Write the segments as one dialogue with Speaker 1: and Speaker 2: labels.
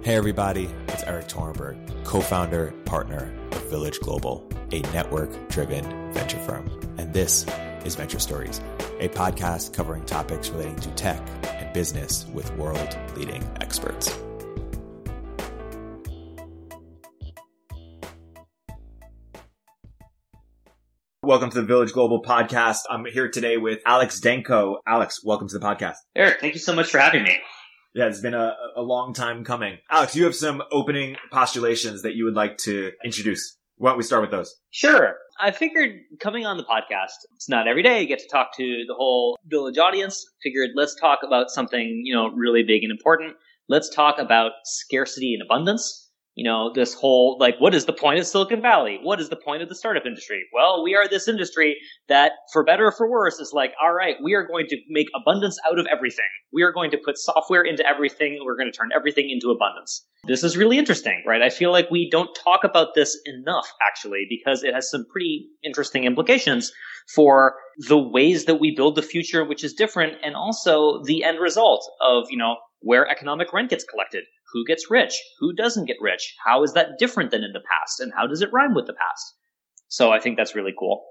Speaker 1: Hey, everybody, it's Erik Torenberg, co founder, partner of Village Global, a network driven venture firm. And this is Venture Stories, a podcast covering topics relating to tech and business with world leading experts. Welcome to the Village Global podcast. I'm here today with Alex Danco. Alex, welcome to the podcast.
Speaker 2: Erik, thank you so much for having me.
Speaker 1: Yeah, it's been a, a long time coming. Alex, you have some opening postulations that you would like to introduce. Why don't we start with those?
Speaker 2: Sure. I figured coming on the podcast, it's not every day you get to talk to the whole village audience. Figured let's talk about something, you know, really big and important. Let's talk about scarcity and abundance you know, this whole, like, what is the point of Silicon Valley? What is the point of the startup industry? Well, we are this industry that, for better or for worse, is like, all right, we are going to make abundance out of everything. We are going to put software into everything. We're going to turn everything into abundance. This is really interesting, right? I feel like we don't talk about this enough, actually, because it has some pretty interesting implications for the ways that we build the future, which is different, and also the end result of, you know, where economic rent gets collected who gets rich? Who doesn't get rich? How is that different than in the past? And how does it rhyme with the past? So I think that's really cool.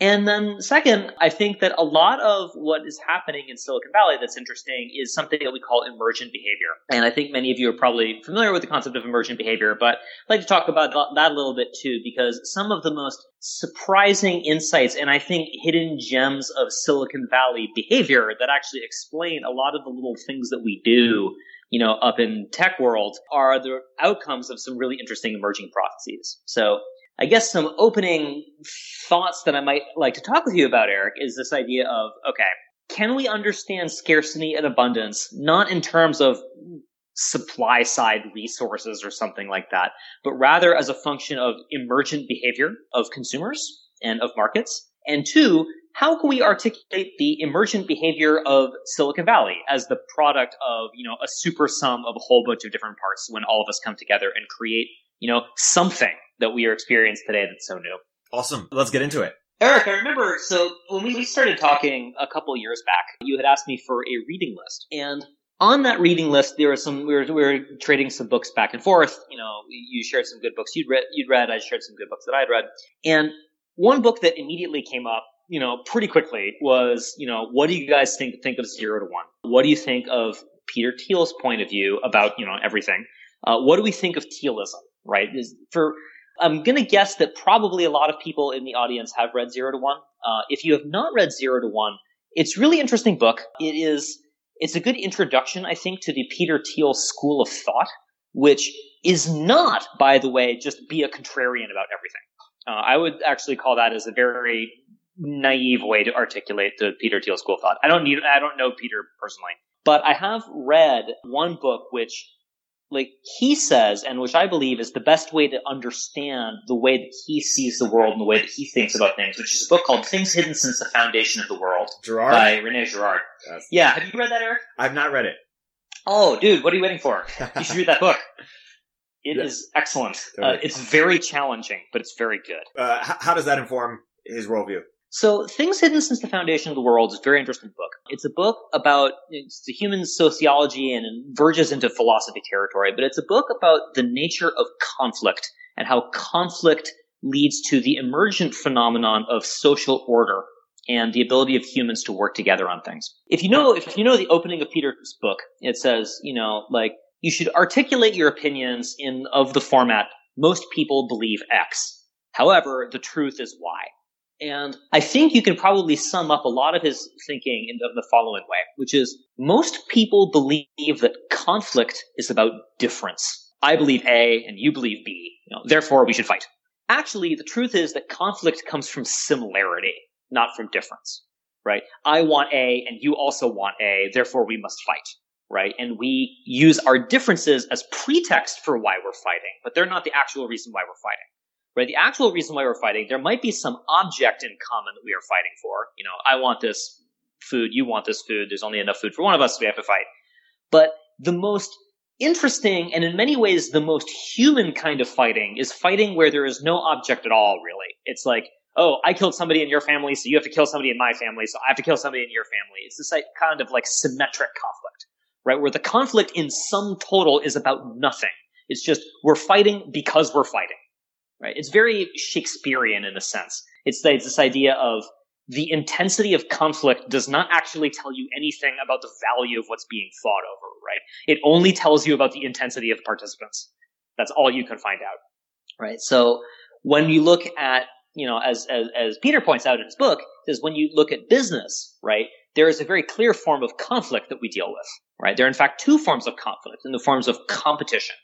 Speaker 2: And then second, I think that a lot of what is happening in Silicon Valley that's interesting is something that we call emergent behavior. And I think many of you are probably familiar with the concept of emergent behavior, but I'd like to talk about that a little bit too, because some of the most surprising insights and I think hidden gems of Silicon Valley behavior that actually explain a lot of the little things that we do you know, up in tech world are the outcomes of some really interesting emerging processes. So I guess some opening thoughts that I might like to talk with you about, Erik, is this idea of, okay, can we understand scarcity and abundance not in terms of supply side resources or something like that, but rather as a function of emergent behavior of consumers and of markets? And two, how can we articulate the emergent behavior of Silicon Valley as the product of, you know, a super sum of a whole bunch of different parts when all of us come together and create, you know, something that we are experiencing today that's so new.
Speaker 1: Awesome. Let's get into it.
Speaker 2: Erik, I remember, so when we started talking a couple years back, you had asked me for a reading list. And on that reading list, there were some, we were, we were trading some books back and forth. You know, you shared some good books you'd read, you'd read, I shared some good books that I'd read. And one book that immediately came up you know, pretty quickly was, you know, what do you guys think think of zero to one? What do you think of Peter Thiel's point of view about, you know, everything? Uh, what do we think of Thielism, right? Is for I'm going to guess that probably a lot of people in the audience have read Zero to One. Uh, if you have not read Zero to One, it's really interesting book. It is it's a good introduction, I think, to the Peter Thiel school of thought, which is not, by the way, just be a contrarian about everything. Uh, I would actually call that as a very naive way to articulate the Peter Thiel school of thought. I don't need, I don't know Peter personally, but I have read one book which, like he says, and which I believe is the best way to understand the way that he sees the world and the way that he thinks about things, which is a book called Things Hidden Since the Foundation of the World
Speaker 1: Girard?
Speaker 2: by Rene Girard. Yes. Yeah, have you read that, Erik?
Speaker 1: I've not read it.
Speaker 2: Oh, dude, what are you waiting for? You should read that book. It yes. is excellent. Uh, it's very challenging, but it's very good.
Speaker 1: Uh, how does that inform his worldview?
Speaker 2: So, Things Hidden Since the Foundation of the World is a very interesting book. It's a book about it's the human sociology and it verges into philosophy territory, but it's a book about the nature of conflict and how conflict leads to the emergent phenomenon of social order and the ability of humans to work together on things. If you know, if you know the opening of Peter's book, it says, you know, like you should articulate your opinions in of the format most people believe X. However, the truth is Y. And I think you can probably sum up a lot of his thinking in the, following way, which is most people believe that conflict is about difference. I believe A and you believe B. You know, therefore, we should fight. Actually, the truth is that conflict comes from similarity, not from difference. Right? I want A and you also want A. Therefore, we must fight. Right? And we use our differences as pretext for why we're fighting, but they're not the actual reason why we're fighting right? The actual reason why we're fighting, there might be some object in common that we are fighting for. You know, I want this food, you want this food, there's only enough food for one of us, so we have to fight. But the most interesting and in many ways the most human kind of fighting is fighting where there is no object at all, really. It's like, oh, I killed somebody in your family, so you have to kill somebody in my family, so I have to kill somebody in your family. It's this like, kind of like symmetric conflict, right? Where the conflict in sum total is about nothing. It's just we're fighting because we're fighting, right? It's very Shakespearean in a sense. It's, it's this idea of the intensity of conflict does not actually tell you anything about the value of what's being fought over, right? It only tells you about the intensity of the participants. That's all you can find out, right? So when you look at, you know, as, as, as Peter points out in his book, is when you look at business, right? There is a very clear form of conflict that we deal with, right? There are in fact two forms of conflict in the forms of competition,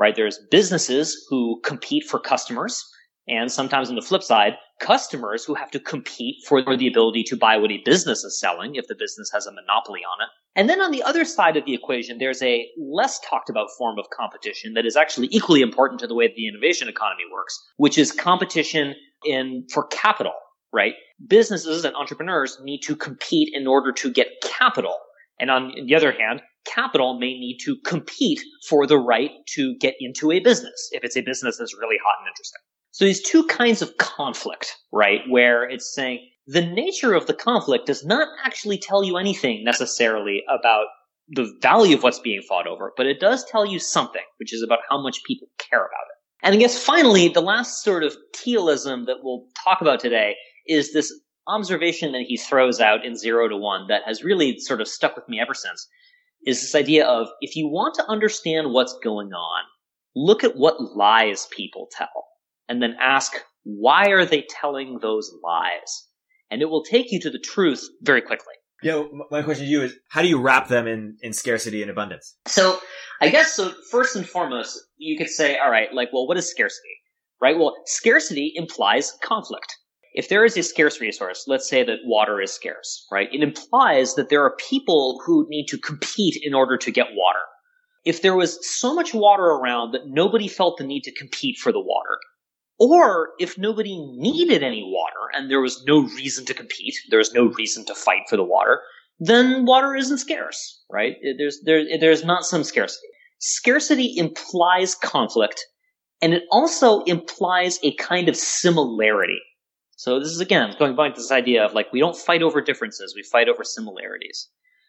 Speaker 2: right? There's businesses who compete for customers, and sometimes on the flip side, customers who have to compete for the ability to buy what a business is selling if the business has a monopoly on it. And then on the other side of the equation, there's a less talked about form of competition that is actually equally important to the way the innovation economy works, which is competition in for capital, right? Businesses and entrepreneurs need to compete in order to get capital. And on the other hand, capital may need to compete for the right to get into a business if it's a business that's really hot and interesting. So these two kinds of conflict, right, where it's saying the nature of the conflict does not actually tell you anything necessarily about the value of what's being fought over, but it does tell you something, which is about how much people care about it. And I guess finally, the last sort of Thielism that we'll talk about today is this observation that he throws out in Zero to One that has really sort of stuck with me ever since, is this idea of if you want to understand what's going on, look at what lies people tell and then ask, why are they telling those lies? And it will take you to the truth very quickly.
Speaker 1: Yeah, my question to you is, how do you wrap them in, in scarcity and abundance?
Speaker 2: So, I guess, so first and foremost, you could say, all right, like, well, what is scarcity? Right? Well, scarcity implies conflict. If there is a scarce resource, let's say that water is scarce, right? It implies that there are people who need to compete in order to get water. If there was so much water around that nobody felt the need to compete for the water, or if nobody needed any water and there was no reason to compete, there was no reason to fight for the water, then water isn't scarce, right? There's, there, there's not some scarcity. Scarcity implies conflict and it also implies a kind of similarity. So this is again going back to this idea of like we don't fight over differences, we fight over similarities.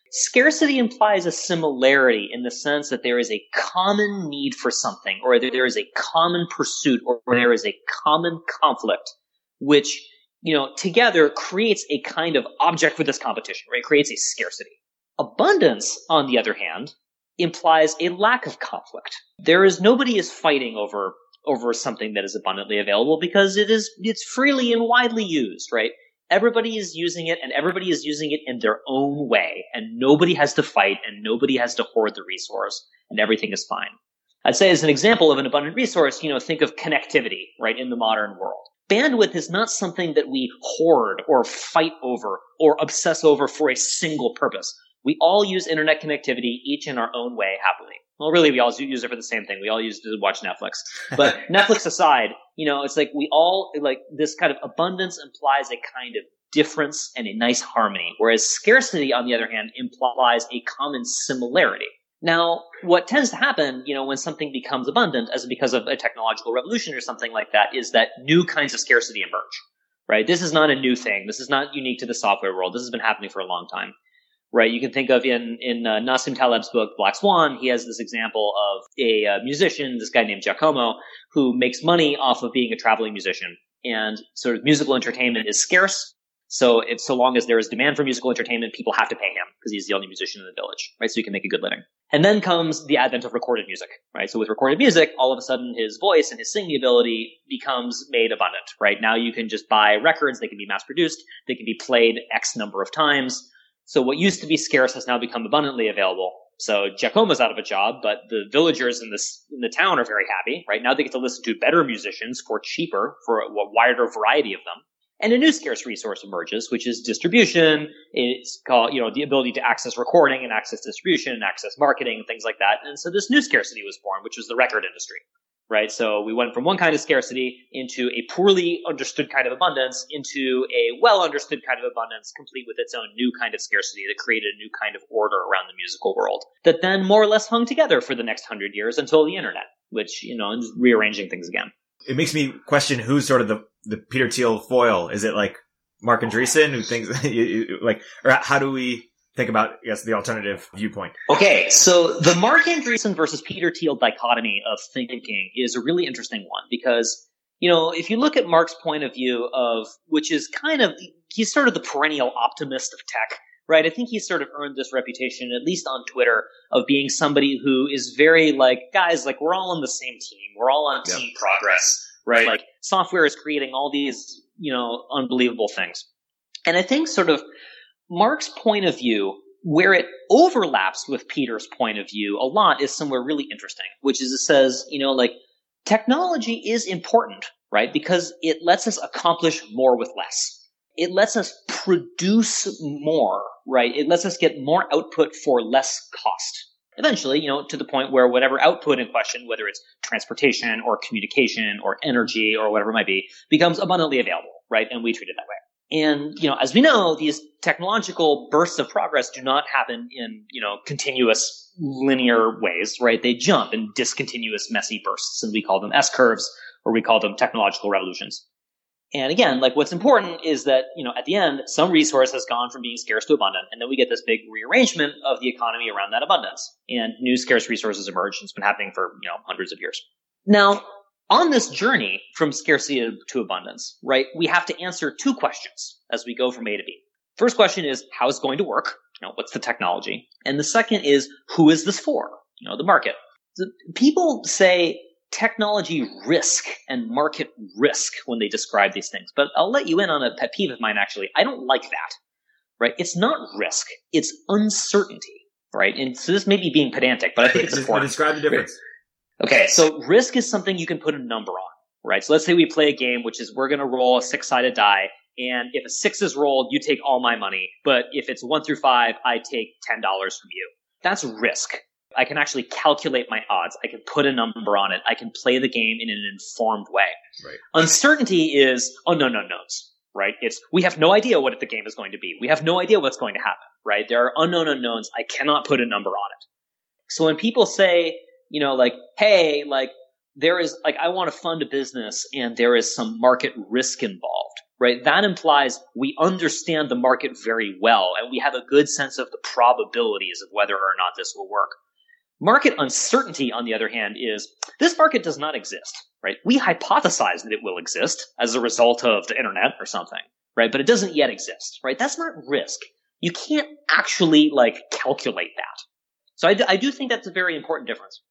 Speaker 2: Scarcity implies a similarity in the sense that there is a common need for something, or there is a common pursuit, or there is a common conflict, which, you know, together creates a kind of object for this competition, right? It creates a scarcity. Abundance, on the other hand, implies a lack of conflict. There is nobody is fighting over over something that is abundantly available because it is it's freely and widely used, right? everybody is using it and everybody is using it in their own way and nobody has to fight and nobody has to hoard the resource and everything is fine. I'd say as an example of an abundant resource, you know, think of connectivity, right, in the modern world. Bandwidth is not something that we hoard or fight over or obsess over for a single purpose. We all use internet connectivity, each in our own way, happily. Well, really, we all use it for the same thing. We all use it to watch Netflix. But Netflix aside, you know, it's like we all, like, this kind of abundance implies a kind of difference and a nice harmony, whereas scarcity, on the other hand, implies a common similarity. Now, what tends to happen, you know, when something becomes abundant as because of a technological revolution or something like that, is that new kinds of scarcity emerge, right? This is not a new thing. This is not unique to the software world. This has been happening for a long time right? You can think of in in uh, Nassim Taleb's book Black Swan, he has this example of a uh, musician, this guy named Giacomo, who makes money off of being a traveling musician, and sort of musical entertainment is scarce. So if so long as there is demand for musical entertainment, people have to pay him because he's the only musician in the village, right? So he can make a good living. And then comes the advent of recorded music, right? So with recorded music, all of a sudden his voice and his singing ability becomes made abundant, right? Now you can just buy records, they can be mass produced, they can be played X number of times so what used to be scarce has now become abundantly available. So Giacomo's out of a job, but the villagers in this in the town are very happy. Right now, they get to listen to better musicians for cheaper, for a, a wider variety of them. And a new scarce resource emerges, which is distribution. It's called, you know, the ability to access recording and access distribution and access marketing and things like that. And so this new scarcity was born, which was the record industry right? So we went from one kind of scarcity into a poorly understood kind of abundance into a well understood kind of abundance, complete with its own new kind of scarcity that created a new kind of order around the musical world that then more or less hung together for the next hundred years until the internet, which, you know, is rearranging things again.
Speaker 1: It makes me question who's sort of the, the Peter Thiel foil. Is it like Marc Andreessen who thinks like, or how do we think about, yes the alternative viewpoint.
Speaker 2: Okay, so the Marc Andreessen versus Peter Thiel dichotomy of thinking is a really interesting one because, you know, if you look at Marc's point of view of, which is kind of, he's sort of the perennial optimist of tech, right? I think he's sort of earned this reputation, at least on Twitter, of being somebody who is very like, guys, like we're all on the same team. We're all on team progress, right? Like software is creating all these, you know, unbelievable things. And I think sort of Marc's point of view, where it overlaps with Peter's point of view a lot is somewhere really interesting, which is it says, you know, like technology is important, right? Because it lets us accomplish more with less. It lets us produce more, right? It lets us get more output for less cost. Eventually, you know, to the point where whatever output in question, whether it's transportation or communication or energy or whatever it might be, becomes abundantly available, right? And we treat it that way. And, you know, as we know, these technological bursts of progress do not happen in, you know, continuous linear ways, right? They jump in discontinuous messy bursts and we call them S curves or we call them technological revolutions. And again, like what's important is that, you know, at the end, some resource has gone from being scarce to abundant, and then we get this big rearrangement of the economy around that abundance. And new scarce resources emerge. It's been happening for, you know, hundreds of years. Now, on this journey from scarcity to abundance, right, we have to answer two questions as we go from A to B. First question is how is it going to work? You know, what's the technology? And the second is who is this for? You know, the market. people say technology risk and market risk when they describe these things, but I'll let you in on a pet peeve of mine actually. I don't like that. Right? It's not risk, it's uncertainty. Right? And so this may be being pedantic, but I think it's important.
Speaker 1: Describe the difference.
Speaker 2: Okay, so risk is something you can put a number on, right? So let's say we play a game, which is we're going to roll a six sided die. And if a six is rolled, you take all my money. But if it's one through five, I take $10 from you. That's risk. I can actually calculate my odds. I can put a number on it. I can play the game in an informed way.
Speaker 1: Right.
Speaker 2: Uncertainty is oh, unknown unknowns, right? It's, we have no idea what the game is going to be. We have no idea what's going to happen, right? There are unknown unknowns. I cannot put a number on it. So when people say, you know, like, hey, like, there is, like, I want to fund a business and there is some market risk involved, right? That implies we understand the market very well and we have a good sense of the probabilities of whether or not this will work. Market uncertainty, on the other hand, is this market does not exist, right? We hypothesize that it will exist as a result of the internet or something, right? But it doesn't yet exist, right? That's not risk. You can't actually like calculate that. So I, I do think that's a very important difference.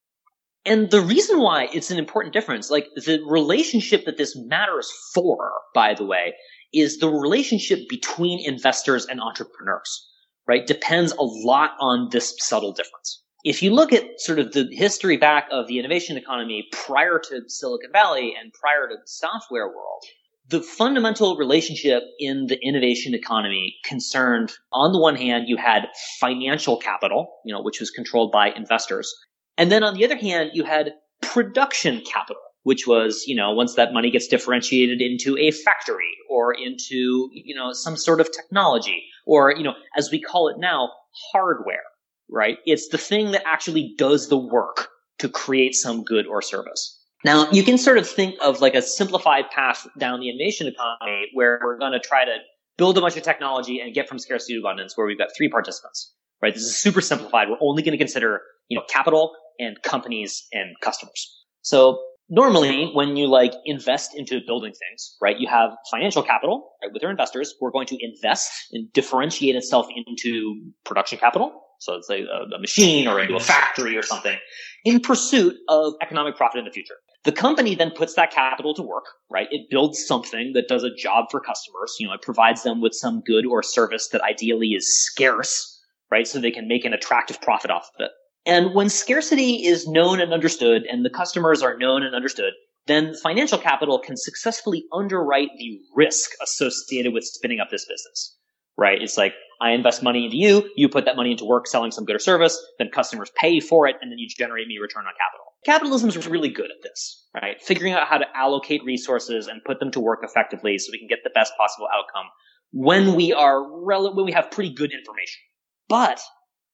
Speaker 2: And the reason why it's an important difference, like the relationship that this matters for, by the way, is the relationship between investors and entrepreneurs, right? Depends a lot on this subtle difference. If you look at sort of the history back of the innovation economy prior to Silicon Valley and prior to the software world, the fundamental relationship in the innovation economy concerned, on the one hand, you had financial capital, you know, which was controlled by investors. And then on the other hand, you had production capital, which was, you know, once that money gets differentiated into a factory or into, you know, some sort of technology or, you know, as we call it now, hardware, right? It's the thing that actually does the work to create some good or service. Now, you can sort of think of like a simplified path down the innovation economy where we're going to try to build a bunch of technology and get from scarcity to abundance where we've got three participants, right? This is super simplified. We're only going to consider, you know, capital and companies and customers. So normally when you like invest into building things, right, you have financial capital, right, with your investors we're going to invest and differentiate itself into production capital. So it's like a, a machine or into a factory or something in pursuit of economic profit in the future. The company then puts that capital to work, right? It builds something that does a job for customers. You know, it provides them with some good or service that ideally is scarce, right? So they can make an attractive profit off of it. And when scarcity is known and understood and the customers are known and understood, then financial capital can successfully underwrite the risk associated with spinning up this business, right? It's like, I invest money into you, you put that money into work selling some good or service, then customers pay for it, and then you generate me return on capital. Capitalism is really good at this, right? Figuring out how to allocate resources and put them to work effectively so we can get the best possible outcome when we are rel- when we have pretty good information. But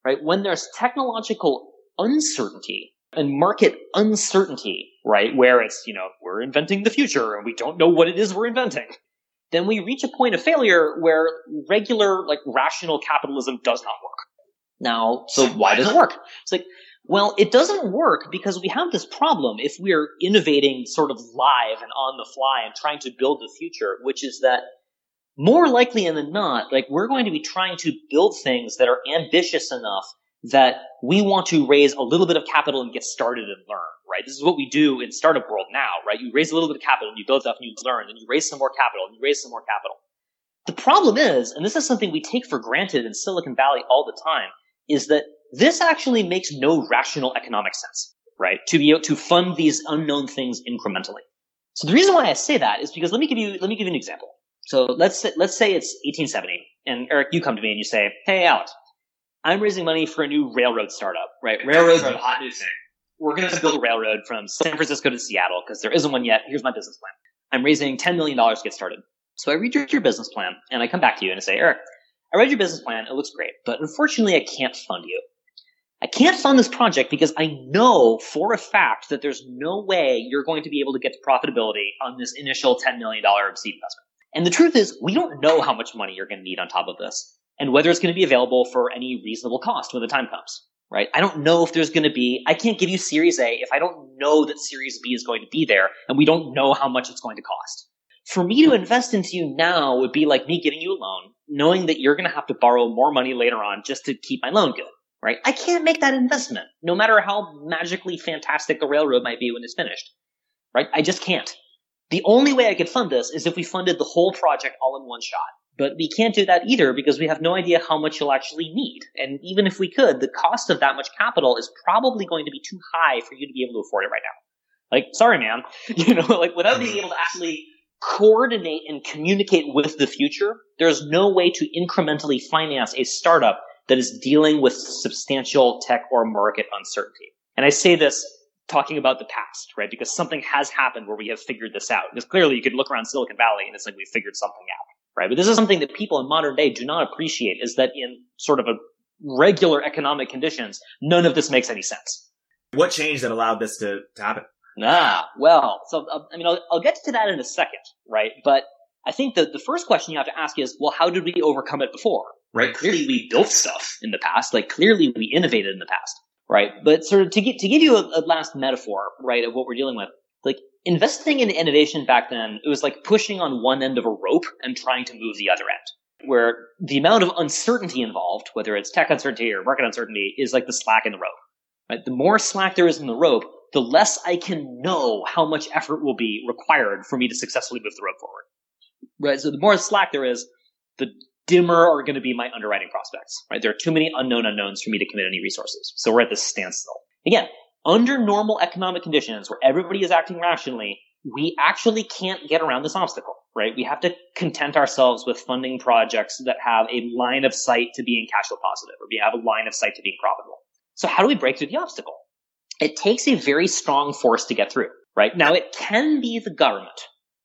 Speaker 2: right? When there's technological uncertainty and market uncertainty, right? Where it's, you know, we're inventing the future and we don't know what it is we're inventing. then we reach a point of failure where regular, like, rational capitalism does not work. Now, so why does it work? It's like, well, it doesn't work because we have this problem if we're innovating sort of live and on the fly and trying to build the future, which is that more likely than not, like we're going to be trying to build things that are ambitious enough that we want to raise a little bit of capital and get started and learn, right? This is what we do in startup world now, right? You raise a little bit of capital and you build stuff and you learn and you raise some more capital and you raise some more capital. The problem is, and this is something we take for granted in Silicon Valley all the time, is that this actually makes no rational economic sense, right? To be able to fund these unknown things incrementally. So the reason why I say that is because let me give you, let me give you an example. So let's say, let's say it's 1870 and Erik, you come to me and you say, Hey, Alex, I'm raising money for a new railroad startup, right? Railroads are the hot new thing. We're going to build a railroad from San Francisco to Seattle because there isn't one yet. Here's my business plan. I'm raising $10 million to get started. So I read your, your business plan and I come back to you and I say, Erik, I read your business plan. It looks great, but unfortunately I can't fund you. I can't fund this project because I know for a fact that there's no way you're going to be able to get to profitability on this initial $10 million seed investment. And the truth is, we don't know how much money you're going to need on top of this and whether it's going to be available for any reasonable cost when the time comes, right? I don't know if there's going to be, I can't give you Series A if I don't know that Series B is going to be there and we don't know how much it's going to cost. For me to invest into you now would be like me giving you a loan, knowing that you're going to have to borrow more money later on just to keep my loan good right? I can't make that investment, no matter how magically fantastic the railroad might be when it's finished, right? I just can't. The only way I could fund this is if we funded the whole project all in one shot. But we can't do that either because we have no idea how much you'll actually need. And even if we could, the cost of that much capital is probably going to be too high for you to be able to afford it right now. Like, sorry, man. You know, like without being able to actually coordinate and communicate with the future, there's no way to incrementally finance a startup that is dealing with substantial tech or market uncertainty. And I say this talking about the past, right? Because something has happened where we have figured this out. Because clearly you could look around Silicon Valley and it's like we've figured something out, right? But this is something that people in modern day do not appreciate is that in sort of a regular economic conditions, none of this makes any sense.
Speaker 1: What changed that allowed this to, to happen?
Speaker 2: Ah, well, so, uh, I mean, I'll, I'll get to that in a second, right? But I think that the first question you have to ask is, well, how did we overcome it before? Right? Clearly we built stuff in the past. Like clearly we innovated in the past. Right? But sort of to get, to give you a, a last metaphor, right, of what we're dealing with, like investing in innovation back then, it was like pushing on one end of a rope and trying to move the other end. Where the amount of uncertainty involved, whether it's tech uncertainty or market uncertainty, is like the slack in the rope. Right? The more slack there is in the rope, the less I can know how much effort will be required for me to successfully move the rope forward right? So the more slack there is, the dimmer are going to be my underwriting prospects, right? There are too many unknown unknowns for me to commit any resources. So we're at this standstill. Again, under normal economic conditions where everybody is acting rationally, we actually can't get around this obstacle, right? We have to content ourselves with funding projects that have a line of sight to being cash flow positive or we have a line of sight to being profitable. So how do we break through the obstacle? It takes a very strong force to get through, right? Now it can be the government,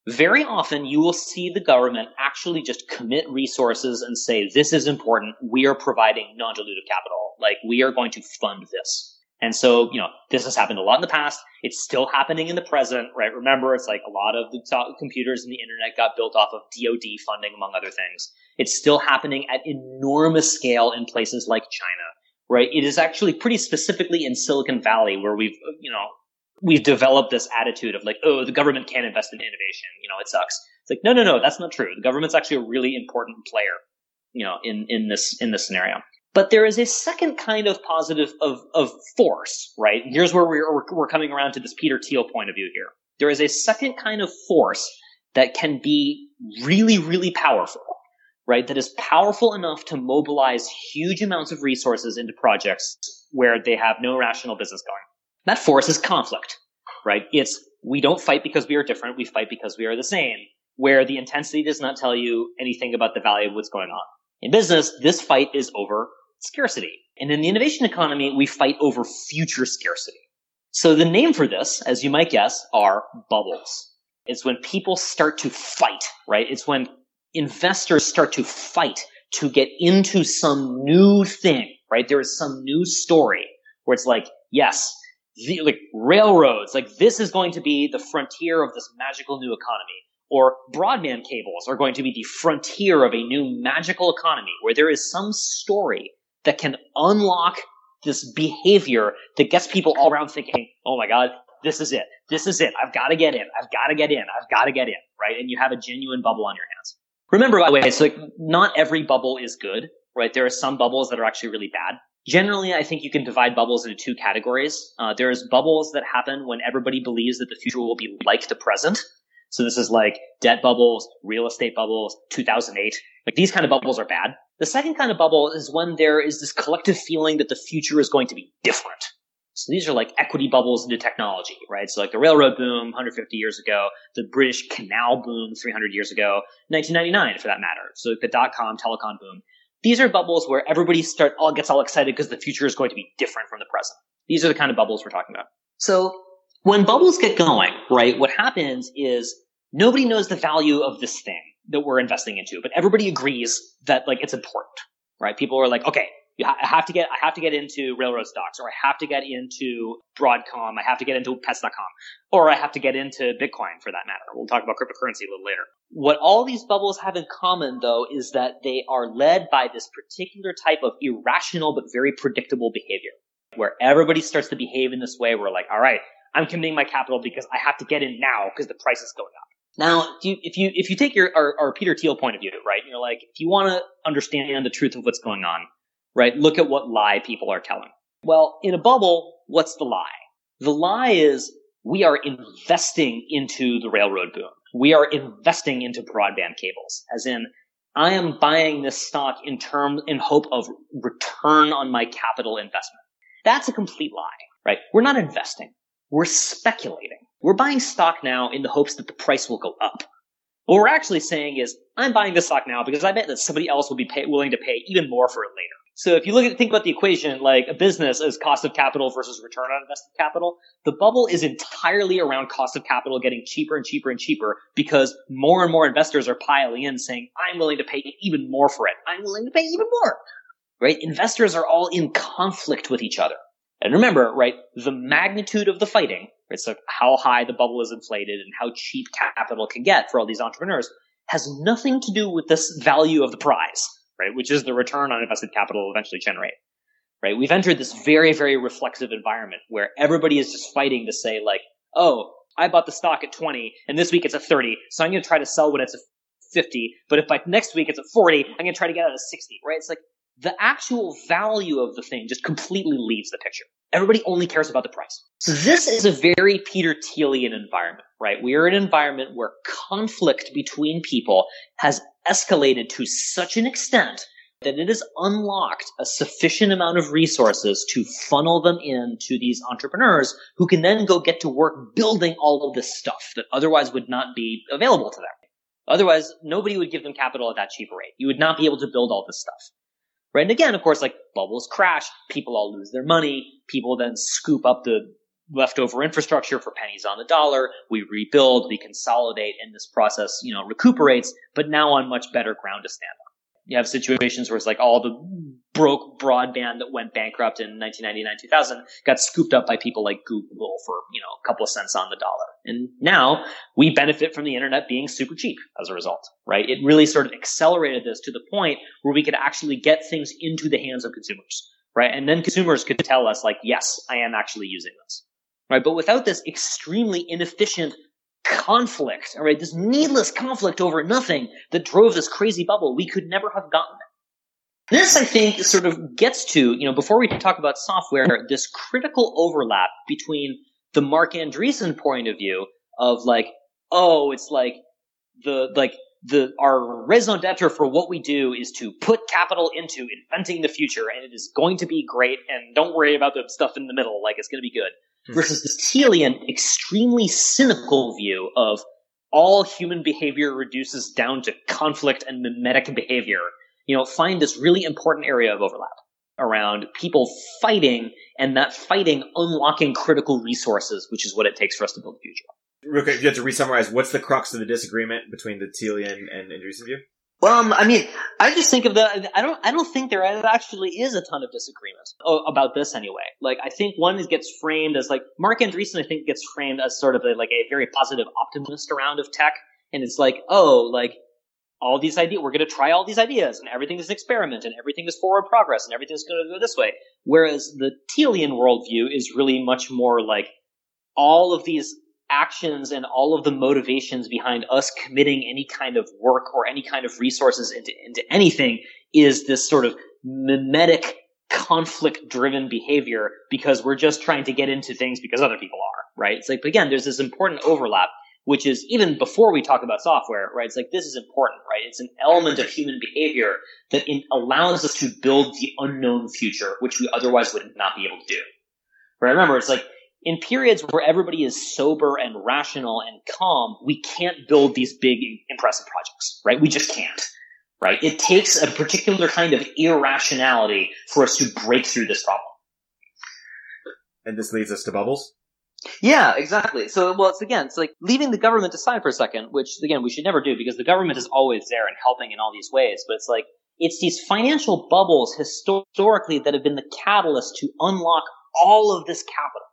Speaker 2: very often you will see the government actually just commit resources and say, this is important. We are providing non-dilutive capital. Like we are going to fund this. And so, you know, this has happened a lot in the past. It's still happening in the present, right? Remember, it's like a lot of the computers and the internet got built off of DoD funding, among other things. It's still happening at enormous scale in places like China, right? It is actually pretty specifically in Silicon Valley where we've, you know, we've developed this attitude of like, oh, the government can't invest in innovation. You know, it sucks. It's like, no, no, no, that's not true. The government's actually a really important player, you know, in, in this, in this scenario. But there is a second kind of positive of, of force, right? Here's where we're, we're coming around to this Peter Thiel point of view here. There is a second kind of force that can be really, really powerful, right? That is powerful enough to mobilize huge amounts of resources into projects where they have no rational business going. That force is conflict, right? It's we don't fight because we are different. We fight because we are the same, where the intensity does not tell you anything about the value of what's going on. In business, this fight is over scarcity. And in the innovation economy, we fight over future scarcity. So the name for this, as you might guess, are bubbles. It's when people start to fight, right? It's when investors start to fight to get into some new thing, right? There is some new story where it's like, yes, the, like railroads, like this is going to be the frontier of this magical new economy. or broadband cables are going to be the frontier of a new magical economy where there is some story that can unlock this behavior that gets people all around thinking, oh my God, this is it. This is it. I've got to get in. I've got to get in. I've got to get in, right? And you have a genuine bubble on your hands. Remember, by the way, it's like not every bubble is good, right? There are some bubbles that are actually really bad. Generally, I think you can divide bubbles into two categories. Uh, there's bubbles that happen when everybody believes that the future will be like the present. So this is like debt bubbles, real estate bubbles, 2008. Like these kind of bubbles are bad. The second kind of bubble is when there is this collective feeling that the future is going to be different. So these are like equity bubbles into technology, right? So like the railroad boom 150 years ago, the British canal boom 300 years ago, 1999 for that matter. So the dot com telecom boom. These are bubbles where everybody start all gets all excited because the future is going to be different from the present. These are the kind of bubbles we're talking about. So when bubbles get going, right, what happens is nobody knows the value of this thing that we're investing into, but everybody agrees that like it's important, right? People are like, okay, I have to get, I have to get into railroad stocks, or I have to get into Broadcom, I have to get into Pets.com, or I have to get into Bitcoin for that matter. We'll talk about cryptocurrency a little later. What all these bubbles have in common, though, is that they are led by this particular type of irrational but very predictable behavior, where everybody starts to behave in this way. We're like, all right, I'm committing my capital because I have to get in now because the price is going up. Now, if you if you, if you take your our, our Peter Thiel point of view, right? You're like, if you want to understand the truth of what's going on, right? Look at what lie people are telling. Well, in a bubble, what's the lie? The lie is we are investing into the railroad boom. We are investing into broadband cables, as in I am buying this stock in term in hope of return on my capital investment. That's a complete lie, right? We're not investing. We're speculating. We're buying stock now in the hopes that the price will go up. What we're actually saying is, I'm buying this stock now because I bet that somebody else will be pay, willing to pay even more for it later. So if you look at think about the equation, like a business as cost of capital versus return on invested capital, the bubble is entirely around cost of capital getting cheaper and cheaper and cheaper because more and more investors are piling in saying, I'm willing to pay even more for it. I'm willing to pay even more. Right? Investors are all in conflict with each other. And remember, right, the magnitude of the fighting, right, so how high the bubble is inflated and how cheap capital can get for all these entrepreneurs has nothing to do with this value of the prize right? Which is the return on invested capital will eventually generate, right? We've entered this very, very reflexive environment where everybody is just fighting to say like, oh, I bought the stock at 20 and this week it's at 30. So I'm going to try to sell when it's at 50. But if by next week it's at 40, I'm going to try to get out of 60, right? It's like the actual value of the thing just completely leaves the picture. Everybody only cares about the price. So this is a very Peter Thielian environment, right? We are in an environment where conflict between people has escalated to such an extent that it has unlocked a sufficient amount of resources to funnel them into these entrepreneurs who can then go get to work building all of this stuff that otherwise would not be available to them. Otherwise, nobody would give them capital at that cheaper rate. You would not be able to build all this stuff. Right? And again, of course, like bubbles crash, people all lose their money, people then scoop up the leftover infrastructure for pennies on the dollar. We rebuild, we consolidate, and this process, you know, recuperates, but now on much better ground to stand on. You have situations where it's like all the broke broadband that went bankrupt in 1999, 2000 got scooped up by people like Google for, you know, a couple of cents on the dollar. And now we benefit from the internet being super cheap as a result, right? It really sort of accelerated this to the point where we could actually get things into the hands of consumers, right? And then consumers could tell us like, yes, I am actually using this right? But without this extremely inefficient conflict, all right, this needless conflict over nothing that drove this crazy bubble, we could never have gotten it. This, I think, sort of gets to, you know, before we talk about software, this critical overlap between the Marc Andreessen point of view of like, oh, it's like the, like, the, our raison d'etre for what we do is to put capital into inventing the future and it is going to be great and don't worry about the stuff in the middle, like it's going to be good. Hmm. versus this Thielian, extremely cynical view of all human behavior reduces down to conflict and mimetic behavior. You know, find this really important area of overlap around people fighting and that fighting unlocking critical resources, which is what it takes for us to build the future.
Speaker 1: Real quick, you have to re-summarize. What's the crux of the disagreement between the Thielian and Andreessen view?
Speaker 2: Well, um, I mean, I just think of the. I don't. I don't think there actually is a ton of disagreement about this anyway. Like, I think one gets framed as like Marc Andreessen. I think gets framed as sort of a, like a very positive optimist around of tech, And it's like, oh, like all these ideas, we're going to try all these ideas and everything is an experiment and everything is forward progress and everything's going to go this way. Whereas the Thielian worldview is really much more like all of these actions and all of the motivations behind us committing any kind of work or any kind of resources into, into anything is this sort of mimetic conflict driven behavior because we're just trying to get into things because other people are, right? It's like, again, there's this important overlap, which is even before we talk about software, right? It's like, this is important, right? It's an element of human behavior that in, allows us to build the unknown future, which we otherwise would not be able to do. Right? Remember, it's like, in periods where everybody is sober and rational and calm, we can't build these big, impressive projects, right? We just can't, right? It takes a particular kind of irrationality for us to break through this problem.
Speaker 1: And this leads us to bubbles?
Speaker 2: Yeah, exactly. So, well, it's again, it's like leaving the government aside for a second, which again, we should never do because the government is always there and helping in all these ways. But it's like, it's these financial bubbles historically that have been the catalyst to unlock all of this capital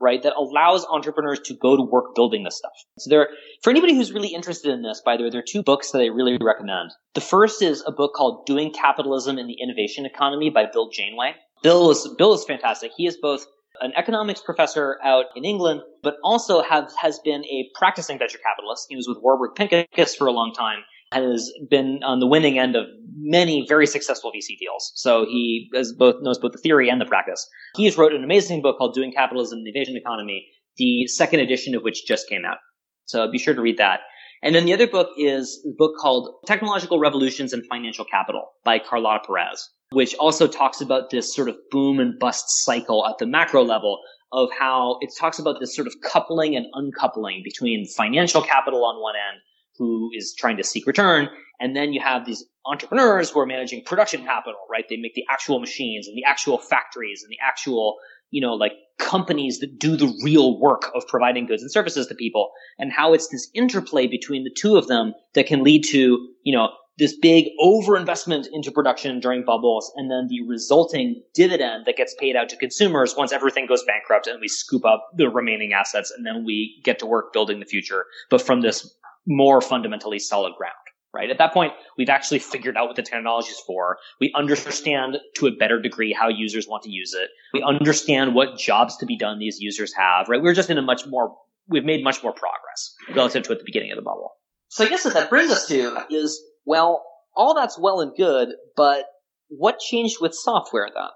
Speaker 2: right? That allows entrepreneurs to go to work building this stuff. So there, for anybody who's really interested in this, by the way, there are two books that I really recommend. The first is a book called Doing Capitalism in the Innovation Economy by Bill Janeway. Bill is, Bill is fantastic. He is both an economics professor out in England, but also have, has been a practicing venture capitalist. He was with Warburg Pincus for a long time has been on the winning end of many very successful VC deals. So he has both knows both the theory and the practice. He's wrote an amazing book called Doing Capitalism in the Innovation Economy, the second edition of which just came out. So be sure to read that. And then the other book is a book called Technological Revolutions and Financial Capital by Carlota Perez, which also talks about this sort of boom and bust cycle at the macro level of how it talks about this sort of coupling and uncoupling between financial capital on one end who is trying to seek return. And then you have these entrepreneurs who are managing production capital, right? They make the actual machines and the actual factories and the actual, you know, like companies that do the real work of providing goods and services to people and how it's this interplay between the two of them that can lead to, you know, this big overinvestment into production during bubbles and then the resulting dividend that gets paid out to consumers once everything goes bankrupt and we scoop up the remaining assets and then we get to work building the future, but from this more fundamentally solid ground, right? At that point, we've actually figured out what the technology is for. We understand to a better degree how users want to use it. We understand what jobs to be done these users have, right? We're just in a much more, we've made much more progress relative to at the beginning of the bubble. So I guess what that brings us to is, well, all that's well and good, but what changed with software then?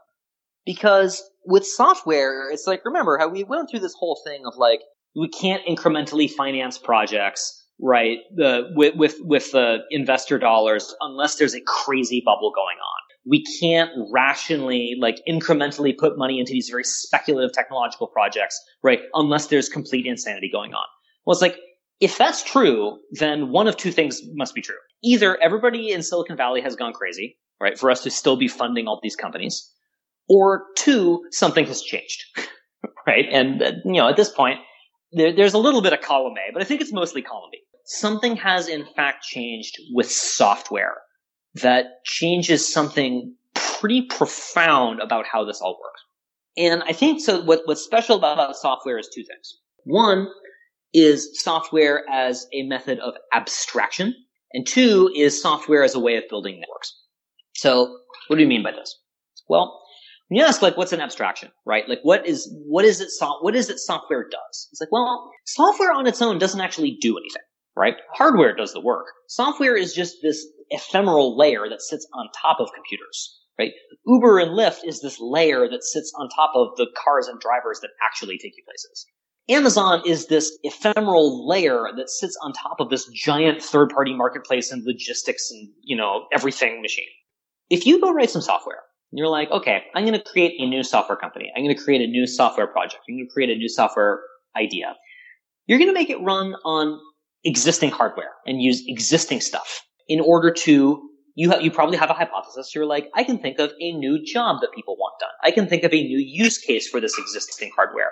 Speaker 2: Because with software, it's like, remember how we went through this whole thing of like, we can't incrementally finance projects right? The with with with the investor dollars unless there's a crazy bubble going on. We can't rationally like incrementally put money into these very speculative technological projects, right? Unless there's complete insanity going on. Well, it's like if that's true, then one of two things must be true. Either everybody in Silicon Valley has gone crazy, right, for us to still be funding all these companies, or two, something has changed, right? And uh, you know, at this point, there, there's a little bit of column A, but I think it's mostly column B something has in fact changed with software that changes something pretty profound about how this all works. And I think so what, what's special about software is two things. One is software as a method of abstraction, and two is software as a way of building networks. So what do you mean by this? Well, when you ask like what's an abstraction, right? Like what is what is it so, what is it software does? It's like, well, software on its own doesn't actually do anything right? Hardware does the work. Software is just this ephemeral layer that sits on top of computers, right? Uber and Lyft is this layer that sits on top of the cars and drivers that actually take you places. Amazon is this ephemeral layer that sits on top of this giant third party marketplace and logistics and, you know, everything machine. If you go write some software you're like, okay, I'm going to create a new software company. I'm going to create a new software project. I'm going to create a new software idea. You're going to make it run on existing hardware and use existing stuff in order to you have, you probably have a hypothesis. You're like, I can think of a new job that people want done. I can think of a new use case for this existing hardware.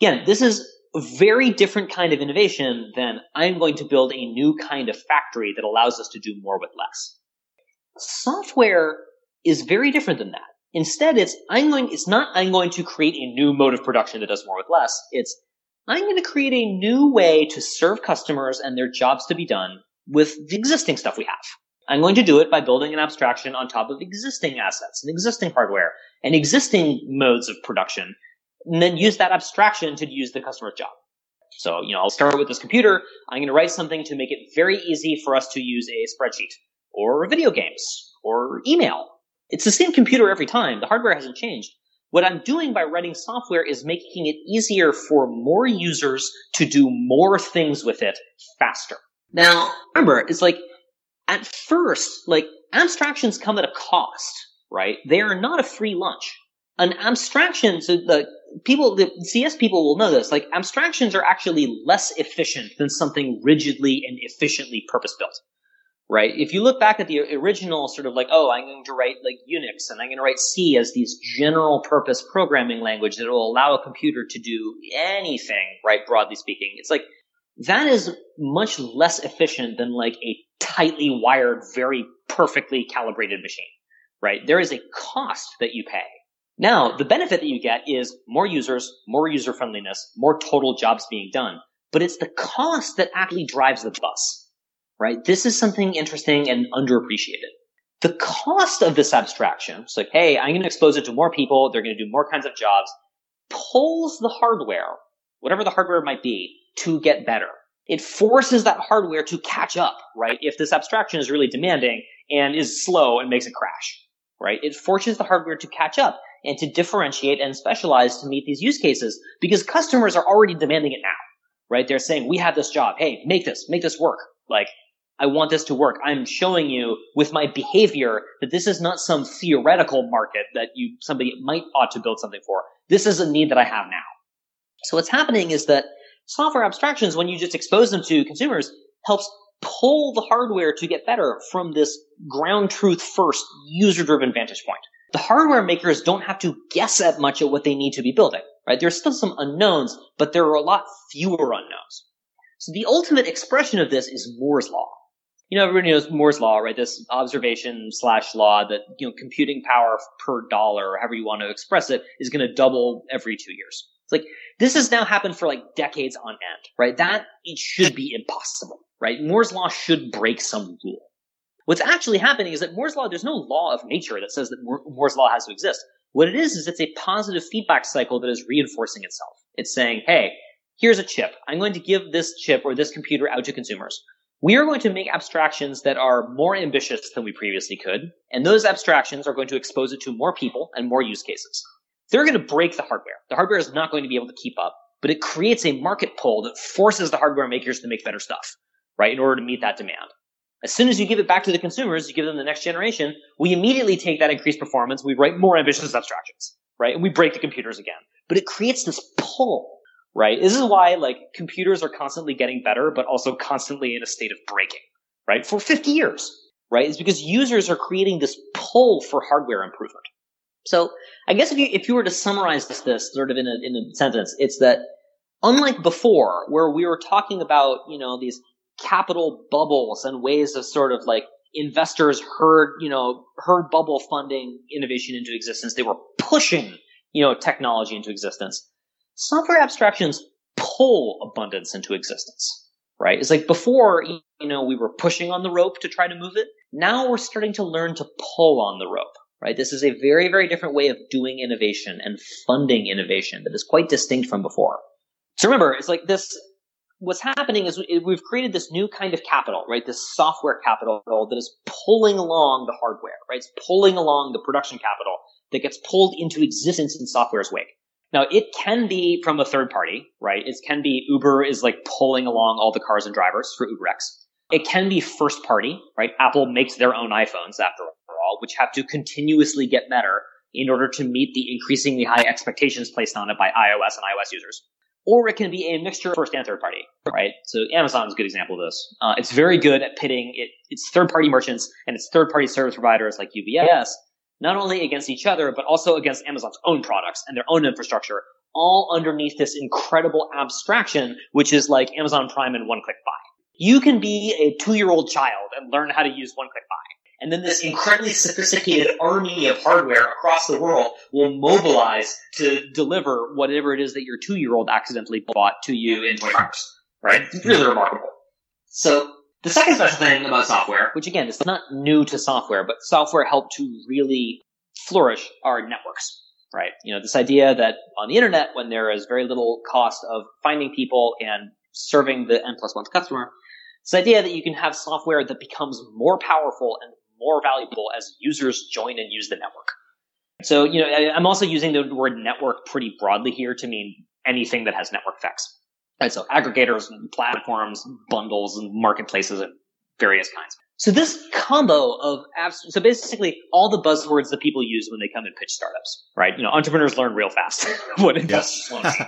Speaker 2: Again, this is a very different kind of innovation than I'm going to build a new kind of factory that allows us to do more with less. Software is very different than that. Instead, it's I'm going. It's not I'm going to create a new mode of production that does more with less. It's I'm going to create a new way to serve customers and their jobs to be done with the existing stuff we have. I'm going to do it by building an abstraction on top of existing assets and existing hardware and existing modes of production, and then use that abstraction to use the customer's job. So, you know, I'll start with this computer. I'm going to write something to make it very easy for us to use a spreadsheet or video games or email. It's the same computer every time. The hardware hasn't changed. What I'm doing by writing software is making it easier for more users to do more things with it faster. Now, remember, it's like at first, like abstractions come at a cost, right? They are not a free lunch. An abstraction, so the people, the CS people will know this, like abstractions are actually less efficient than something rigidly and efficiently purpose built right? If you look back at the original sort of like, oh, I'm going to write like Unix and I'm going to write C as these general purpose programming language that will allow a computer to do anything, right? Broadly speaking, it's like that is much less efficient than like a tightly wired, very perfectly calibrated machine, right? There is a cost that you pay. Now, the benefit that you get is more users, more user friendliness, more total jobs being done. But it's the cost that actually drives the bus right? This is something interesting and underappreciated. The cost of this abstraction, it's like, hey, I'm going to expose it to more people. They're going to do more kinds of jobs, pulls the hardware, whatever the hardware might be, to get better. It forces that hardware to catch up, right? If this abstraction is really demanding and is slow and makes it crash, right? It forces the hardware to catch up and to differentiate and specialize to meet these use cases because customers are already demanding it now, right? They're saying, we have this job. Hey, make this, make this work. Like, I want this to work. I'm showing you with my behavior that this is not some theoretical market that you somebody might ought to build something for. This is a need that I have now. So what's happening is that software abstractions, when you just expose them to consumers, helps pull the hardware to get better from this ground truth first user driven vantage point. The hardware makers don't have to guess at much at what they need to be building, right? There's still some unknowns, but there are a lot fewer unknowns. So the ultimate expression of this is Moore's law you know, everybody knows Moore's law, right? This observation slash law that, you know, computing power per dollar, however you want to express it, is going to double every two years. It's like, this has now happened for like decades on end, right? That it should be impossible, right? Moore's law should break some rule. What's actually happening is that Moore's law, there's no law of nature that says that Moore's law has to exist. What it is, is it's a positive feedback cycle that is reinforcing itself. It's saying, hey, here's a chip. I'm going to give this chip or this computer out to consumers. We are going to make abstractions that are more ambitious than we previously could, and those abstractions are going to expose it to more people and more use cases. They're going to break the hardware. The hardware is not going to be able to keep up, but it creates a market pull that forces the hardware makers to make better stuff, right, in order to meet that demand. As soon as you give it back to the consumers, you give them the next generation, we immediately take that increased performance, we write more ambitious abstractions, right, and we break the computers again. But it creates this pull right? This is why like computers are constantly getting better, but also constantly in a state of breaking, right? For 50 years, right? It's because users are creating this pull for hardware improvement. So I guess if you, if you were to summarize this, this sort of in a, in a sentence, it's that unlike before, where we were talking about, you know, these capital bubbles and ways of sort of like investors heard, you know, heard bubble funding innovation into existence. They were pushing, you know, technology into existence software abstractions pull abundance into existence, right? It's like before, you know, we were pushing on the rope to try to move it. Now we're starting to learn to pull on the rope, right? This is a very, very different way of doing innovation and funding innovation that is quite distinct from before. So remember, it's like this, what's happening is we've created this new kind of capital, right? This software capital that is pulling along the hardware, right? It's pulling along the production capital that gets pulled into existence in software's wake. Now it can be from a third party, right? It can be Uber is like pulling along all the cars and drivers for UberX. It can be first party, right? Apple makes their own iPhones after all, which have to continuously get better in order to meet the increasingly high expectations placed on it by iOS and iOS users. Or it can be a mixture of first and third party, right? So Amazon is a good example of this. Uh, it's very good at pitting it, its third party merchants and its third party service providers like UPS not only against each other, but also against Amazon's own products and their own infrastructure, all underneath this incredible abstraction, which is like Amazon Prime and one click buy. You can be a two year old child and learn how to use one click buy. And then this incredibly sophisticated army of hardware across the world will mobilize to deliver whatever it is that your two year old accidentally bought to you in 24 hours. Right? It's really remarkable. So the second special thing about software, which again is not new to software, but software helped to really flourish our networks. Right? You know, this idea that on the internet, when there is very little cost of finding people and serving the N plus one customer, this idea that you can have software that becomes more powerful and more valuable as users join and use the network. So, you know, I'm also using the word network pretty broadly here to mean anything that has network effects. Right, so aggregators and platforms, bundles and marketplaces and various kinds. So this combo of apps, so basically all the buzzwords that people use when they come and pitch startups, right? You know, entrepreneurs learn real fast what investors want to see.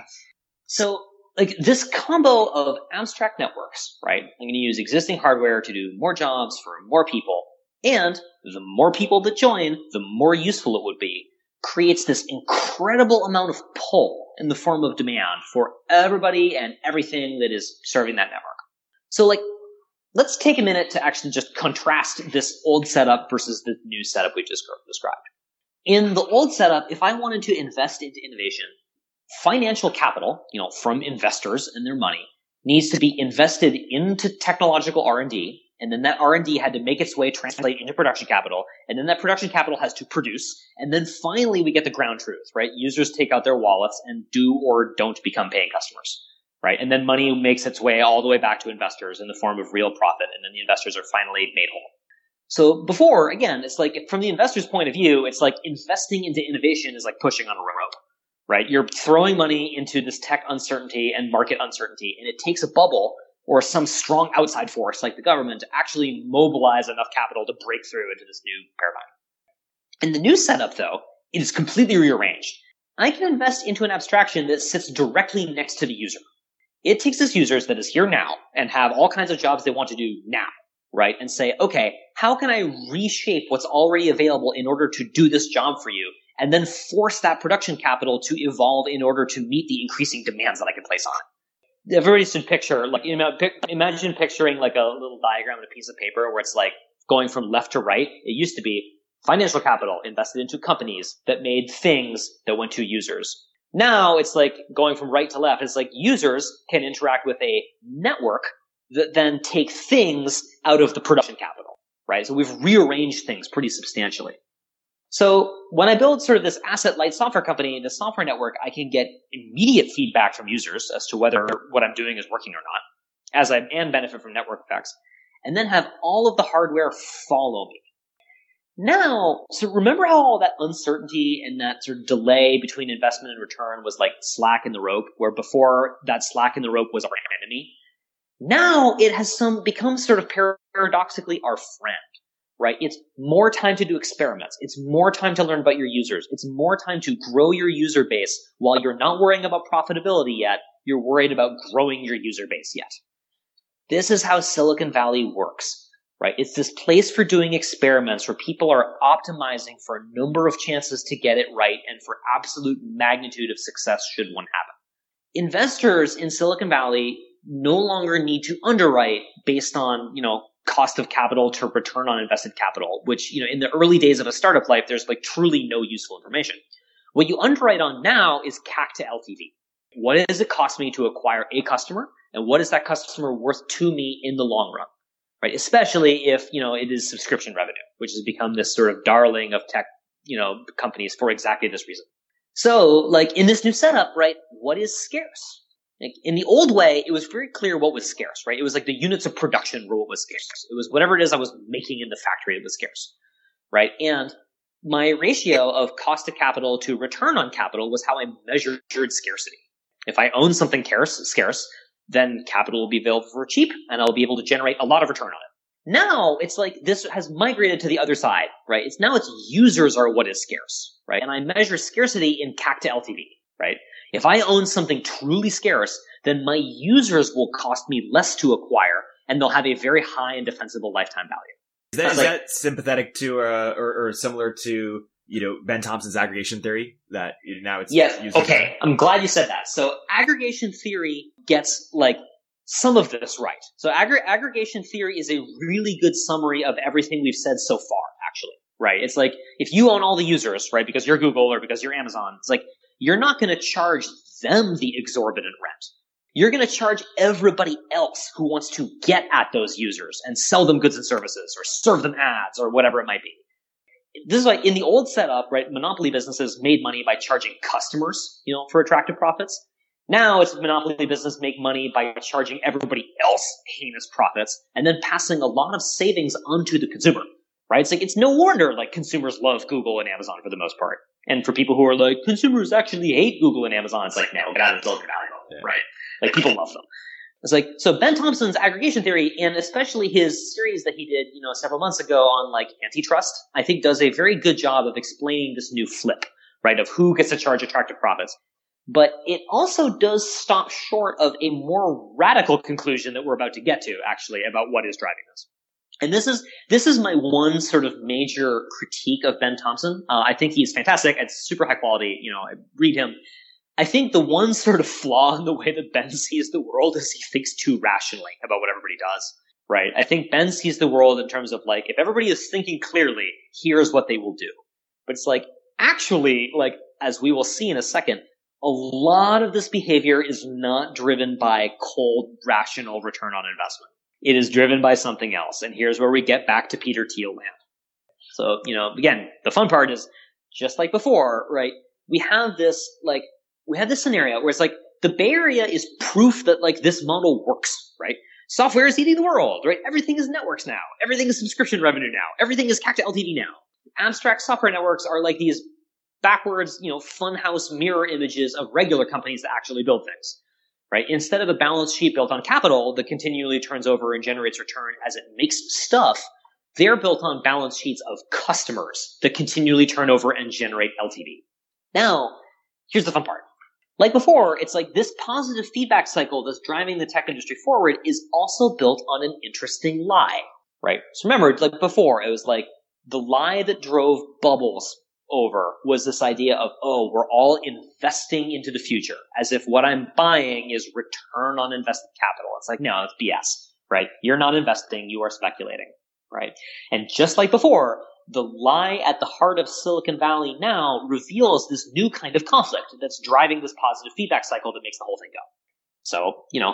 Speaker 2: So like this combo of abstract networks, right? I'm going to use existing hardware to do more jobs for more people. And the more people that join, the more useful it would be, creates this incredible amount of pull in the form of demand for everybody and everything that is serving that network. So like, let's take a minute to actually just contrast this old setup versus the new setup we just described. In the old setup, if I wanted to invest into innovation, financial capital, you know, from investors and their money needs to be invested into technological R&D and then that R&D had to make its way translate into production capital and then that production capital has to produce and then finally we get the ground truth, right? Users take out their wallets and do or don't become paying customers, right? And then money makes its way all the way back to investors in the form of real profit and then the investors are finally made whole. So before, again, it's like from the investor's point of view, it's like investing into innovation is like pushing on a rope right? You're throwing money into this tech uncertainty and market uncertainty, and it takes a bubble or some strong outside force like the government to actually mobilize enough capital to break through into this new paradigm. In the new setup, though, it is completely rearranged. I can invest into an abstraction that sits directly next to the user. It takes this users that is here now and have all kinds of jobs they want to do now, right? And say, okay, how can I reshape what's already available in order to do this job for you and then force that production capital to evolve in order to meet the increasing demands that I can place on it. Everybody should picture, like, you know, imagine picturing like a little diagram on a piece of paper where it's like going from left to right. It used to be financial capital invested into companies that made things that went to users. Now it's like going from right to left. It's like users can interact with a network that then take things out of the production capital, right? So we've rearranged things pretty substantially. So when I build sort of this asset light software company, and the software network, I can get immediate feedback from users as to whether what I'm doing is working or not, as I and benefit from network effects, and then have all of the hardware follow me. Now, so remember how all that uncertainty and that sort of delay between investment and return was like slack in the rope, where before that slack in the rope was our enemy? Now it has some become sort of paradoxically our friend right? It's more time to do experiments. It's more time to learn about your users. It's more time to grow your user base while you're not worrying about profitability yet. You're worried about growing your user base yet. This is how Silicon Valley works, right? It's this place for doing experiments where people are optimizing for a number of chances to get it right and for absolute magnitude of success should one happen. Investors in Silicon Valley no longer need to underwrite based on, you know, cost of capital to return on invested capital, which, you know, in the early days of a startup life, there's like truly no useful information. What you underwrite on now is CAC to LTV. What does it cost me to acquire a customer? And what is that customer worth to me in the long run? Right? Especially if, you know, it is subscription revenue, which has become this sort of darling of tech, you know, companies for exactly this reason. So, like in this new setup, right, what is scarce? Like in the old way, it was very clear what was scarce, right? It was like the units of production were what was scarce. It was whatever it is I was making in the factory, it was scarce, right? And my ratio of cost of capital to return on capital was how I measured scarcity. If I own something scarce, scarce, then capital will be available for cheap and I'll be able to generate a lot of return on it. Now it's like this has migrated to the other side, right? It's now it's users are what is scarce, right? And I measure scarcity in CAC to LTV, right? If I own something truly scarce, then my users will cost me less to acquire and they'll have a very high and defensible lifetime value.
Speaker 1: Is that, is like, that sympathetic to uh, or, or, similar to you know Ben Thompson's aggregation theory that now it's
Speaker 2: yes okay I'm glad you said that so aggregation theory gets like some of this right. So aggregation theory is a really good summary of everything we've said so far, actually. Right? It's like if you own all the users, right, because you're Google or because you're Amazon, it's like you're not going to charge them the exorbitant rent. You're going to charge everybody else who wants to get at those users and sell them goods and services or serve them ads or whatever it might be. This is like in the old setup, right? Monopoly businesses made money by charging customers, you know, for attractive profits. Now it's monopoly business make money by charging everybody else heinous profits and then passing a lot of savings onto the consumer. Right? It's like it's no wonder like consumers love Google and Amazon for the most part. And for people who are like consumers actually hate Google and Amazon, it's like no, get out of Silicon Valley, right? Like people love them. It's like so Ben Thompson's aggregation theory and especially his series that he did, you know, several months ago on like antitrust, I think does a very good job of explaining this new flip, right? Of who gets to charge attractive profits but it also does stop short of a more radical conclusion that we're about to get to, actually, about what is driving this. And this is this is my one sort of major critique of Ben Thompson. Uh, I think he's fantastic. It's super high quality. You know, I read him. I think the one sort of flaw in the way that Ben sees the world is he thinks too rationally about what everybody does. Right? I think Ben sees the world in terms of like, if everybody is thinking clearly, here's what they will do. But it's like, actually, like, as we will see in a second, a lot of this behavior is not driven by cold, rational return on investment. It is driven by something else. And here's where we get back to Peter Thiel land. So, you know, again, the fun part is just like before, right? We have this, like, we have this scenario where it's like the Bay Area is proof that like this model works, right? Software is eating the world, right? Everything is networks now. Everything is subscription revenue now. Everything is CAC to LTV now. Abstract software networks are like these backwards, you know, funhouse mirror images of regular companies that actually build things. Right? Instead of a balance sheet built on capital that continually turns over and generates return as it makes stuff, they're built on balance sheets of customers that continually turn over and generate LTV. Now, here's the fun part. Like before, it's like this positive feedback cycle that's driving the tech industry forward is also built on an interesting lie, right? So remember, like before, it was like the lie that drove bubbles over was this idea of, oh, we're all investing into the future as if what I'm buying is return on invested capital. It's like, no, it's BS, right? You're not investing, you are speculating, right? And just like before, the lie at the heart of Silicon Valley now reveals this new kind of conflict that's driving this positive feedback cycle that makes the whole thing go. So, you know,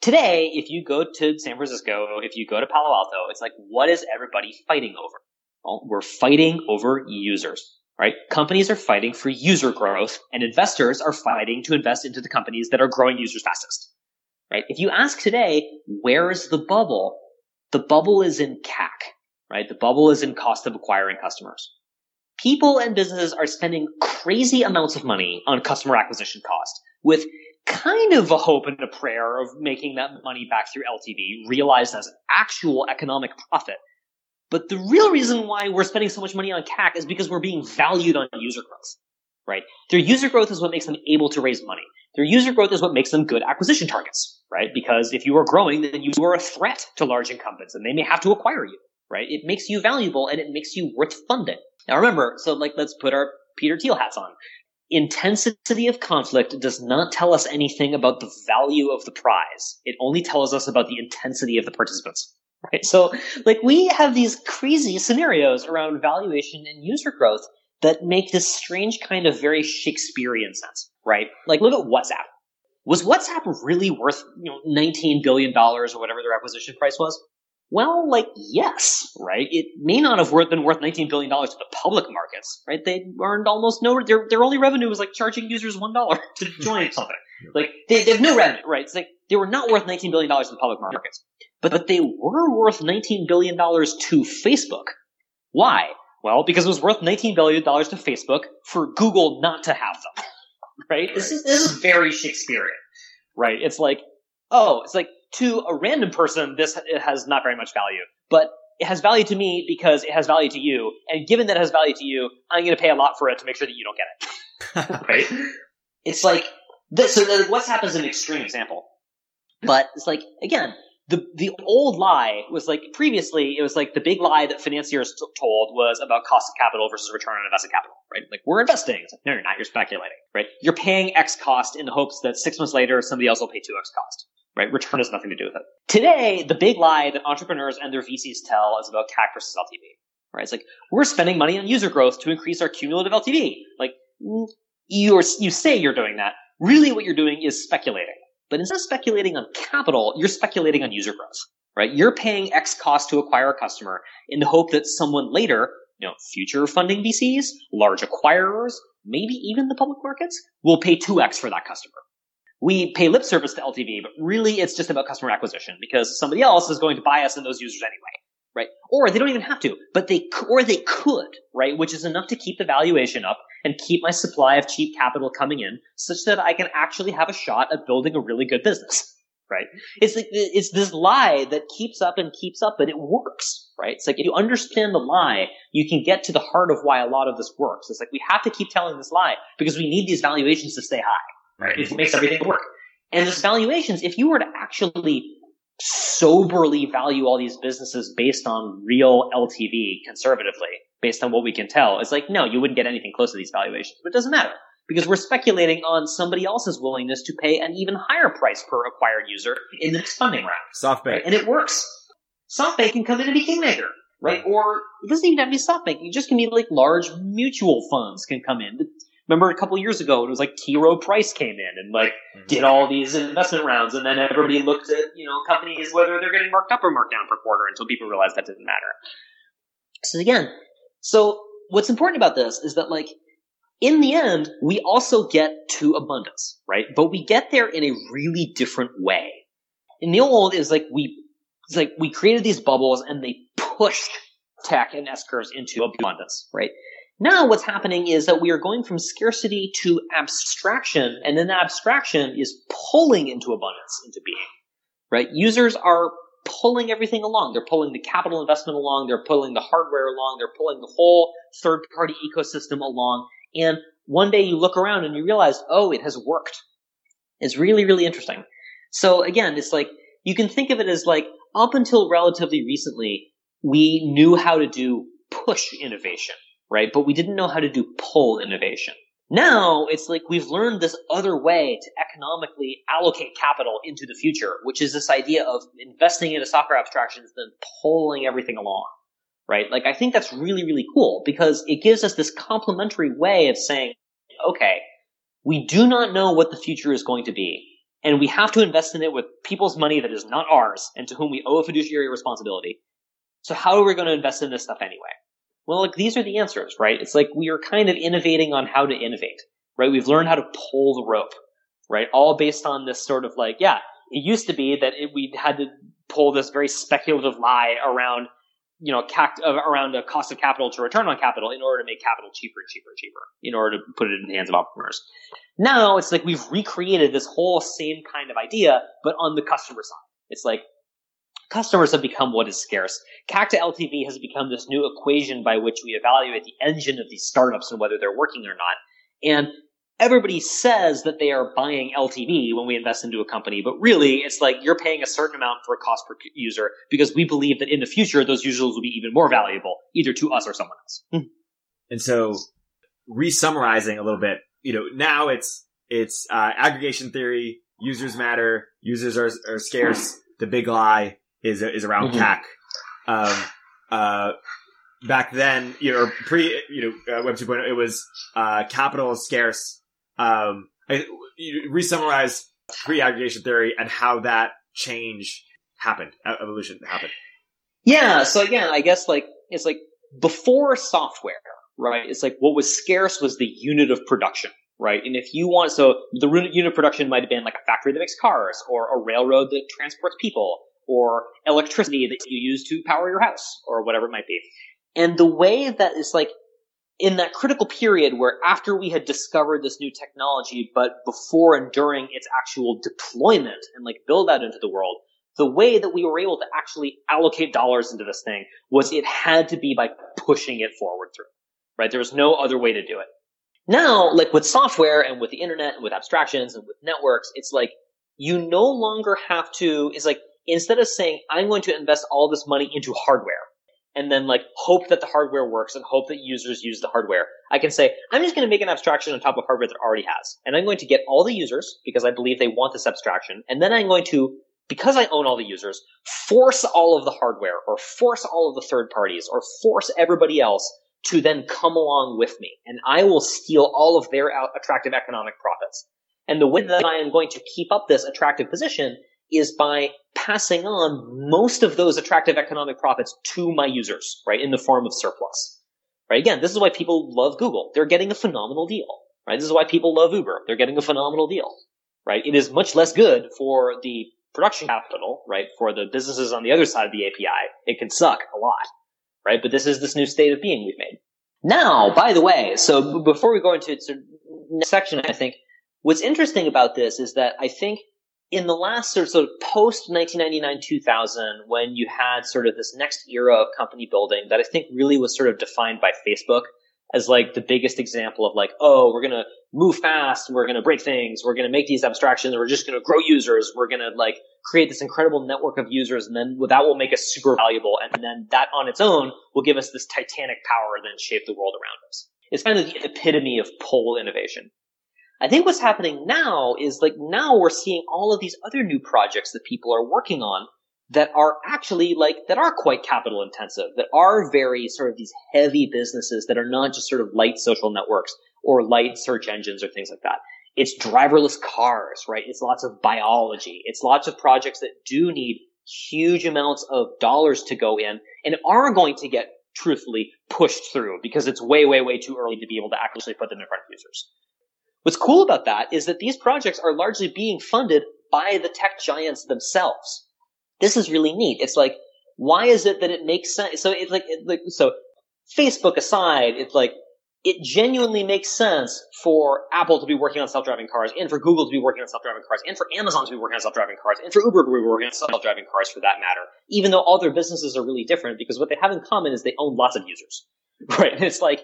Speaker 2: today, if you go to San Francisco, if you go to Palo Alto, it's like, what is everybody fighting over? Well, we're fighting over users right? Companies are fighting for user growth and investors are fighting to invest into the companies that are growing users fastest, right? If you ask today, where is the bubble? The bubble is in CAC, right? The bubble is in cost of acquiring customers. People and businesses are spending crazy amounts of money on customer acquisition cost with kind of a hope and a prayer of making that money back through LTV realized as actual economic profit but the real reason why we're spending so much money on CAC is because we're being valued on user growth, right? Their user growth is what makes them able to raise money. Their user growth is what makes them good acquisition targets, right? Because if you are growing, then you are a threat to large incumbents and they may have to acquire you, right? It makes you valuable and it makes you worth funding. Now remember, so like let's put our Peter Thiel hats on. Intensity of conflict does not tell us anything about the value of the prize. It only tells us about the intensity of the participants. Right. So like we have these crazy scenarios around valuation and user growth that make this strange kind of very Shakespearean sense, right? Like look at WhatsApp. Was WhatsApp really worth, you know, $19 billion or whatever their acquisition price was? Well, like, yes, right? It may not have worth, been worth $19 billion to the public markets, right? They earned almost no, their, their only revenue was like charging users $1 to join something. Like, they, they have no revenue, right? It's like, they were not worth $19 billion to the public markets. But, but they were worth $19 billion to Facebook. Why? Well, because it was worth $19 billion to Facebook for Google not to have them. right? right? This is, this is very Shakespearean. Right? It's like, oh, it's like, to a random person, this has not very much value. But it has value to me because it has value to you. And given that it has value to you, I'm going to pay a lot for it to make sure that you don't get it. right? It's like, this, so WhatsApp is an extreme example. But it's like, again, the the old lie was like previously it was like the big lie that financiers t- told was about cost of capital versus return on invested capital, right? Like we're investing. Like, no, you're not. You're speculating, right? You're paying X cost in the hopes that six months later somebody else will pay two X cost. right? Return has nothing to do with it. Today, the big lie that entrepreneurs and their VCs tell is about CAC versus LTV, right? It's like, we're spending money on user growth to increase our cumulative LTV. Like, you you say you're doing that. Really what you're doing is speculating. But instead of speculating on capital, you're speculating on user growth, right? You're paying X cost to acquire a customer in the hope that someone later, you know, future funding VCs, large acquirers, maybe even the public markets will pay 2X for that customer. We pay lip service to LTV, but really it's just about customer acquisition because somebody else is going to buy us and those users anyway right? Or they don't even have to, but they, or they could, right? Which is enough to keep the valuation up and keep my supply of cheap capital coming in such that I can actually have a shot at building a really good business, right? It's like, it's this lie that keeps up and keeps up, but it works, right? It's like if you understand the lie, you can get to the heart of why a lot of this works. It's like we have to keep telling this lie because we need these valuations to stay high, right? It makes everything work. And these valuations, if you were to actually soberly value all these businesses based on real LTV conservatively, based on what we can tell. It's like, no, you wouldn't get anything close to these valuations, but it doesn't matter because we're speculating on somebody else's willingness to pay an even higher price per acquired user in the next funding round.
Speaker 1: SoftBank. Right?
Speaker 2: And it works. SoftBank can come in and be kingmaker, right? Or it doesn't even have to be SoftBank. It just can be like large mutual funds can come in remember a couple years ago, it was like T. Rowe Price came in and like mm-hmm. did all these investment rounds, and then everybody looked at you know companies whether they're getting marked up or marked down per quarter until people realized that didn't matter. So again, so what's important about this is that like in the end, we also get to abundance, right? But we get there in a really different way. In the old, is like we, it's like we created these bubbles and they pushed tech and S curves into abundance, right? Now what's happening is that we are going from scarcity to abstraction, and then that abstraction is pulling into abundance into being. Right? Users are pulling everything along. They're pulling the capital investment along, they're pulling the hardware along, they're pulling the whole third party ecosystem along. And one day you look around and you realize, oh, it has worked. It's really, really interesting. So again, it's like, you can think of it as like, up until relatively recently, we knew how to do push innovation right? But we didn't know how to do pull innovation. Now it's like we've learned this other way to economically allocate capital into the future, which is this idea of investing into software abstractions, then pulling everything along, right? Like I think that's really, really cool because it gives us this complementary way of saying, okay, we do not know what the future is going to be. And we have to invest in it with people's money that is not ours and to whom we owe a fiduciary responsibility. So how are we going to invest in this stuff anyway? Well, like these are the answers, right? It's like we are kind of innovating on how to innovate, right? We've learned how to pull the rope, right? All based on this sort of like, yeah, it used to be that we had to pull this very speculative lie around, you know, cact- uh, around a cost of capital to return on capital in order to make capital cheaper and cheaper and cheaper in order to put it in the hands of entrepreneurs. Now it's like we've recreated this whole same kind of idea, but on the customer side. It's like customers have become what is scarce. CAC to LTV has become this new equation by which we evaluate the engine of these startups and whether they're working or not. And everybody says that they are buying LTV when we invest into a company, but really it's like you're paying a certain amount for a cost per user because we believe that in the future those users will be even more valuable, either to us or someone else. Hmm.
Speaker 1: and so, re-summarizing a little bit, you know, now it's it's uh, aggregation theory. Users matter. Users are, are scarce. The big lie is is around mm-hmm. CAC. Um, uh, back then, you know, pre, you know, uh, Web 2.0, it was uh, capital is scarce. Um, I, you re-summarize pre-aggregation theory and how that change happened, evolution happened.
Speaker 2: Yeah. So again, I guess like it's like before software, right? It's like what was scarce was the unit of production right? And if you want, so the unit of production might have been like a factory that makes cars or a railroad that transports people or electricity that you use to power your house or whatever it might be. And the way that is like in that critical period where after we had discovered this new technology, but before and during its actual deployment and like build out into the world, the way that we were able to actually allocate dollars into this thing was it had to be by pushing it forward through, right? There was no other way to do it. Now, like with software and with the internet and with abstractions and with networks, it's like you no longer have to, it's like instead of saying, I'm going to invest all this money into hardware, and then like hope that the hardware works and hope that users use the hardware. I can say, I'm just going to make an abstraction on top of hardware that already has. And I'm going to get all the users because I believe they want this abstraction. And then I'm going to, because I own all the users, force all of the hardware or force all of the third parties or force everybody else to then come along with me. And I will steal all of their attractive economic profits. And the way that I am going to keep up this attractive position is by passing on most of those attractive economic profits to my users, right, in the form of surplus. Right? Again, this is why people love Google. They're getting a phenomenal deal. Right? This is why people love Uber. They're getting a phenomenal deal. Right? It is much less good for the production capital, right, for the businesses on the other side of the API. It can suck a lot. Right? But this is this new state of being we've made. Now, by the way, so before we go into the next section, I think what's interesting about this is that I think in the last sort of, post 1999 2000 when you had sort of this next era of company building that i think really was sort of defined by facebook as like the biggest example of like oh we're going to move fast we're going to break things we're going to make these abstractions we're just going to grow users we're going to like create this incredible network of users and then that will make us super valuable and then that on its own will give us this titanic power and then shape the world around us. It's kind of the epitome of pull innovation I think what's happening now is like now we're seeing all of these other new projects that people are working on that are actually like that are quite capital intensive, that are very sort of these heavy businesses that are not just sort of light social networks or light search engines or things like that. It's driverless cars, right? It's lots of biology. It's lots of projects that do need huge amounts of dollars to go in and are going to get truthfully pushed through because it's way, way, way too early to be able to actually put them in front of users. What's cool about that is that these projects are largely being funded by the tech giants themselves. This is really neat. It's like, why is it that it makes sense? So it's like, it, like, so Facebook aside, it's like, it genuinely makes sense for Apple to be working on self-driving cars and for Google to be working on self-driving cars and for Amazon to be working on self-driving cars and for Uber to be working on self-driving cars for that matter, even though all their businesses are really different because what they have in common is they own lots of users. Right? And it's like,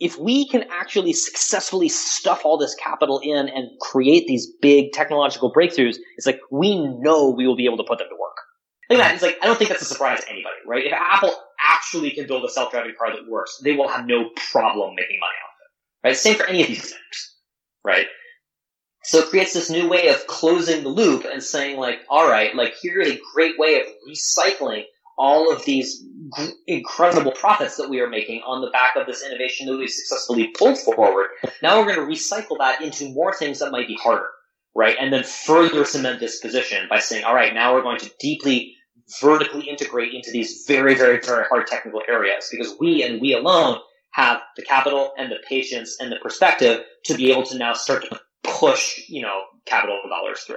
Speaker 2: if we can actually successfully stuff all this capital in and create these big technological breakthroughs, it's like we know we will be able to put them to work. Like that, it's like I don't think that's a surprise to anybody, right? If Apple actually can build a self-driving car that works, they will have no problem making money off it, right? Same for any of these things, right? So it creates this new way of closing the loop and saying like, all right, like here's a great way of recycling all of these incredible profits that we are making on the back of this innovation that we've successfully pulled forward. Now we're going to recycle that into more things that might be harder, right? And then further cement this position by saying, all right, now we're going to deeply vertically integrate into these very, very, very hard technical areas because we and we alone have the capital and the patience and the perspective to be able to now start to push, you know, capital dollars through.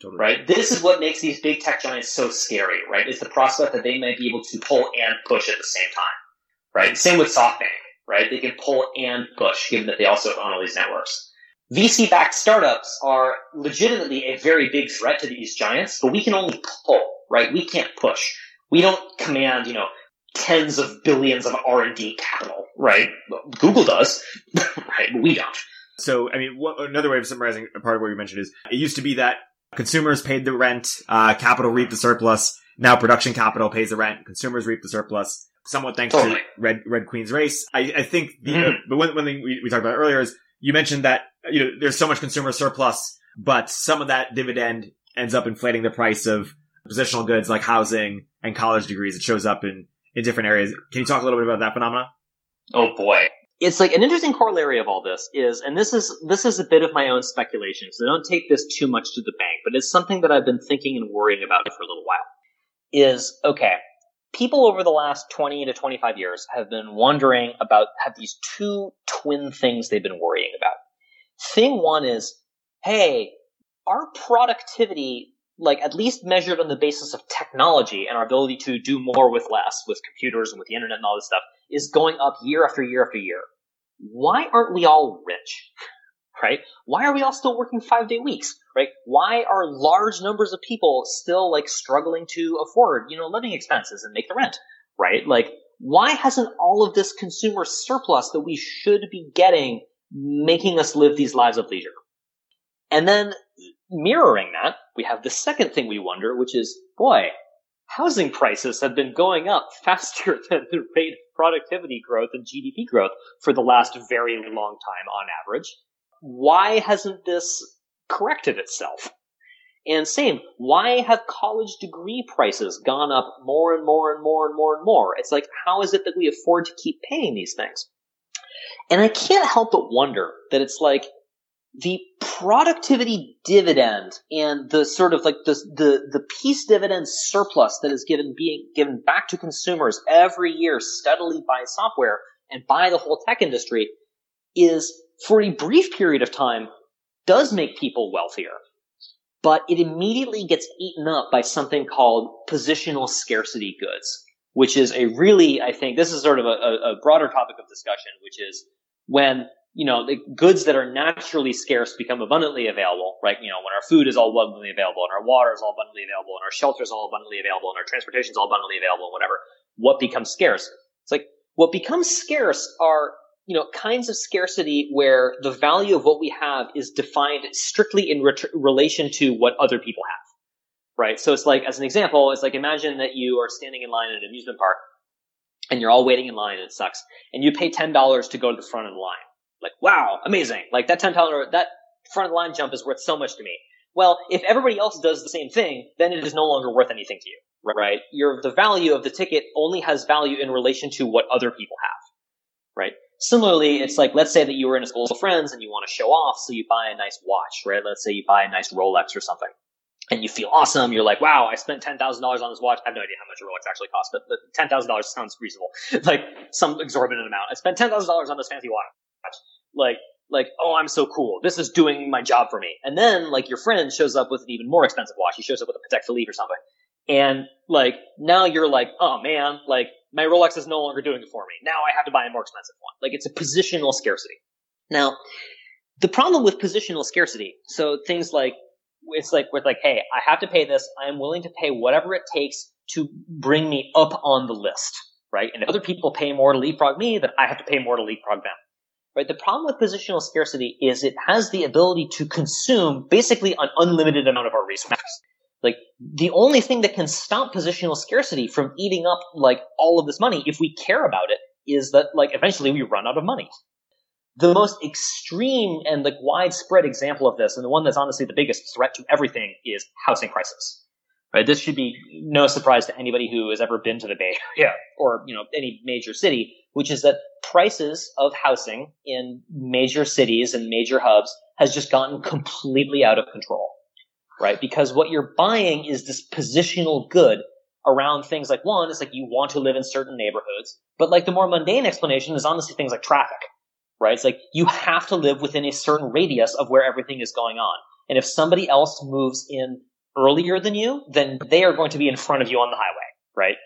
Speaker 2: Totally. Right? This is what makes these big tech giants so scary, right? Is the prospect that they might be able to pull and push at the same time. Right? Same with SoftBank, right? They can pull and push, given that they also own all these networks. VC backed startups are legitimately a very big threat to these giants, but we can only pull, right? We can't push. We don't command, you know, tens of billions of R&D capital, right? Google does, right? But we don't.
Speaker 1: So, I mean, what, another way of summarizing a part of what you mentioned is it used to be that Consumers paid the rent, uh, capital reaped the surplus. Now production capital pays the rent, consumers reap the surplus. Somewhat thanks totally. to Red Red Queen's race. I, I think the mm-hmm. uh, but one, one thing we, we talked about earlier is you mentioned that you know there's so much consumer surplus, but some of that dividend ends up inflating the price of positional goods like housing and college degrees. It shows up in in different areas. Can you talk a little bit about that phenomenon?
Speaker 2: Oh boy it's like an interesting corollary of all this is, and this is this is a bit of my own speculation, so don't take this too much to the bank, but it's something that I've been thinking and worrying about for a little while. Is okay. People over the last 20 to 25 years have been wondering about have these two twin things they've been worrying about. Thing one is, hey, our productivity like at least measured on the basis of technology and our ability to do more with less with computers and with the internet and all this stuff is going up year after year after year. Why aren't we all rich? Right? Why are we all still working five day weeks? Right? Why are large numbers of people still like struggling to afford, you know, living expenses and make the rent? Right? Like, why hasn't all of this consumer surplus that we should be getting making us live these lives of leisure? And then mirroring that, we have the second thing we wonder, which is, boy, housing prices have been going up faster than the rate of productivity growth and GDP growth for the last very long time on average. Why hasn't this corrected itself? And same, why have college degree prices gone up more and more and more and more and more? It's like, how is it that we afford to keep paying these things? And I can't help but wonder that it's like the productivity dividend and the sort of like the, the, the peace dividend surplus that is given being given back to consumers every year steadily by software and by the whole tech industry is for a brief period of time does make people wealthier. But it immediately gets eaten up by something called positional scarcity goods, which is a really, I think, this is sort of a, a broader topic of discussion, which is when you know, the goods that are naturally scarce become abundantly available, right? You know, when our food is all abundantly available and our water is all abundantly available and our shelter is all abundantly available and our transportation is all abundantly available and whatever, what becomes scarce? It's like, what becomes scarce are you know, kinds of scarcity where the value of what we have is defined strictly in re- relation to what other people have. Right? So it's like, as an example, it's like imagine that you are standing in line at an amusement park and you're all waiting in line and it sucks. And you pay $10 to go to the front of the line. Like, wow, amazing. Like that $10, that front line jump is worth so much to me. Well, if everybody else does the same thing, then it is no longer worth anything to you. Right? Your, the value of the ticket only has value in relation to what other people have. Right? Similarly, it's like, let's say that you were in a school of friends and you want to show off, so you buy a nice watch, right? Let's say you buy a nice Rolex or something. And you feel awesome. You're like, wow, I spent $10,000 on this watch. I have no idea how much a Rolex actually costs, but $10,000 sounds reasonable. like some exorbitant amount. I spent $10,000 on this fancy watch. Like, like, oh, I'm so cool. This is doing my job for me. And then, like, your friend shows up with an even more expensive watch. He shows up with a Patek Philippe or something. And, like, now you're like, oh man, like, my Rolex is no longer doing it for me. Now I have to buy a more expensive one. Like it's a positional scarcity. Now, the problem with positional scarcity, so things like it's like with like, hey, I have to pay this. I am willing to pay whatever it takes to bring me up on the list, right? And if other people pay more to leapfrog me, then I have to pay more to leapfrog them. Right? The problem with positional scarcity is it has the ability to consume basically an unlimited amount of our resources. Like the only thing that can stop positional scarcity from eating up like all of this money, if we care about it, is that like eventually we run out of money. The most extreme and like widespread example of this, and the one that's honestly the biggest threat to everything, is housing crisis. Right? This should be no surprise to anybody who has ever been to the Bay Area or you know any major city, which is that prices of housing in major cities and major hubs has just gotten completely out of control right? Because what you're buying is this positional good around things like one, it's like you want to live in certain neighborhoods, but like the more mundane explanation is honestly things like traffic, right? It's like you have to live within a certain radius of where everything is going on. And if somebody else moves in earlier than you, then they are going to be in front of you on the highway, right?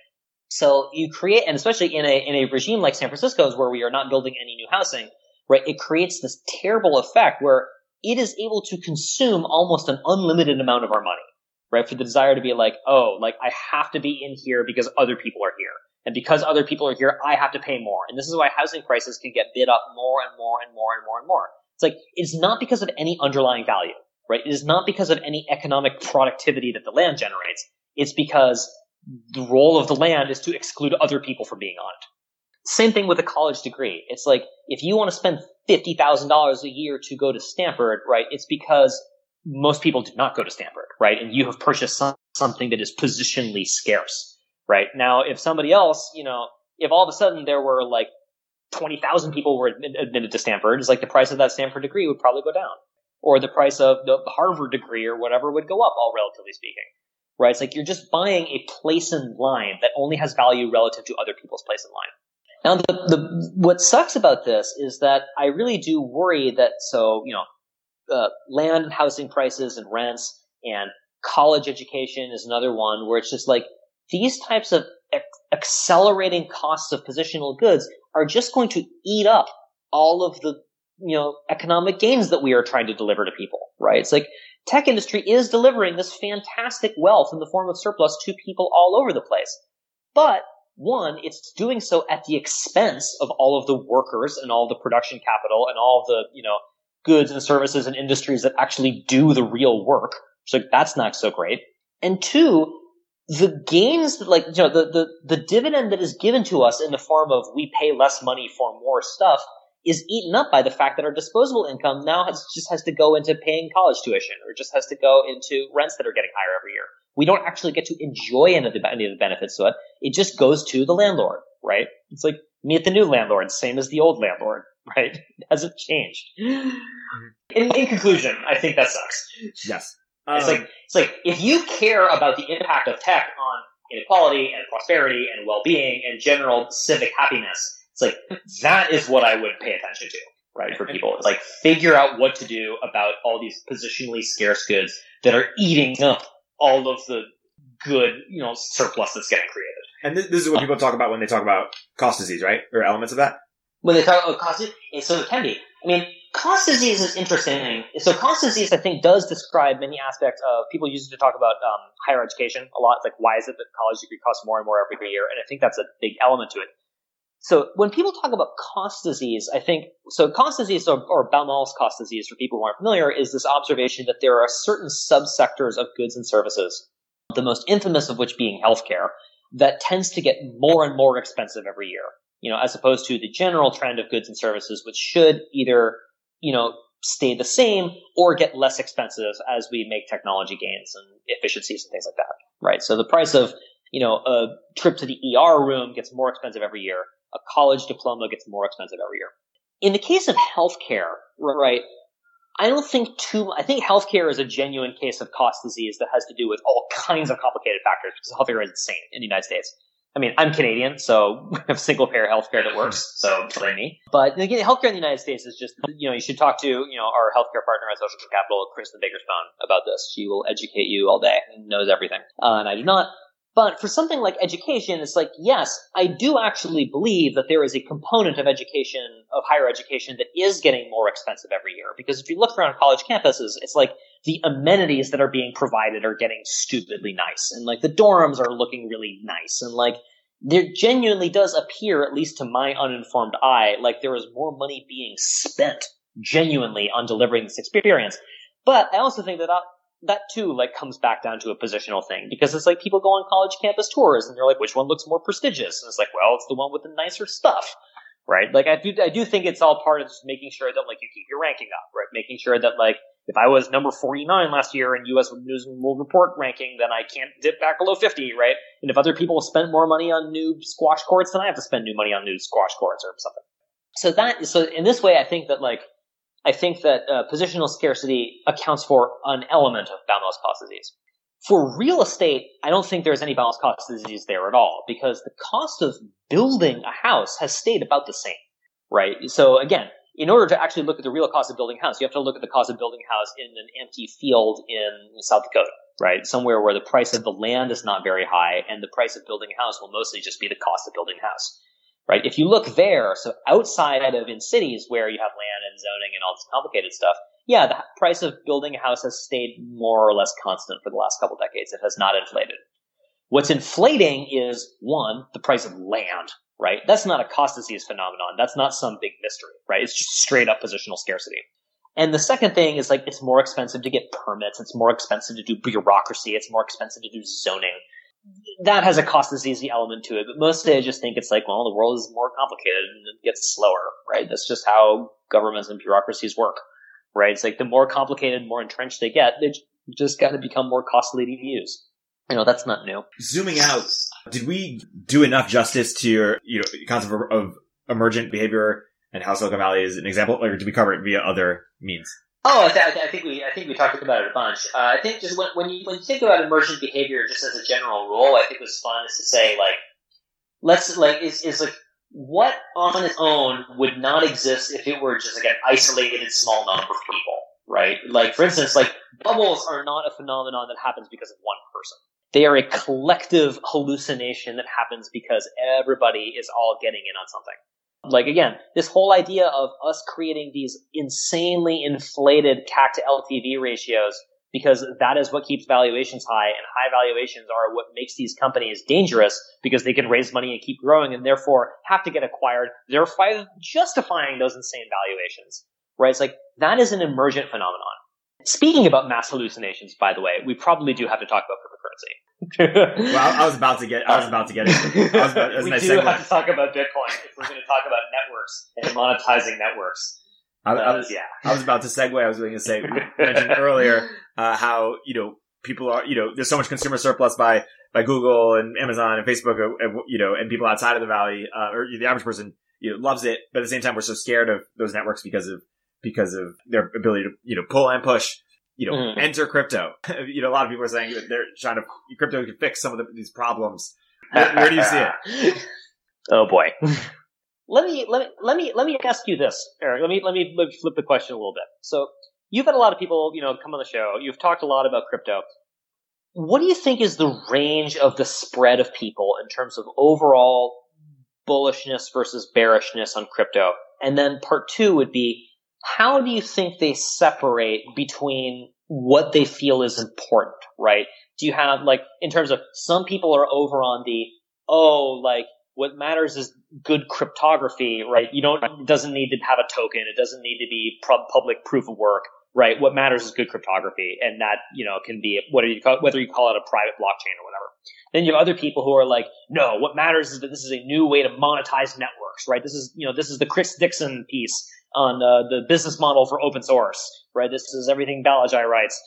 Speaker 2: So you create, and especially in a, in a regime like San Francisco's where we are not building any new housing, right? It creates this terrible effect where it is able to consume almost an unlimited amount of our money, right? For the desire to be like, oh, like I have to be in here because other people are here. And because other people are here, I have to pay more. And this is why housing prices can get bid up more and more and more and more and more. It's like, it's not because of any underlying value, right? It is not because of any economic productivity that the land generates. It's because the role of the land is to exclude other people from being on it. Same thing with a college degree. It's like if you want to spend fifty thousand dollars a year to go to Stanford, right? It's because most people do not go to Stanford, right? And you have purchased some, something that is positionally scarce, right? Now, if somebody else, you know, if all of a sudden there were like twenty thousand people were admitted to Stanford, it's like the price of that Stanford degree would probably go down, or the price of the Harvard degree or whatever would go up, all relatively speaking right? It's like you're just buying a place in line that only has value relative to other people's place in line. Now, the, the, what sucks about this is that I really do worry that so you know, uh, land and housing prices and rents and college education is another one where it's just like these types of accelerating costs of positional goods are just going to eat up all of the you know economic gains that we are trying to deliver to people right it's like tech industry is delivering this fantastic wealth in the form of surplus to people all over the place but one, it's doing so at the expense of all of the workers and all the production capital and all the, you know, goods and services and industries that actually do the real work. So that's not so great. And two, the gains that like you know the, the the dividend that is given to us in the form of we pay less money for more stuff is eaten up by the fact that our disposable income now has, just has to go into paying college tuition or just has to go into rents that are getting higher every year. We don't actually get to enjoy any of the, any of the benefits to it. It just goes to the landlord, right? It's like meet the new landlord, same as the old landlord, right? It hasn't changed. Mm-hmm. In, in conclusion, I think that sucks.
Speaker 1: Yes.
Speaker 2: It's like it's like if you care about the impact of tech on inequality and prosperity and well-being and general civic happiness, like that is what I would pay attention to, right? For people, it's like figure out what to do about all these positionally scarce goods that are eating up all of the good, you know, surplus that's getting created.
Speaker 1: and this, this is what people talk about when they talk about cost disease, right? Or elements of that.
Speaker 2: when they talk about cost disease, so it can be. I mean, cost disease is interesting. So cost disease, I think, does describe many aspects of people use it to talk about um, higher education a lot. It's like, why is it that college degree costs more and more every year? And I think that's a big element to it. So when people talk about cost disease, I think so. Cost disease, or, or cost disease, for people who aren't familiar, is this observation that there are certain subsectors of goods and services, the most infamous of which being healthcare, that tends to get more and more expensive every year you know, as opposed to the general trend of goods and services, which should either, you know, stay the same or get less expensive as we make technology gains and efficiencies and things like that, right? So the price of, you know, a trip to the ER room gets more expensive every year. A college diploma gets more expensive every year. In the case of healthcare, right, I don't think too, I think healthcare is a genuine case of cost disease that has to do with all kinds of complicated factors because healthcare is insane in the United States. I mean, I'm Canadian, so we have single payer healthcare that works, so blame me. But again, healthcare in the United States is just, you know, you should talk to, you know, our healthcare partner at Social Capital, Kristen Bakerspoon, about this. She will educate you all day and knows everything. Uh, and I do not. But for something like education, it's like, yes, I do actually believe that there is a component of education, of higher education, that is getting more expensive every year. Because if you look around college campuses, it's like the amenities that are being provided are getting stupidly nice. And like the dorms are looking really nice. And like there genuinely does appear, at least to my uninformed eye, like there is more money being spent genuinely on delivering this experience. But I also think that uh, that too like comes back down to a positional thing because it's like people go on college campus tours and they're like, which one looks more prestigious? And it's like, well, it's the one with the nicer stuff, right? Like I do, I do think it's all part of just making sure that like you keep your ranking up, right? Making sure that like if I was number 49 last year in U.S. News and World Report ranking, then I can't dip back below 50, right? And if other people spend more money on new squash courts, then I have to spend new money on new squash courts or something. So that, so in this way, I think that like, I think that uh, positional scarcity accounts for an element of Baumol's cost disease. For real estate, I don't think there's any Baumol's cost disease there at all because the cost of building a house has stayed about the same, right? So again, in order to actually look at the real cost of building a house, you have to look at the cost of building a house in an empty field in South Dakota, right? Somewhere where the price of the land is not very high and the price of building a house will mostly just be the cost of building a house, right? If you look there, so outside of in cities where you have land and zoning and all this complicated stuff, yeah, the price of building a house has stayed more or less constant for the last couple decades. It has not inflated. What's inflating is one, the price of land, right? That's not a cost disease phenomenon. That's not some big mystery, right? It's just straight up positional scarcity. And the second thing is like it's more expensive to get permits. It's more expensive to do bureaucracy. It's more expensive to do zoning. That has a cost disease element to it. But mostly I just think it's like, well, the world is more complicated and it gets slower, right? That's just how governments and bureaucracies work, right? It's like the more complicated, more entrenched they get, they just got to become more costly to use. You know, that's not new.
Speaker 1: Zooming out, did we do enough justice to your concept of, of emergent behavior and how Silicon Valley is an example, or did we cover it via other means?
Speaker 2: Oh, I, th- I think we I think we talked about it a bunch. Uh, I think just when, when you when you think about emergent behavior, just as a general rule, I think what's fun is to say like, let's like is is like what on its own would not exist if it were just like an isolated small number of people, right? Like for instance, like bubbles are not a phenomenon that happens because of one person. They are a collective hallucination that happens because everybody is all getting in on something. Like again, this whole idea of us creating these insanely inflated CAC to LTV ratios because that is what keeps valuations high and high valuations are what makes these companies dangerous because they can raise money and keep growing and therefore have to get acquired, therefore justifying those insane valuations. Right? It's like that is an emergent phenomenon. Speaking about mass hallucinations, by the way, we probably do have to talk about cryptocurrency
Speaker 1: well, I, was about to get. I was about to get it. I was about,
Speaker 2: we
Speaker 1: nice
Speaker 2: do
Speaker 1: segue.
Speaker 2: have to talk about Bitcoin if we're going to talk about networks and monetizing networks.
Speaker 1: I, I,
Speaker 2: is- yeah.
Speaker 1: I was about to segue. I was going to say, we mentioned earlier uh, how you know people are. You know, there's so much consumer surplus by by Google and Amazon and Facebook. uh, uh, You know, and people outside of the valley, uh, or the average person, you know, loves it. But at the same time, we're so scared of those networks because of because of their ability to you know pull and push. You know,
Speaker 2: Mhm.
Speaker 1: enter crypto. you know, a lot of people are saying that they're trying to crypto can fix some of the, these problems. Where, where do you see it?
Speaker 2: oh boy. let me let me let me let me ask you this, Erik. Let me let me let me flip the question a little bit. So you've had a lot of people, you know, come on the show. You've talked a lot about crypto. What do you think is the range of the spread of people in terms of overall bullishness versus bearishness on crypto? And then part two would be how do you think they separate between what they feel is important, right? Do you have like in terms of some people are over on the oh like what matters is good cryptography, right? You don't it doesn't need to have a token, it doesn't need to be public proof of work, right? What matters is good cryptography, and that you know can be do you call whether you call it a private blockchain or whatever. Then you have other people who are like, no, what matters is that this is a new way to monetize networks, right? This is you know this is the Chris Dixon piece on uh, the business model for open source, right? This is everything Balaji writes.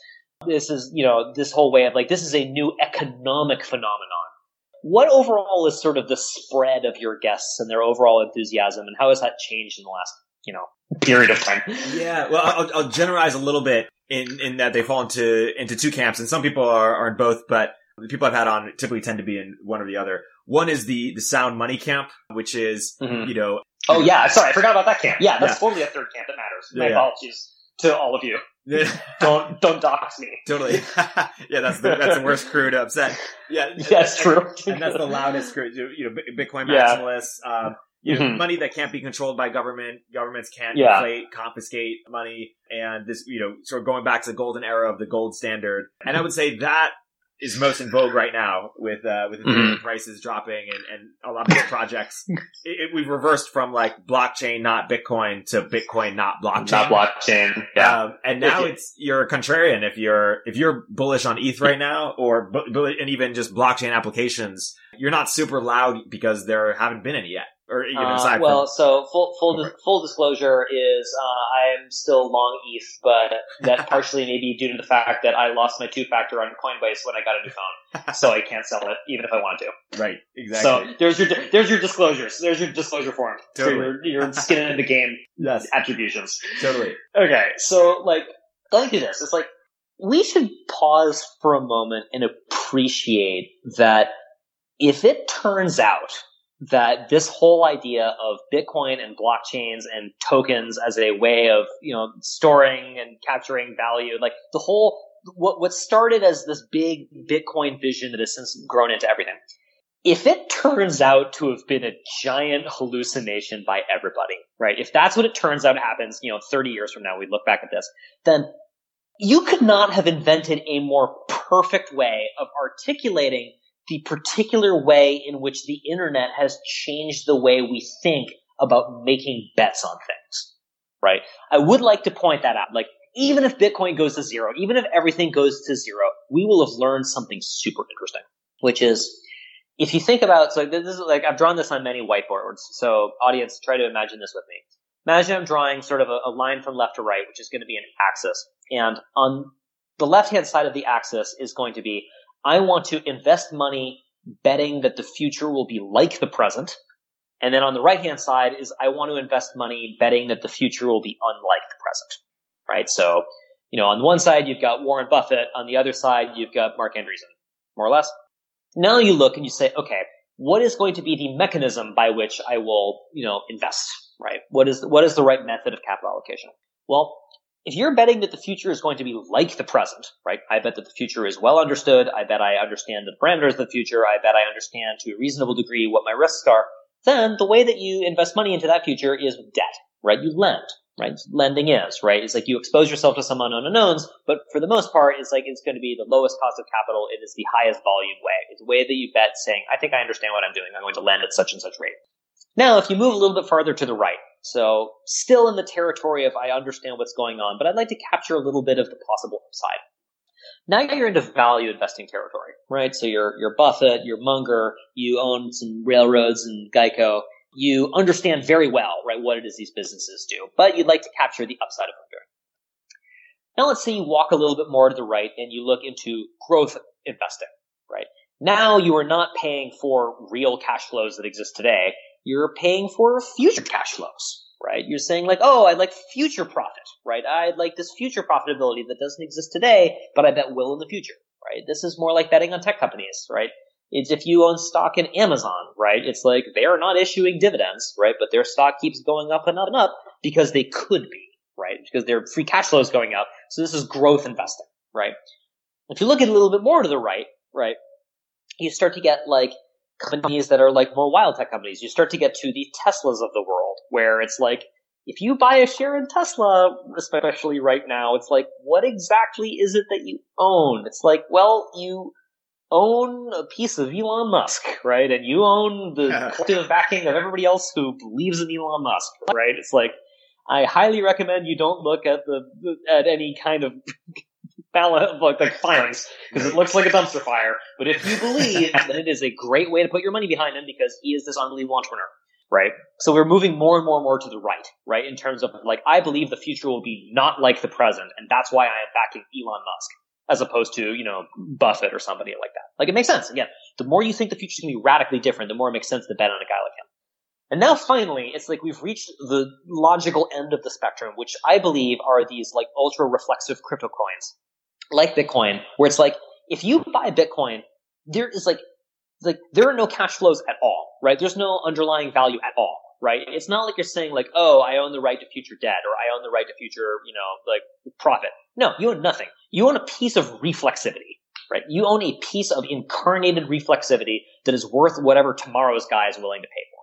Speaker 2: This is, you know, this whole way of like, this is a new economic phenomenon. What overall is sort of the spread of your guests and their overall enthusiasm, and how has that changed in the last, you know, period of time?
Speaker 1: Yeah, well, I'll, I'll generalize a little bit in, in that they fall into, into two camps and some people are, are in both, but the people I've had on typically tend to be in one or the other. One is the, the sound money camp, which is,
Speaker 2: Mhm.
Speaker 1: you know,
Speaker 2: Oh yeah, sorry, I forgot about that camp. Yeah, that's
Speaker 1: Yeah.
Speaker 2: totally a third camp that matters. My
Speaker 1: Yeah, yeah.
Speaker 2: apologies to all of you. Don't don't dox me.
Speaker 1: totally. yeah, that's the, that's the worst crew to upset. Yeah.
Speaker 2: That's true.
Speaker 1: And that's the loudest crew, you know, Bitcoin
Speaker 2: Yeah.
Speaker 1: maximalists, um, you know,
Speaker 2: Mhm.
Speaker 1: money that can't be controlled by government. Governments can't
Speaker 2: Yeah.
Speaker 1: inflate, confiscate money. And this, you know, sort of going back to the golden era of the gold standard. And I would say that is most in vogue right now with, uh, with Ethereum prices dropping and, and a lot of these projects. it, it- we've reversed from like blockchain, not Bitcoin to Bitcoin, not blockchain.
Speaker 2: Not blockchain. Yeah.
Speaker 1: Um, and now it's you're a contrarian if you're if you're bullish on ETH right now, or bu- bu- and even just blockchain applications. You're not super loud because there haven't been any yet, or even
Speaker 2: Uh,
Speaker 1: aside
Speaker 2: well,
Speaker 1: from
Speaker 2: so full full dis- full disclosure is uh, I am still long ETH, but that partially may be due to the fact that I lost my two factor on Coinbase when I got a new phone, so I can't sell it even if I wanted to.
Speaker 1: right exactly.
Speaker 2: So there's your there's your disclosures. There's your disclosure form for
Speaker 1: Totally.
Speaker 2: your, your skin in the game
Speaker 1: yes,
Speaker 2: attributions.
Speaker 1: totally.
Speaker 2: Okay, so like going through this, it's like we should pause for a moment and appreciate that if it turns out that this whole idea of Bitcoin and blockchains and tokens as a way of, you know, storing and capturing value, like the whole, what, what started as this big Bitcoin vision that has since grown into everything. If it turns out to have been a giant hallucination by everybody, right? If that's what it turns out happens, you know, 30 years from now, we look back at this, then you could not have invented a more perfect way of articulating the particular way in which the internet has changed the way we think about making bets on things, right? I would like to point that out. Like, even if Bitcoin goes to zero, even if everything goes to zero, we will have learned something super interesting, which is if you think about, so this is like, I've drawn this on many whiteboards. So audience, try to imagine this with me. Imagine I'm drawing sort of a, a line from left to right, which is going to be an axis. And on the left hand side of the axis is going to be, I want to invest money betting that the future will be like the present. And then on the right hand side is I want to invest money betting that the future will be unlike the present. Right? So, you know, on one side you've got Warren Buffett, on the other side you've got Marc Andreessen, more or less. Now you look and you say, okay, what is going to be the mechanism by which I will, you know, invest, right? What is, what is the right method of capital allocation? Well, if you're betting that the future is going to be like the present, right? I bet that the future is well understood. I bet I understand the parameters of the future. I bet I understand to a reasonable degree what my risks are. Then the way that you invest money into that future is with debt, right? You lend, right? Lending is, right? It's like you expose yourself to some unknown unknowns, but for the most part, it's like it's going to be the lowest cost of capital. It is the highest volume way. It's the way that you bet saying, I think I understand what I'm doing. I'm going to lend at such and such rate. Now, if you move a little bit farther to the right, so still in the territory of I understand what's going on, but I'd like to capture a little bit of the possible upside. Now you're into value investing territory, right? So you're, you're Buffett, you're Munger, you own some railroads and Geico. You understand very well, right, what it is these businesses do, but you'd like to capture the upside of them. Now let's say you walk a little bit more to the right and you look into growth investing, right? Now you are not paying for real cash flows that exist today. You're paying for future cash flows, right? You're saying like, oh, I'd like future profit, right? I'd like this future profitability that doesn't exist today, but I bet will in the future, right? This is more like betting on tech companies, right? It's if you own stock in Amazon, right? It's like they are not issuing dividends, right? But their stock keeps going up and up and up because they could be, right? Because their free cash flow is going up. So this is growth investing, right? If you look at a little bit more to the right, right, you start to get like companies that are like more wild tech companies. You start to get to the Teslas of the world, where it's like, if you buy a share in Tesla, especially right now, it's like, what exactly is it that you own? It's like, well, you own a piece of Elon Musk, right? And you own the collective backing of everybody else who believes in Elon Musk, right? It's like, I highly recommend you don't look at the at any kind of balance like, like filings because it looks like a dumpster fire. But if you believe, then it is a great way to put your money behind him because he is this unbelievable entrepreneur, right? So we're moving more and more and more to the right, right? In terms of like, I believe the future will be not like the present, and that's why I am backing Elon Musk as opposed to you know Buffett or somebody like that. Like it makes sense. Again, the more you think the future is going to be radically different, the more it makes sense to bet on a guy like him. And now finally, it's like we've reached the logical end of the spectrum, which I believe are these like ultra reflexive crypto coins, like Bitcoin, where it's like, if you buy Bitcoin, there is like, like, there are no cash flows at all, right? There's no underlying value at all, right? It's not like you're saying like, oh, I own the right to future debt or I own the right to future, you know, like profit. No, you own nothing. You own a piece of reflexivity, right? You own a piece of incarnated reflexivity that is worth whatever tomorrow's guy is willing to pay for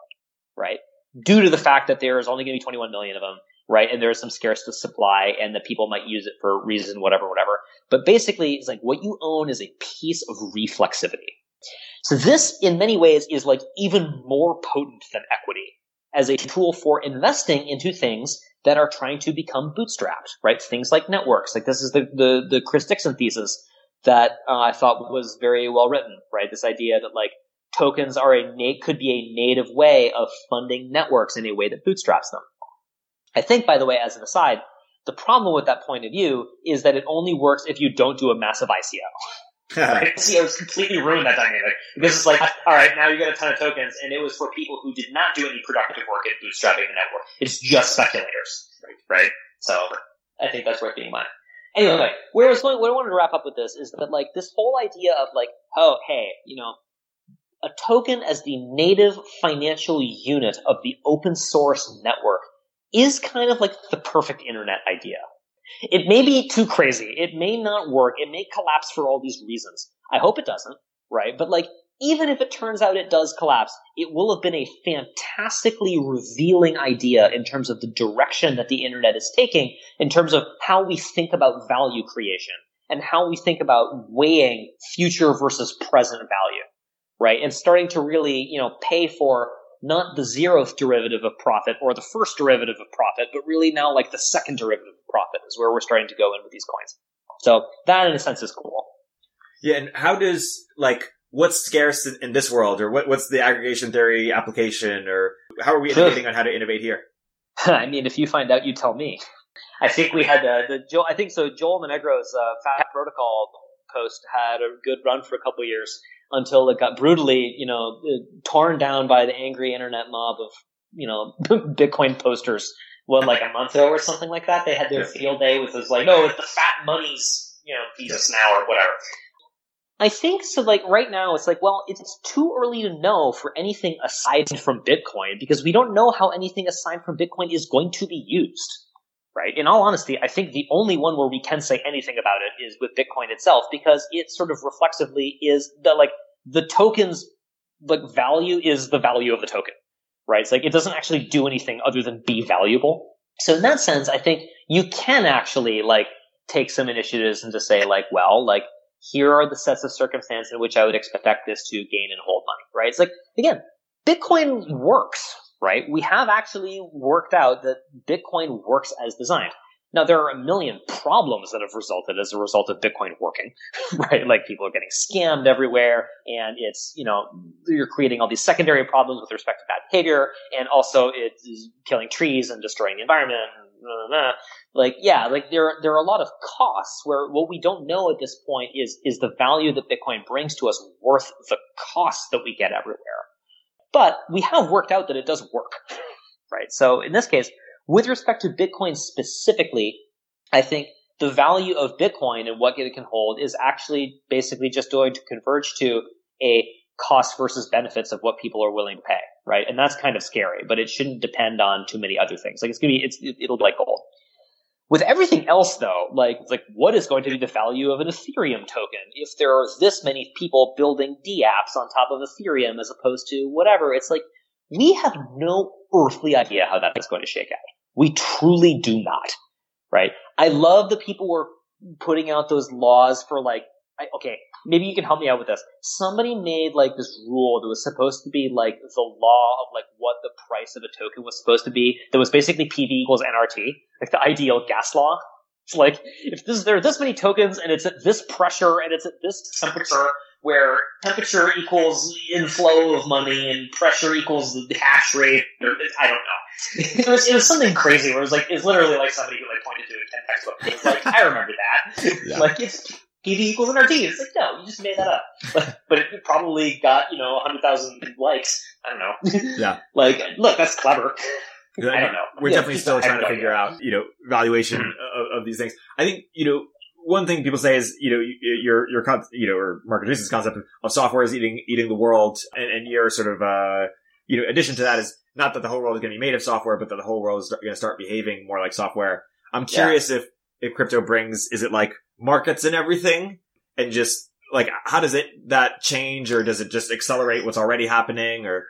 Speaker 2: right? Due to the fact that there is only going to be 21 million of them, right? And there's some scarce supply and that people might use it for reason, whatever, whatever. But basically, it's like what you own is a piece of reflexivity. So this, in many ways, is like even more potent than equity as a tool for investing into things that are trying to become bootstrapped, right? Things like networks. Like this is the, the, the Chris Dixon thesis that uh, I thought was very well written, right? This idea that like tokens are a na- could be a native way of funding networks in a way that bootstraps them. I think, by the way, as an aside, the problem with that point of view is that it only works if you don't do a massive ICO. right? ICOs completely ruined that dynamic. Because it's like, all right, now you get a ton of tokens, and it was for people who did not do any productive work in bootstrapping the network. It's just speculators, right? So I think that's worth being in mind. Anyway, where I was going, what I wanted to wrap up with this is that like this whole idea of like, oh, hey, you know, a token as the native financial unit of the open source network is kind of like the perfect internet idea. It may be too crazy. It may not work. It may collapse for all these reasons. I hope it doesn't, right? But like, even if it turns out it does collapse, it will have been a fantastically revealing idea in terms of the direction that the internet is taking, in terms of how we think about value creation and how we think about weighing future versus present value right? And starting to really, you know, pay for not the zeroth derivative of profit or the first derivative of profit, but really now like the second derivative of profit is where we're starting to go in with these coins. So that in a sense is cool.
Speaker 1: Yeah. And how does like, what's scarce in, this world or what, what's the aggregation theory application or how are we innovating on how to innovate here?
Speaker 2: I mean, if you find out, you tell me. I think we had uh, the Joel, I think so. Joel Monegro's uh, Fat Protocol post had a good run for a couple years until it got brutally, you know, uh, torn down by the angry internet mob of, you know, Bitcoin posters. What, like a month ago or something like that? They had their field day with this, like, no, it's the fat money's, you know, thesis now or whatever. I think so. Like right now, it's like, well, it's too early to know for anything aside from Bitcoin because we don't know how anything aside from Bitcoin is going to be used right? In all honesty, I think the only one where we can say anything about it is with Bitcoin itself because it sort of reflexively is the like the token's like value is the value of the token, right? It's like it doesn't actually do anything other than be valuable. So in that sense, I think you can actually like take some initiatives and to say like, well, like here are the sets of circumstances in which I would expect this to gain and hold money, right? It's like again, Bitcoin works, right? We have actually worked out that Bitcoin works as designed. Now, there are a million problems that have resulted as a result of Bitcoin working, right? Like people are getting scammed everywhere, and it's, you know, you're creating all these secondary problems with respect to bad behavior, and also it's killing trees and destroying the environment. Blah, blah, blah. Like, yeah, like there, there are a lot of costs where what we don't know at this point is, is the value that Bitcoin brings to us worth the cost that we get everywhere. But we have worked out that it does work, right? So in this case, with respect to Bitcoin specifically, I think the value of Bitcoin and what it can hold is actually basically just going to converge to a cost versus benefits of what people are willing to pay, right? And that's kind of scary, but it shouldn't depend on too many other things. Like it's gonna be, it's, it'll be like gold. With everything else though, like, like what is going to be the value of an Ethereum token if there are this many people building dApps on top of Ethereum as opposed to whatever? It's like, we have no earthly idea how that is going to shake out. We truly do not, right? I love the people who are putting out those laws for like, I, okay, maybe you can help me out with this. Somebody made like this rule that was supposed to be like the law of like what the price of a token was supposed to be. That was basically PV equals NRT, like the ideal gas law. It's like if this, there are this many tokens and it's at this pressure and it's at this temperature, where temperature equals inflow of money and pressure equals the hash rate. Or, I don't know. It was, it was something crazy where it was like it's literally like somebody who like pointed to a textbook. It was like I remember that. Yeah. Like it's PV equals NRT. It's like no, you just made that up. But, but it probably got you know hundred thousand likes. I don't know.
Speaker 1: Yeah.
Speaker 2: like look, that's clever. I don't know.
Speaker 1: We're yeah, definitely still trying to figure out, you know, valuation mm-hmm. of, of, these things. I think, you know, one thing people say is, you know, your, your, you know, or Marc Andreessen's concept of software is eating, eating the world. And, and your sort of, uh, you know, addition to that is not that the whole world is going to be made of software, but that the whole world is going to start behaving more like software. I'm curious yeah. if, if crypto brings, is it like markets and everything and just like, how does it, that change or does it just accelerate what's already happening or?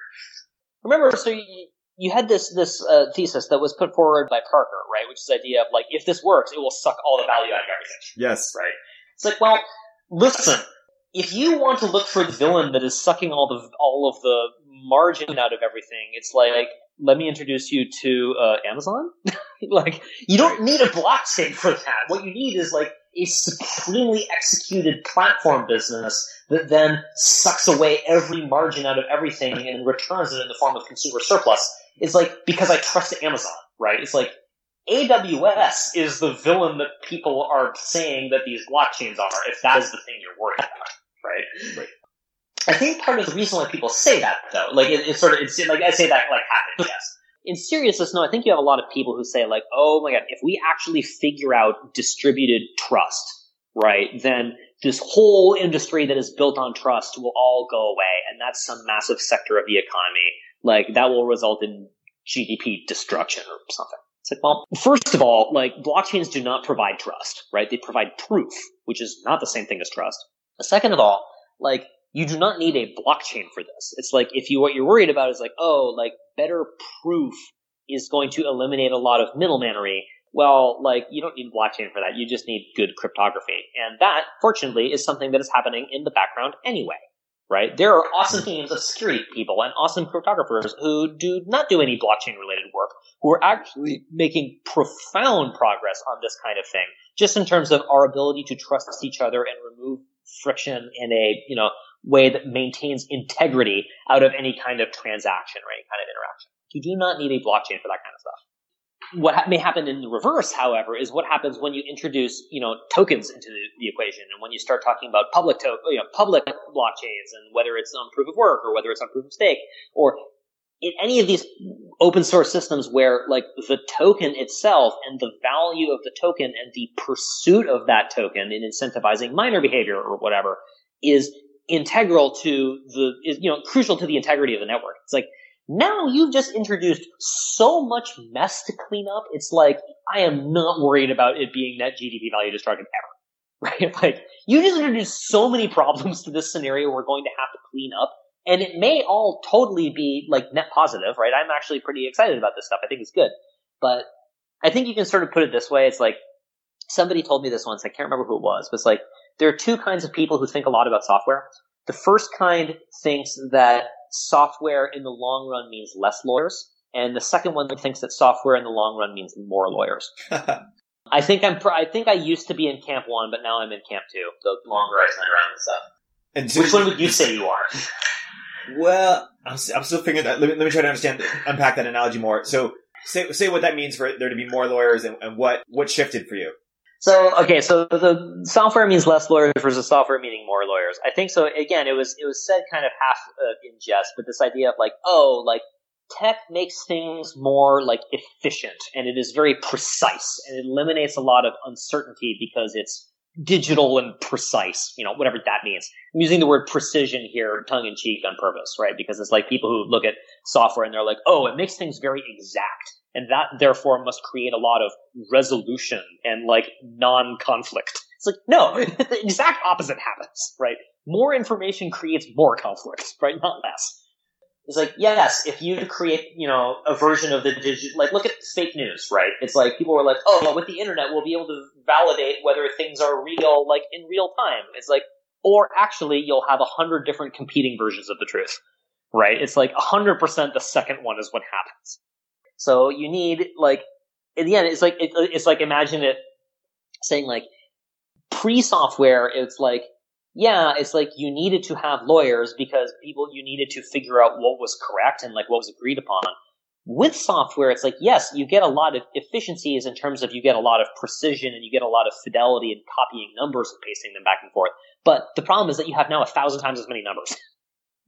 Speaker 2: Remember, so you, you had this this uh, thesis that was put forward by Parker, right? Which is the idea of like, if this works, it will suck all the value out of everything.
Speaker 1: Yes.
Speaker 2: Right. It's like, well, listen, if you want to look for the villain that is sucking all the all of the margin out of everything, it's like, let me introduce you to uh, Amazon. like, you don't need a blockchain for that. What you need is like a supremely executed platform business that then sucks away every margin out of everything and returns it in the form of consumer surplus is like because I trust Amazon, right? It's like AWS is the villain that people are saying that these blockchains are, if that is the thing you're worried about, right? right. I think part of the reason why people say that, though, like it, it's sort of, it's like I say that like half yes. In seriousness, no, I think you have a lot of people who say like, oh my god, if we actually figure out distributed trust, right, then this whole industry that is built on trust will all go away, and that's some massive sector of the economy like that will result in GDP destruction or something. It's like, well, first of all, like blockchains do not provide trust, right? They provide proof, which is not the same thing as trust. Second of all, like you do not need a blockchain for this. It's like if you what you're worried about is like, oh, like better proof is going to eliminate a lot of middlemanery. Well, like you don't need blockchain for that. You just need good cryptography. And that, fortunately, is something that is happening in the background anyway right? There are awesome teams of security people and awesome cryptographers who do not do any blockchain related work, who are actually making profound progress on this kind of thing, just in terms of our ability to trust each other and remove friction in a, you know, way that maintains integrity out of any kind of transaction or any kind of interaction. You do not need a blockchain for that kind of stuff what ha- may happen in the reverse, however, is what happens when you introduce, you know, tokens into the, the equation, and when you start talking about public, to- you know, public blockchains, and whether it's on proof of work or whether it's on proof of stake, or in any of these open source systems where, like, the token itself and the value of the token and the pursuit of that token in incentivizing miner behavior or whatever is integral to the, is, you know, crucial to the integrity of the network. It's like now you've just introduced so much mess to clean up. It's like, I am not worried about it being net GDP value destructive ever. Right? Like, you just introduced so many problems to this scenario we're going to have to clean up. And it may all totally be like net positive, right? I'm actually pretty excited about this stuff. I think it's good. But I think you can sort of put it this way. It's like, somebody told me this once. I can't remember who it was, but it's like, there are two kinds of people who think a lot about software. The first kind thinks that software in the long run means less lawyers, and the second one thinks that software in the long run means more lawyers. I think I'm. I think I used to be in camp one, but now I'm in camp two. The longer I spend around this stuff.
Speaker 1: And so-
Speaker 2: Which one would you say you are?
Speaker 1: Well, I'm, I'm still figuring that. Let me, let me try to understand, unpack that analogy more. So, say say what that means for there to be more lawyers, and, and what what shifted for you.
Speaker 2: So okay, so the software means less lawyers versus software meaning more lawyers. I think so. Again, it was it was said kind of half uh, in jest, but this idea of like, oh, like tech makes things more like efficient and it is very precise and it eliminates a lot of uncertainty because it's digital and precise, you know, whatever that means. I'm using the word precision here tongue in cheek on purpose, right? Because it's like people who look at software and they're like, oh, it makes things very exact. And that therefore must create a lot of resolution and like non-conflict. It's like, no, the exact opposite happens, right? More information creates more conflict, right? Not less. It's like, yes, if you create, you know, a version of the digital, like, look at fake news, right? It's like people were like, oh, with the internet, we'll be able to validate whether things are real, like, in real time. It's like, or actually, you'll have a hundred different competing versions of the truth, right? It's like a hundred percent the second one is what happens. So you need, like, in the end, it's like, it, it's like, imagine it saying, like, pre-software, it's like, yeah, it's like you needed to have lawyers because people you needed to figure out what was correct and like what was agreed upon. With software, it's like yes, you get a lot of efficiencies in terms of you get a lot of precision and you get a lot of fidelity in copying numbers and pasting them back and forth. But the problem is that you have now a thousand times as many numbers,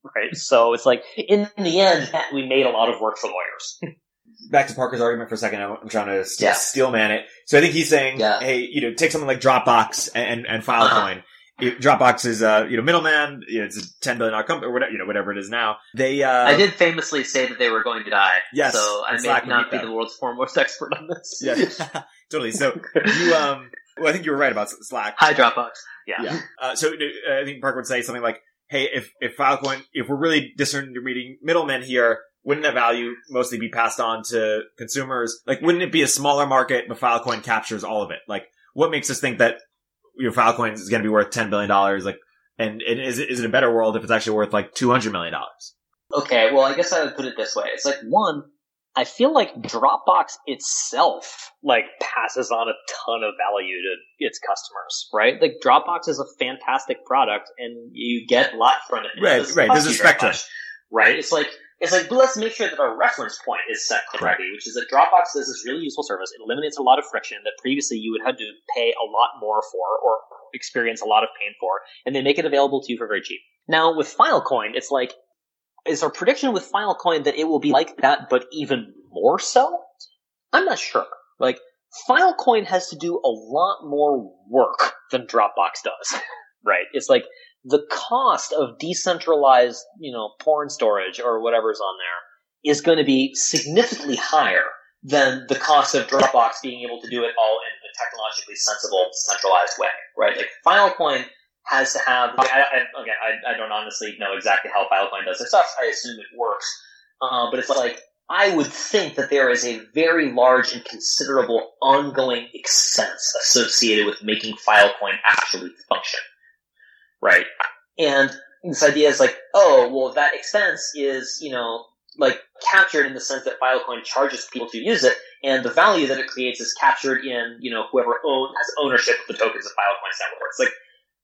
Speaker 2: right? So it's like in the end, we made a lot of work for lawyers.
Speaker 1: Back to Parker's argument for a second. I'm trying to st-
Speaker 2: Yeah.
Speaker 1: steel man it. So I think he's saying,
Speaker 2: Yeah.
Speaker 1: hey, you know, take something like Dropbox and and, Filecoin. It- Dropbox is, uh, you know, middleman. You know, it's a ten billion dollar company or whatever, you know, whatever it is now. They, uh,
Speaker 3: I did famously say that they were going to die.
Speaker 1: Yes,
Speaker 3: So I may not be
Speaker 1: that.
Speaker 3: the world's foremost expert on this.
Speaker 1: yeah, totally. So you, um, well, I think you were right about Slack.
Speaker 3: Hi, Dropbox. Yeah.
Speaker 1: Yeah. Uh, so uh, I think Parker would say something like, "Hey, if if Filecoin, if we're really disintermediating middlemen here, wouldn't that value mostly be passed on to consumers? Like, wouldn't it be a smaller market, but Filecoin captures all of it? Like, what makes us think that your Filecoin is going to be worth ten billion dollars? Like, and, and is it is it a better world if it's actually worth like two hundred million dollars?
Speaker 2: Okay, well, I guess I would put it this way. It's like one, I feel like Dropbox itself like passes on a ton of value to its customers, right? Like Dropbox is a fantastic product and you get a lot from it.
Speaker 1: Right, right. There's a spectrum.
Speaker 2: much, right? It's like it's like, but let's make sure that our reference point is set correctly, which is that Dropbox does this really useful service. It eliminates a lot of friction that previously you would have to pay a lot more for or experience a lot of pain for, and they make it available to you for very cheap. Now with Filecoin, it's like is our prediction with Filecoin that it will be like that, but even more so? I'm not sure. Like, Filecoin has to do a lot more work than Dropbox does, right? It's like the cost of decentralized, you know, porn storage or whatever's on there is going to be significantly higher than the cost of Dropbox being able to do it all in a technologically sensible, centralized way, right? Like, Filecoin has to have. I, I, again, I, I don't honestly know exactly how Filecoin does their stuff. I assume it works, uh, but it's like I would think that there is a very large and considerable ongoing expense associated with making Filecoin actually function, right? And this idea is like, oh, well, that expense is you know like captured in the sense that Filecoin charges people to use it, and the value that it creates is captured in you know whoever own, has ownership of the tokens of Filecoin's network. It's like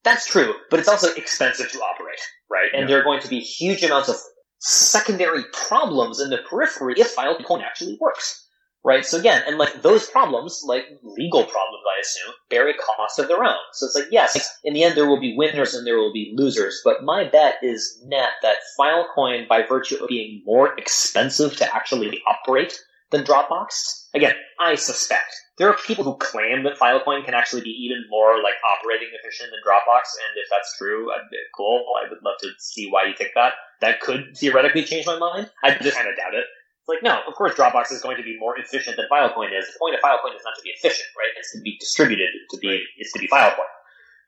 Speaker 2: that's true, but it's also expensive to operate, right? And
Speaker 1: Yeah.
Speaker 2: there are going to be huge amounts of secondary problems in the periphery if Filecoin actually works, right? So again, and like those problems, like legal problems, I assume, bear a cost of their own. So it's like, yes, in the end there will be winners and there will be losers, but my bet is net that Filecoin, by virtue of being more expensive to actually operate than Dropbox, again, I suspect there are people who claim that Filecoin can actually be even more like operating efficient than Dropbox, and if that's true, I'd be cool. I would love to see why you think that. That could theoretically change my mind. I just kind of doubt it. It's like, no, of course Dropbox is going to be more efficient than Filecoin is. The point of Filecoin is not to be efficient, right? It's to be distributed, to be, it's to be Filecoin.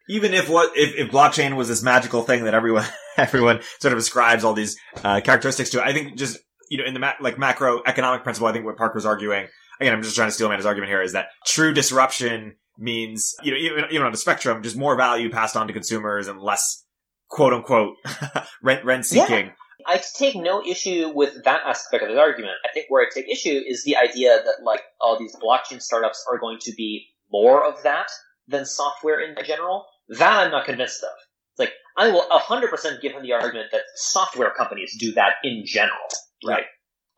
Speaker 1: Even if what if, if blockchain was this magical thing that everyone everyone sort of ascribes all these uh, characteristics to, I think just you know in the ma- like macroeconomic principle, I think what Parker's arguing again, I'm just trying to steal man's argument here is that true disruption means you know even even on the spectrum, just more value passed on to consumers and less quote unquote rent rent seeking.
Speaker 2: I take no issue with that aspect of the argument. I think where I take issue is the idea that like all these blockchain startups are going to be
Speaker 4: more of that than software in general, that I'm not convinced of. It's like, I will 100% give him the argument that software companies do that in general, right?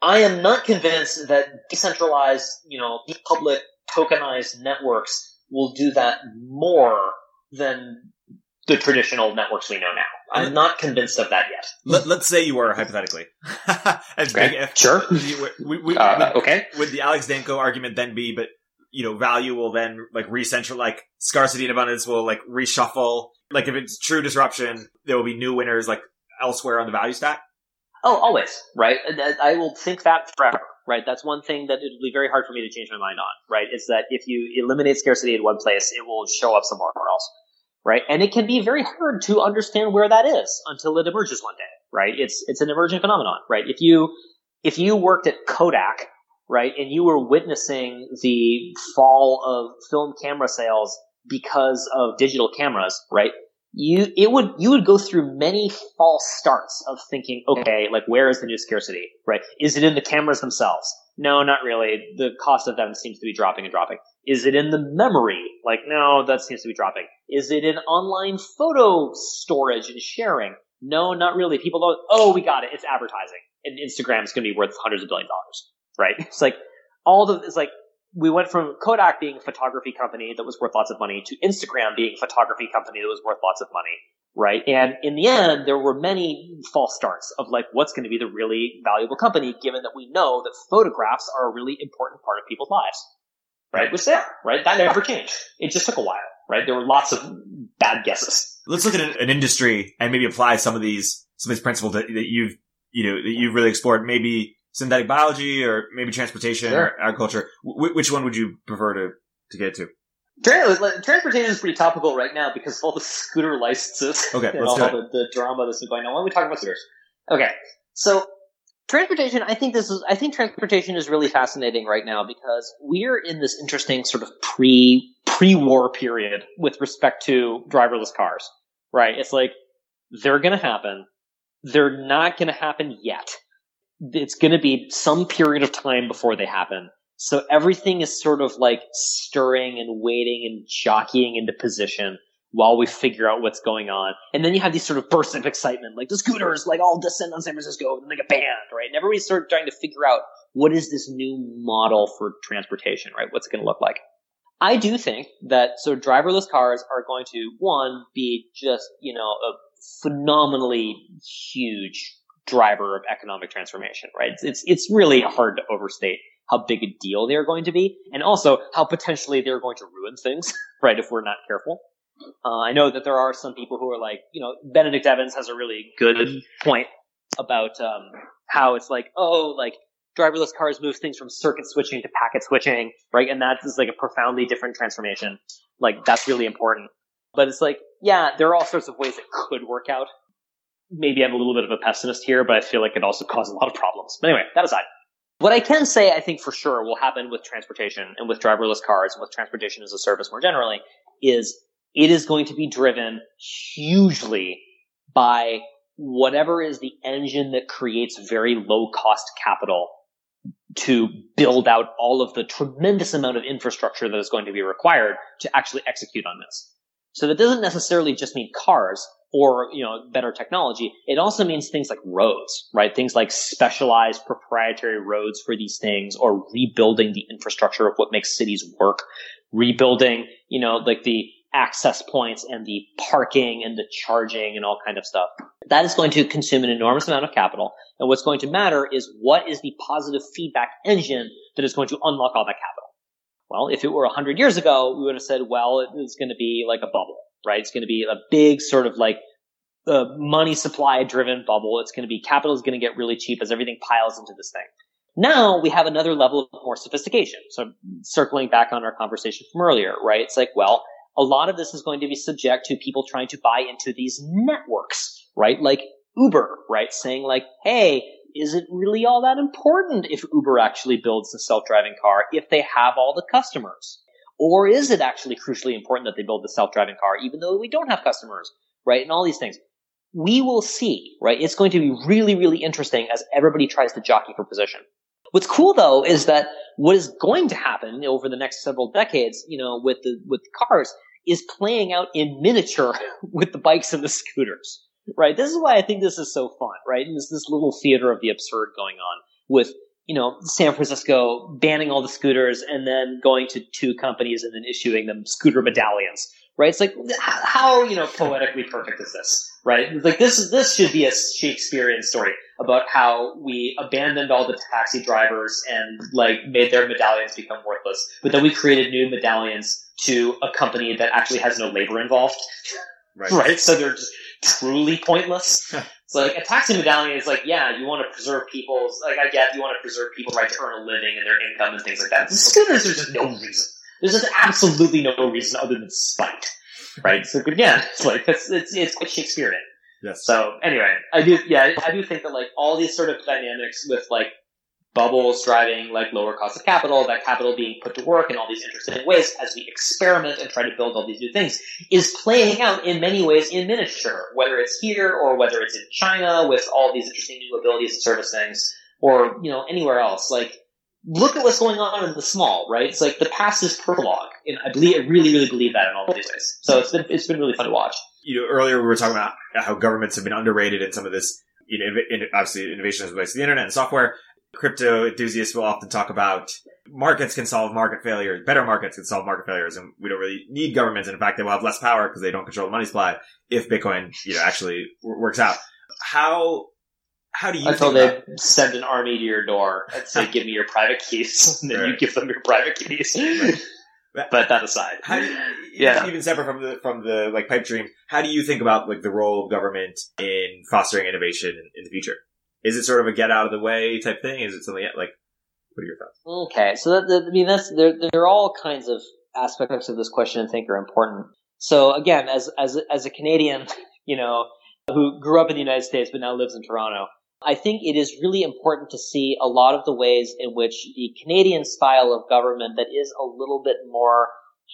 Speaker 4: I am not convinced that decentralized, you know, public tokenized networks will do that more than the traditional networks we know now. I'm not convinced of that yet.
Speaker 1: Let, us say you were hypothetically.
Speaker 4: Okay.
Speaker 1: big if.
Speaker 4: Sure.
Speaker 1: We, we,
Speaker 4: uh, would, okay.
Speaker 1: Would the Alex Danco argument then be, but you know, value will then like recentral, like scarcity and abundance will like reshuffle. Like if it's true disruption, there will be new winners like elsewhere on the value stack.
Speaker 2: Oh, always, right? I will think that forever, right? That's one thing that it'll be very hard for me to change my mind on, right? Is that if you eliminate scarcity in one place, it will show up somewhere else right? And it can be very hard to understand where that is until it emerges one day, right? It's it's an emergent phenomenon, right? If you if you worked at Kodak, right, and you were witnessing the fall of film camera sales because of digital cameras, right? You it would you would go through many false starts of thinking, okay, like where is the new scarcity, right? Is it in the cameras themselves? No, not really. The cost of them seems to be dropping and dropping. Is it in the memory? Like, no, that seems to be dropping. Is it in online photo storage and sharing? No, not really. People don't, oh, we got it. It's advertising. And Instagram is going to be worth hundreds of billion dollars, right? It's like, all the, it's like, we went from Kodak being a photography company that was worth lots of money to Instagram being a photography company that was worth lots of money right? And in the end, there were many false starts of like, what's going to be the really valuable company, given that we know that photographs are a really important part of people's lives, right? Which they are, right? That never changed. It just took a while, right? There were lots of bad guesses.
Speaker 1: Let's look at an industry and maybe apply some of these, some of these principles that, that you've, you know, that you've really explored. Maybe synthetic biology or maybe transportation sure. or agriculture. W- which one would you prefer to, to get to?
Speaker 2: Uh, transportation is pretty topical right now because of all the scooter licenses
Speaker 1: okay,
Speaker 2: and all the, the, drama that's been going on. Why don't we talk about scooters? Okay, so transportation. I think this is. I think transportation is really fascinating right now because we're in this interesting sort of pre pre war period with respect to driverless cars. Right? It's like they're going to happen. They're not going to happen yet. It's going to be some period of time before they happen so everything is sort of like stirring and waiting and jockeying into position while we figure out what's going on. And then you have these sort of bursts of excitement, like the scooters, like all descend on San Francisco, and they get banned, right? And everybody's sort of trying to figure out what is this new model for transportation, right? What's it going to look like? I do think that so driverless cars are going to one be just you know a phenomenally huge driver of economic transformation, right? It's it's, it's really hard to overstate how big a deal they're going to be, and also how potentially they're going to ruin things, right, if we're not careful. Uh, I know that there are some people who are like, you know, Benedict Evans has a really good point about um, how it's like, oh, like driverless cars move things from circuit switching to packet switching, right? And that is like a profoundly different transformation. Like that's really important. But it's like, yeah, there are all sorts of ways it could work out. Maybe I'm a little bit of a pessimist here, but I feel like it also causes a lot of problems. But anyway, that aside. What I can say, I think for sure will happen with transportation and with driverless cars and with transportation as a service more generally is it is going to be driven hugely by whatever is the engine that creates very low cost capital to build out all of the tremendous amount of infrastructure that is going to be required to actually execute on this. So that doesn't necessarily just mean cars or, you know, better technology. It also means things like roads, right? Things like specialized proprietary roads for these things or rebuilding the infrastructure of what makes cities work, rebuilding, you know, like the access points and the parking and the charging and all kind of stuff. That is going to consume an enormous amount of capital. And what's going to matter is what is the positive feedback engine that is going to unlock all that capital. Well, if it were 100 years ago, we would have said, well, it's going to be like a bubble right? It's going to be a big sort of like uh, money supply driven bubble. It's going to be capital is going to get really cheap as everything piles into this thing. Now we have another level of more sophistication. So circling back on our conversation from earlier, right? It's like, well, a lot of this is going to be subject to people trying to buy into these networks, right? Like Uber, right? Saying like, hey, is it really all that important if Uber actually builds the self-driving car if they have all the customers? Or is it actually crucially important that they build the self-driving car even though we don't have customers, right? And all these things. We will see, right? It's going to be really, really interesting as everybody tries to jockey for position. What's cool though is that what is going to happen over the next several decades, you know, with the with cars is playing out in miniature with the bikes and the scooters. Right? This is why I think this is so fun, right? And there's this little theater of the absurd going on with you know, San Francisco banning all the scooters and then going to two companies and then issuing them scooter medallions, right? It's like, how, you know, poetically perfect is this, right? It's like this is, this should be a Shakespearean story about how we abandoned all the taxi drivers and like made their medallions become worthless, but then we created new medallions to a company that actually has no labor involved. Right. right? So they're just truly pointless. So like a taxi medallion is like, yeah, you want to preserve people's like I get you want to preserve people's right to earn a living and their income and things like that. The scooters, there's just no reason. There's just absolutely no reason other than spite. Right? So again, it's like it's it's, it's quite Shakespearean.
Speaker 1: Yes.
Speaker 2: So anyway, I do yeah, I do think that like all these sort of dynamics with like bubbles driving like lower cost of capital, that capital being put to work in all these interesting ways as we experiment and try to build all these new things is playing out in many ways in miniature, whether it's here or whether it's in China with all these interesting new abilities and service things or, you know, anywhere else. Like, look at what's going on in the small, right? It's like the past is prologue. And I believe, I really, really believe that in all these ways. So it's been, it's been really fun to watch.
Speaker 1: You know, earlier we were talking about how governments have been underrated in some of this, you know, obviously innovation as relates to the internet and software crypto enthusiasts will often talk about markets can solve market failures. Better markets can solve market failures, and we don't really need governments. And in fact, they will have less power because they don't control the money supply if Bitcoin, you know, actually works out. How how do you
Speaker 2: until they send an army to your door and say, "Give me your private keys," and then right. you give them your private keys. Right. But that aside,
Speaker 1: how do you, yeah, even separate from the from the like pipe dream, how do you think about like the role of government in fostering innovation in, in the future? Is it sort of a get out of the way type thing? Is it something like? What are your thoughts?
Speaker 2: Okay, so that, that, I mean, that's there. There are all kinds of aspects of this question I think are important. So again, as as as a Canadian, you know, who grew up in the United States but now lives in Toronto, I think it is really important to see a lot of the ways in which the Canadian style of government that is a little bit more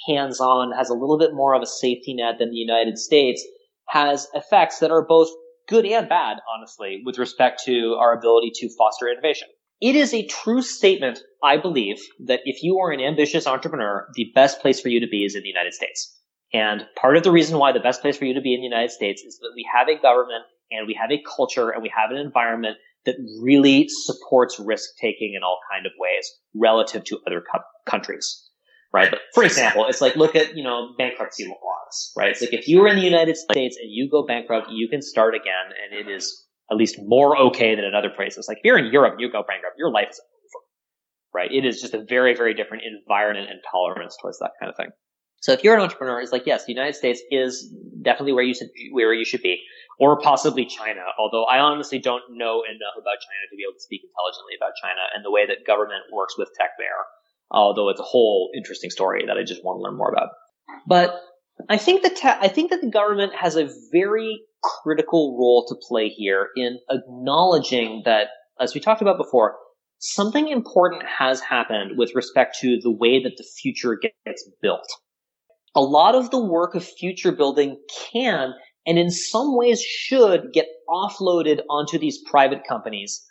Speaker 2: hands-on, has a little bit more of a safety net than the United States, has effects that are both good and bad, honestly, with respect to our ability to foster innovation. It is a true statement, I believe, that if you are an ambitious entrepreneur, the best place for you to be is in the United States. And part of the reason why the best place for you to be in the United States is that we have a government and we have a culture and we have an environment that really supports risk taking in all kind of ways relative to other co- countries right? But for example, it's like look at you know bankruptcy laws, right? It's like if you are in the United States and you go bankrupt, you can start again, and it is at least more okay than in other places. Like if you're in Europe, you go bankrupt, your life is over, right? It is just a very very different environment and tolerance towards that kind of thing. So if you're an entrepreneur, it's like yes, the United States is definitely where you should where you should be, or possibly China. Although I honestly don't know enough about China to be able to speak intelligently about China and the way that government works with tech there although it's a whole interesting story that I just want to learn more about. But I think that te- I think that the government has a very critical role to play here in acknowledging that, as we talked about before, something important has happened with respect to the way that the future gets built. A lot of the work of future building can and in some ways should get offloaded onto these private companies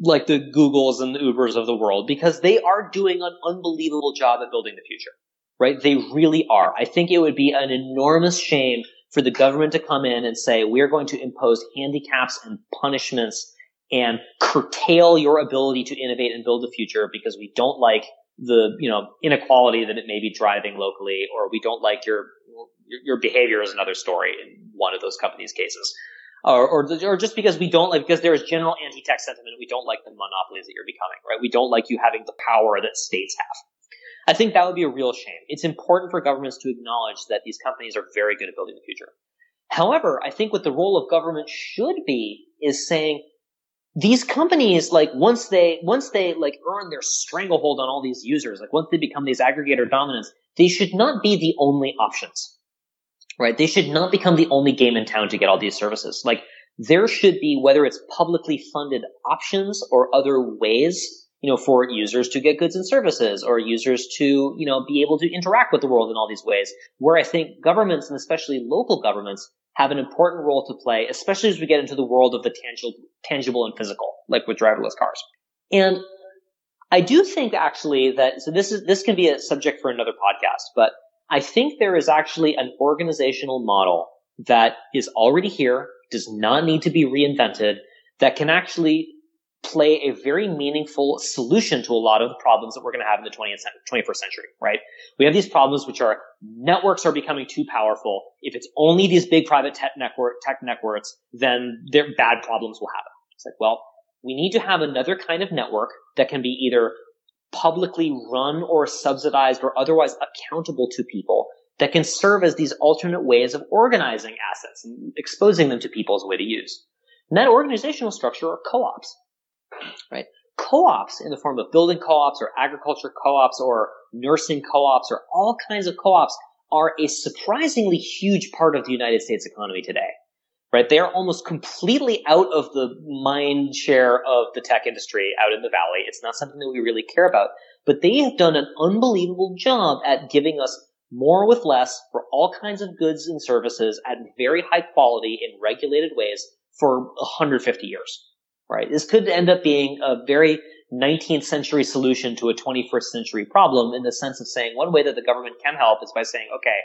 Speaker 2: like the Googles and the Ubers of the world because they are doing an unbelievable job at building the future, right? They really are. I think it would be an enormous shame for the government to come in and say, we're going to impose handicaps and punishments and curtail your ability to innovate and build the future because we don't like the, you know, inequality that it may be driving locally or we don't like your, your, behavior is another story in one of those companies' cases or, or, or just because we don't like, because there is general anti-tech sentiment, we don't like the monopolies that you're becoming, right? We don't like you having the power that states have. I think that would be a real shame. It's important for governments to acknowledge that these companies are very good at building the future. However, I think what the role of government should be is saying these companies, like once they, once they like earn their stranglehold on all these users, like once they become these aggregator dominants, they should not be the only options right? They should not become the only game in town to get all these services. Like there should be, whether it's publicly funded options or other ways, you know, for users to get goods and services or users to, you know, be able to interact with the world in all these ways where I think governments and especially local governments have an important role to play, especially as we get into the world of the tangible, tangible and physical, like with driverless cars. And I do think actually that so this is this can be a subject for another podcast, but I think there is actually an organizational model that is already here, does not need to be reinvented, that can actually play a very meaningful solution to a lot of the problems that we're going to have in the 20th, 21st century, right? We have these problems which are networks are becoming too powerful. If it's only these big private tech network, tech networks, then their bad problems will happen. It's like, well, we need to have another kind of network that can be either publicly run or subsidized or otherwise accountable to people that can serve as these alternate ways of organizing assets and exposing them to people as a way to use. And that organizational structure are co-ops right? Co-ops in the form of building co-ops or agriculture co-ops or nursing co-ops or all kinds of co-ops are a surprisingly huge part of the United States economy today. Right? They are almost completely out of the mind share of the tech industry out in the valley. It's not something that we really care about, but they have done an unbelievable job at giving us more with less for all kinds of goods and services at very high quality in regulated ways for 150 years right? This could end up being a very 19th century solution to a 21st century problem in the sense of saying one way that the government can help is by saying, okay,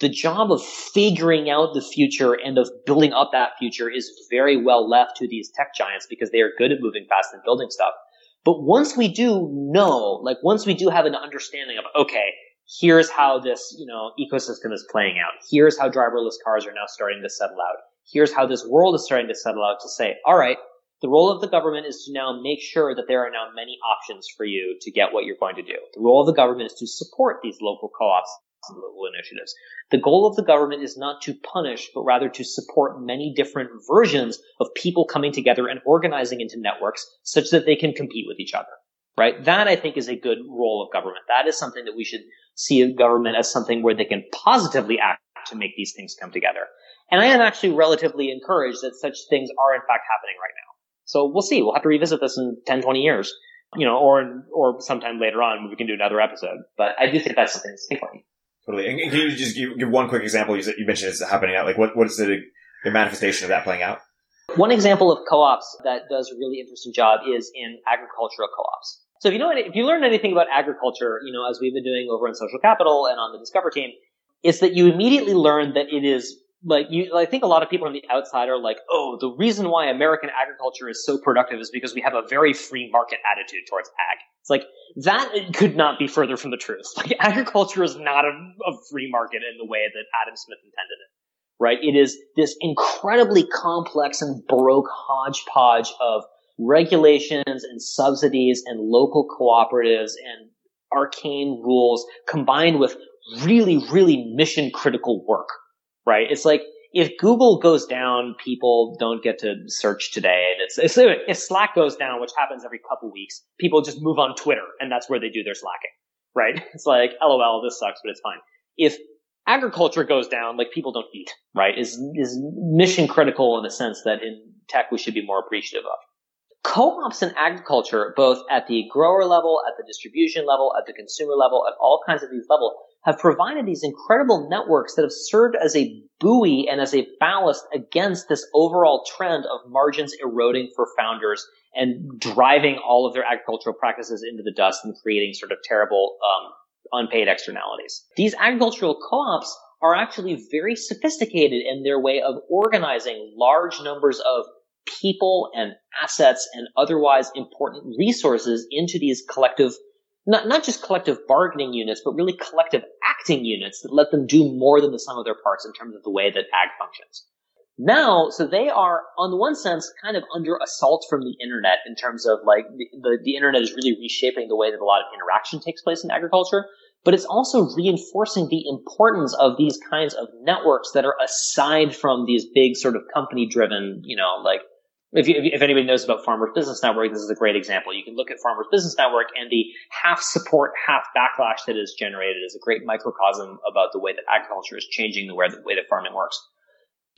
Speaker 2: the job of figuring out the future and of building up that future is very well left to these tech giants because they are good at moving fast and building stuff. But once we do know, like once we do have an understanding of, okay, here's how this, you know, ecosystem is playing out. Here's how driverless cars are now starting to settle out. Here's how this world is starting to settle out to say, all right, the role of the government is to now make sure that there are now many options for you to get what you're going to do. The role of the government is to support these local co-ops local initiatives. The goal of the government is not to punish, but rather to support many different versions of people coming together and organizing into networks such that they can compete with each other. Right? That I think is a good role of government. That is something that we should see a government as something where they can positively act to make these things come together. And I am actually relatively encouraged that such things are in fact happening right now. So we'll see. We'll have to revisit this in 10, 20 years, you know, or, or sometime later on when we can do another episode. But I do think that's something think about.
Speaker 1: Totally. And can you just give, give one quick example? You, you mentioned it's happening out. Like what, what is the, the manifestation of that playing out?
Speaker 2: One example of co-ops that does a really interesting job is in agricultural co-ops. So if you know, if you learn anything about agriculture, you know, as we've been doing over in Social Capital and on the Discover team, is that you immediately learn that it is like you, I think a lot of people on the outside are like, oh, the reason why American agriculture is so productive is because we have a very free market attitude towards ag. It's like that could not be further from the truth. Like agriculture is not a, a free market in the way that Adam Smith intended it. Right? It is this incredibly complex and baroque hodgepodge of regulations and subsidies and local cooperatives and arcane rules combined with really, really mission critical work right? It's like if Google goes down, people don't get to search today. And it's, it's if Slack goes down, which happens every couple weeks, people just move on Twitter and that's where they do their slacking, right? It's like, lol, this sucks, but it's fine. If agriculture goes down, like people don't eat, right? Is, is mission critical in the sense that in tech we should be more appreciative of. Co-ops in agriculture, both at the grower level, at the distribution level, at the consumer level, at all kinds of these levels, have provided these incredible networks that have served as a buoy and as a ballast against this overall trend of margins eroding for founders and driving all of their agricultural practices into the dust and creating sort of terrible um, unpaid externalities. These agricultural co-ops are actually very sophisticated in their way of organizing large numbers of people and assets and otherwise important resources into these collective not, not just collective bargaining units, but really collective acting units that let them do more than the sum of their parts in terms of the way that ag functions. Now, so they are, on the one sense, kind of under assault from the internet in terms of like the, the, the internet is really reshaping the way that a lot of interaction takes place in agriculture, but it's also reinforcing the importance of these kinds of networks that are aside from these big sort of company driven, you know, like if, you, if anybody knows about Farmers Business Network, this is a great example. You can look at Farmers Business Network and the half support, half backlash that is generated is a great microcosm about the way that agriculture is changing the way, the way that farming works.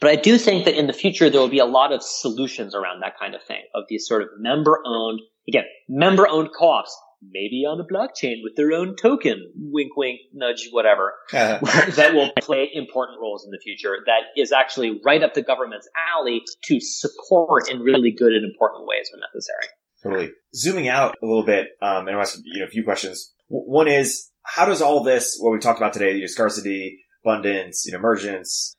Speaker 2: But I do think that in the future there will be a lot of solutions around that kind of thing, of these sort of member owned, again, member owned co-ops maybe on a blockchain with their own token, wink, wink, nudge, whatever, that will play important roles in the future. That is actually right up the government's alley to support in really good and important ways when necessary.
Speaker 1: Totally. Zooming out a little bit, um, and I'll ask you know a few questions. W- one is how does all this what we talked about today, you know, scarcity, abundance, you know, emergence,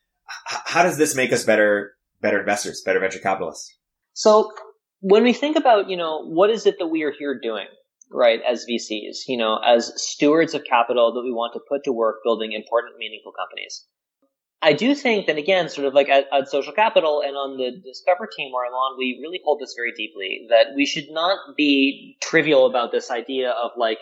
Speaker 1: h- how does this make us better better investors, better venture capitalists?
Speaker 2: So when we think about, you know, what is it that we are here doing, right, as VCs, you know, as stewards of capital that we want to put to work building important, meaningful companies. I do think that again, sort of like at, at, Social Capital and on the Discover team where I'm on, we really hold this very deeply that we should not be trivial about this idea of like,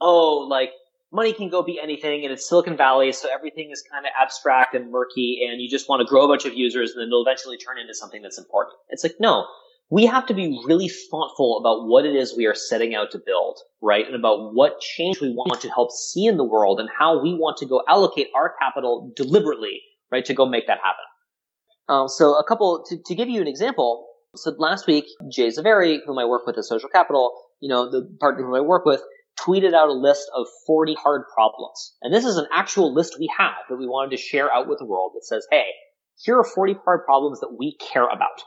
Speaker 2: oh, like money can go be anything and it's Silicon Valley, so everything is kind of abstract and murky and you just want to grow a bunch of users and then they'll eventually turn into something that's important. It's like, no, we have to be really thoughtful about what it is we are setting out to build, right? And about what change we want to help see in the world and how we want to go allocate our capital deliberately, right, to go make that happen. Um, so a couple, to, to give you an example, so last week, Jay Zaveri, whom I work with at Social Capital, you know, the partner whom I work with, tweeted out a list of 40 hard problems. And this is an actual list we have that we wanted to share out with the world that says, hey, here are 40 hard problems that we care about.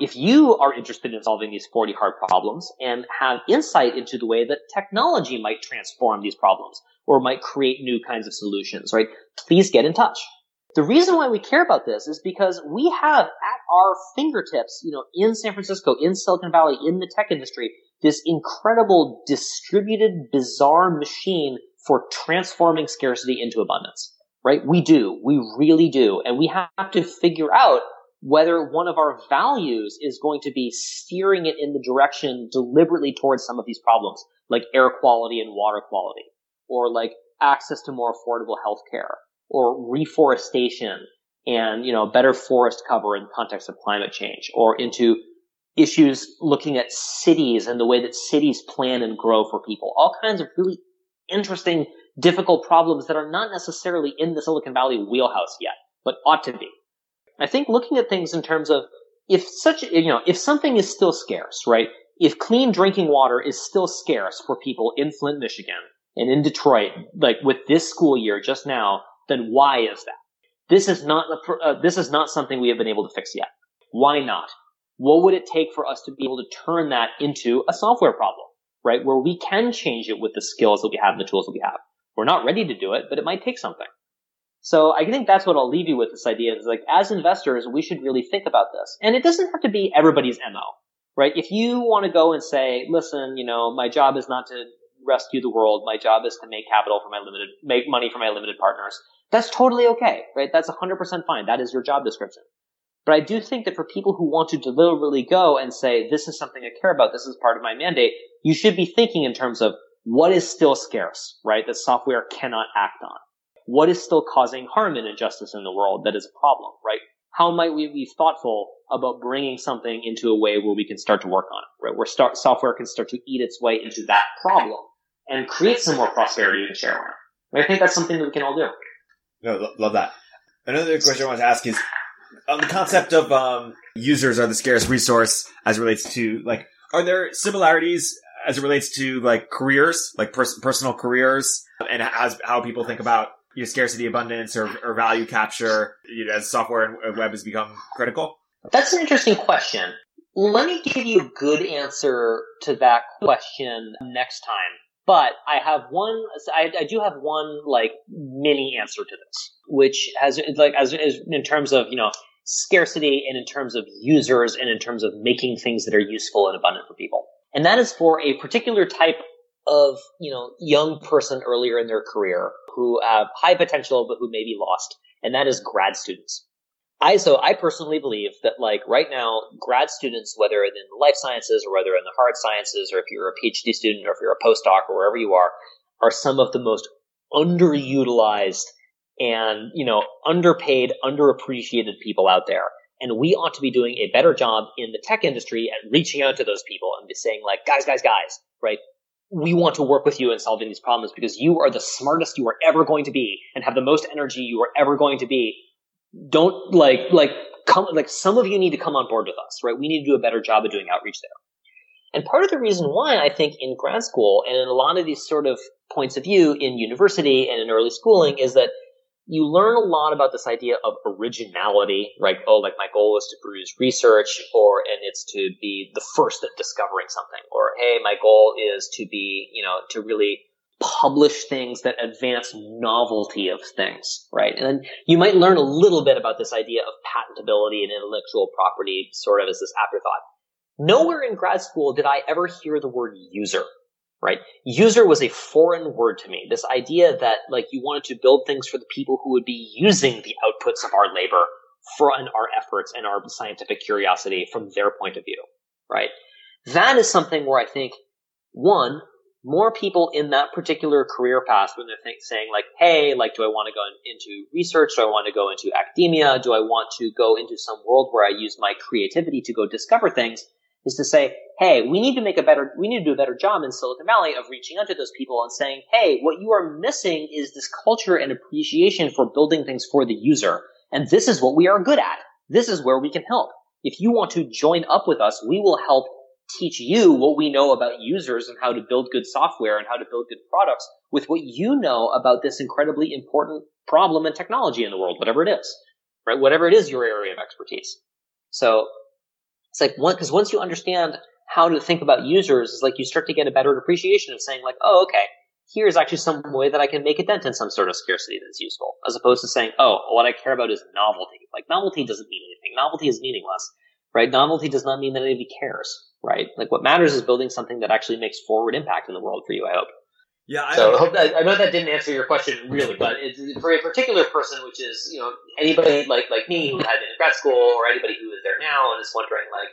Speaker 2: If you are interested in solving these 40 hard problems and have insight into the way that technology might transform these problems or might create new kinds of solutions, right? Please get in touch. The reason why we care about this is because we have at our fingertips, you know, in San Francisco, in Silicon Valley, in the tech industry, this incredible distributed, bizarre machine for transforming scarcity into abundance, right? We do. We really do. And we have to figure out whether one of our values is going to be steering it in the direction deliberately towards some of these problems, like air quality and water quality, or like access to more affordable health care, or reforestation and, you know, better forest cover in the context of climate change, or into issues looking at cities and the way that cities plan and grow for people. All kinds of really interesting, difficult problems that are not necessarily in the Silicon Valley wheelhouse yet, but ought to be. I think looking at things in terms of if such, you know, if something is still scarce, right? If clean drinking water is still scarce for people in Flint, Michigan and in Detroit, like with this school year just now, then why is that? This is not, uh, this is not something we have been able to fix yet. Why not? What would it take for us to be able to turn that into a software problem, right? Where we can change it with the skills that we have and the tools that we have. We're not ready to do it, but it might take something. So I think that's what I'll leave you with this idea is like, as investors, we should really think about this. And it doesn't have to be everybody's MO, right? If you want to go and say, listen, you know, my job is not to rescue the world. My job is to make capital for my limited, make money for my limited partners. That's totally okay, right? That's 100% fine. That is your job description. But I do think that for people who want to deliberately go and say, this is something I care about, this is part of my mandate, you should be thinking in terms of what is still scarce, right? That software cannot act on. What is still causing harm and injustice in the world that is a problem, right? How might we be thoughtful about bringing something into a way where we can start to work on it, right? Where start, software can start to eat its way into that problem and create some more prosperity and share around. I think that's something that we can all do.
Speaker 1: No, love that. Another question I want to ask is on the concept of um, users are the scarce resource as it relates to like, are there similarities as it relates to like careers, like pers- personal careers, and as how people think about you know, scarcity, abundance, or, or value capture you know, as software and web has become critical?
Speaker 2: That's an interesting question. Let me give you a good answer to that question next time. But I have one, I, I do have one like mini answer to this, which has like as, as in terms of you know scarcity and in terms of users and in terms of making things that are useful and abundant for people. And that is for a particular type of, you know, young person earlier in their career who have high potential but who may be lost. And that is grad students. I, so I personally believe that like right now, grad students, whether in the life sciences or whether in the hard sciences or if you're a PhD student or if you're a postdoc or wherever you are, are some of the most underutilized and, you know, underpaid, underappreciated people out there. And we ought to be doing a better job in the tech industry at reaching out to those people and just saying like, guys, guys, guys, right? We want to work with you in solving these problems because you are the smartest you are ever going to be and have the most energy you are ever going to be. Don't like, like, come, like some of you need to come on board with us, right? We need to do a better job of doing outreach there. And part of the reason why I think in grad school and in a lot of these sort of points of view in university and in early schooling is that you learn a lot about this idea of originality, right? Oh, like my goal is to produce research or, and it's to be the first at discovering something. Or, hey, my goal is to be, you know, to really publish things that advance novelty of things, right? And then you might learn a little bit about this idea of patentability and intellectual property sort of as this afterthought. Nowhere in grad school did I ever hear the word user right? User was a foreign word to me. This idea that like you wanted to build things for the people who would be using the outputs of our labor for our efforts and our scientific curiosity from their point of view, right? That is something where I think one, more people in that particular career path when they're think, saying like, hey, like, do I want to go into research? Do I want to go into academia? Do I want to go into some world where I use my creativity to go discover things? Is to say, hey, we need to make a better, we need to do a better job in Silicon Valley of reaching out to those people and saying, hey, what you are missing is this culture and appreciation for building things for the user. And this is what we are good at. This is where we can help. If you want to join up with us, we will help teach you what we know about users and how to build good software and how to build good products with what you know about this incredibly important problem and technology in the world, whatever it is, right? Whatever it is your area of expertise. So it's like one, cause once you understand how to think about users, is like you start to get a better appreciation of saying like, oh, okay, here's actually some way that I can make a dent in some sort of scarcity that's useful, as opposed to saying, oh, what I care about is novelty. Like novelty doesn't mean anything. Novelty is meaningless, right? Novelty does not mean that anybody cares, right? Like what matters is building something that actually makes forward impact in the world for you, I hope.
Speaker 1: Yeah, I
Speaker 2: so I, hope that, I know that didn't answer your question really, but it's for a particular person, which is you know anybody like like me who had been in grad school, or anybody who is there now and is wondering like,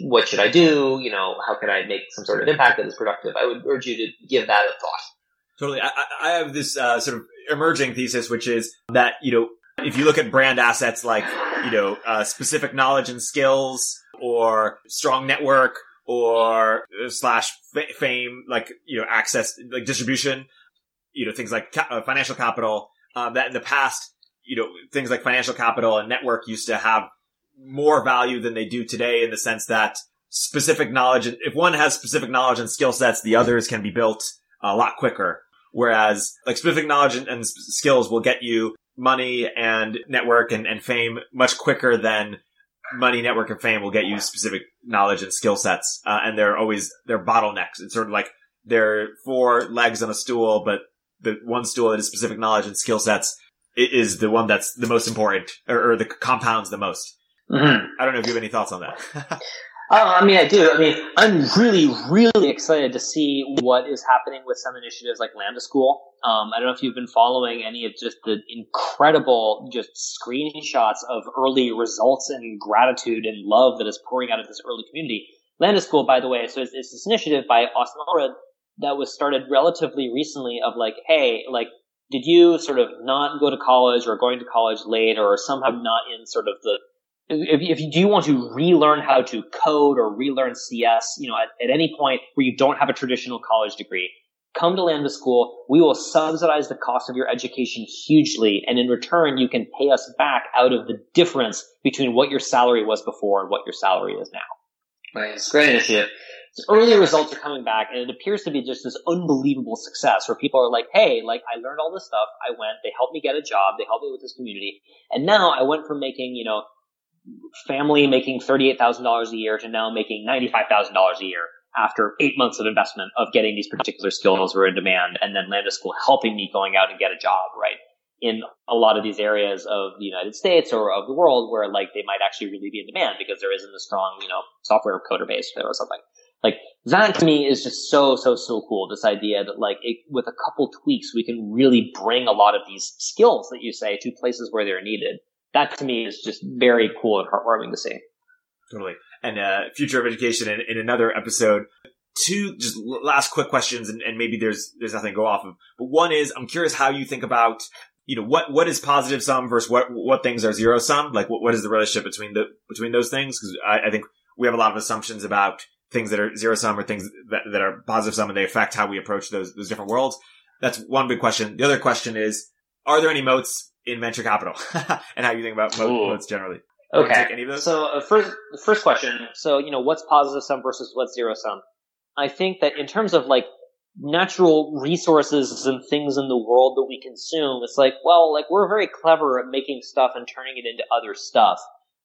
Speaker 2: what should I do? You know, how can I make some sort of impact that is productive? I would urge you to give that a thought.
Speaker 1: Totally. I, I have this uh, sort of emerging thesis, which is that you know if you look at brand assets like you know uh, specific knowledge and skills or strong network or uh, slash fame, like, you know, access, like distribution, you know, things like uh, financial capital, um, that in the past, you know, things like financial capital and network used to have more value than they do today in the sense that specific knowledge, if one has specific knowledge and skill sets, the others can be built a lot quicker. Whereas like specific knowledge and, and skills will get you money and network and, and fame much quicker than money, network, and fame will get you specific knowledge and skill sets, uh, and they're always they're bottlenecks. It's sort of like they're four legs on a stool, but the one stool that is specific knowledge and skill sets is the one that's the most important, or, or the compounds the most. Mm-hmm. I don't know if you have any thoughts on that.
Speaker 2: Uh, I mean, I do. I mean, I'm really, really excited to see what is happening with some initiatives like Lambda School. Um, I don't know if you've been following any of just the incredible just screenshots of early results and gratitude and love that is pouring out of this early community. Lambda School, by the way, so it's, it's this initiative by Austin Allred that was started relatively recently of like, hey, like, did you sort of not go to college or going to college late or somehow not in sort of the if, if you do you want to relearn how to code or relearn CS, you know, at, at any point where you don't have a traditional college degree, come to Lambda School. We will subsidize the cost of your education hugely. And in return, you can pay us back out of the difference between what your salary was before and what your salary is now. Right. It's great initiative. Early results are coming back and it appears to be just this unbelievable success where people are like, Hey, like I learned all this stuff. I went, they helped me get a job. They helped me with this community. And now I went from making, you know, family making $38,000 a year to now making $95,000 a year after eight months of investment of getting these particular skills were in demand and then Lambda School helping me going out and get a job, right? In a lot of these areas of the United States or of the world where like they might actually really be in demand because there isn't a strong, you know, software coder base or something. Like that to me is just so, so, so cool. This idea that like it, with a couple tweaks, we can really bring a lot of these skills that you say to places where they're needed that to me is just very cool and heartwarming to see.
Speaker 1: Totally. And uh, future of education in, in another episode. Two just last quick questions, and, and maybe there's there's nothing to go off of. But one is, I'm curious how you think about you know what what is positive sum versus what what things are zero sum. Like what, what is the relationship between the between those things? Because I, I think we have a lot of assumptions about things that are zero sum or things that, that are positive sum and they affect how we approach those those different worlds. That's one big question. The other question is, are there any moats in venture capital and how you think about moats generally.
Speaker 2: Okay. Any of those? So uh, first, first question. So you know, what's positive sum versus what's zero sum? I think that in terms of like natural resources and things in the world that we consume. It's like, well, like we're very clever at making stuff and turning it into other stuff,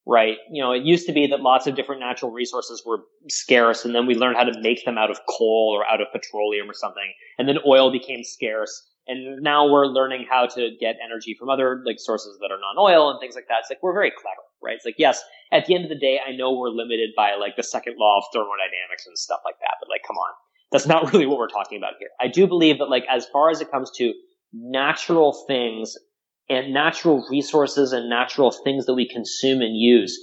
Speaker 2: right? You know, it used to be that lots of different natural resources were scarce and then we learned how to make them out of coal or out of petroleum or something. And then oil became scarce. And now we're learning how to get energy from other like sources that are non-oil and things like that. It's like we're very clever, right? It's like, yes, at the end of the day, I know we're limited by like the second law of thermodynamics and stuff like that, but like, come on that's not really what we're talking about here. I do believe that like as far as it comes to natural things and natural resources and natural things that we consume and use,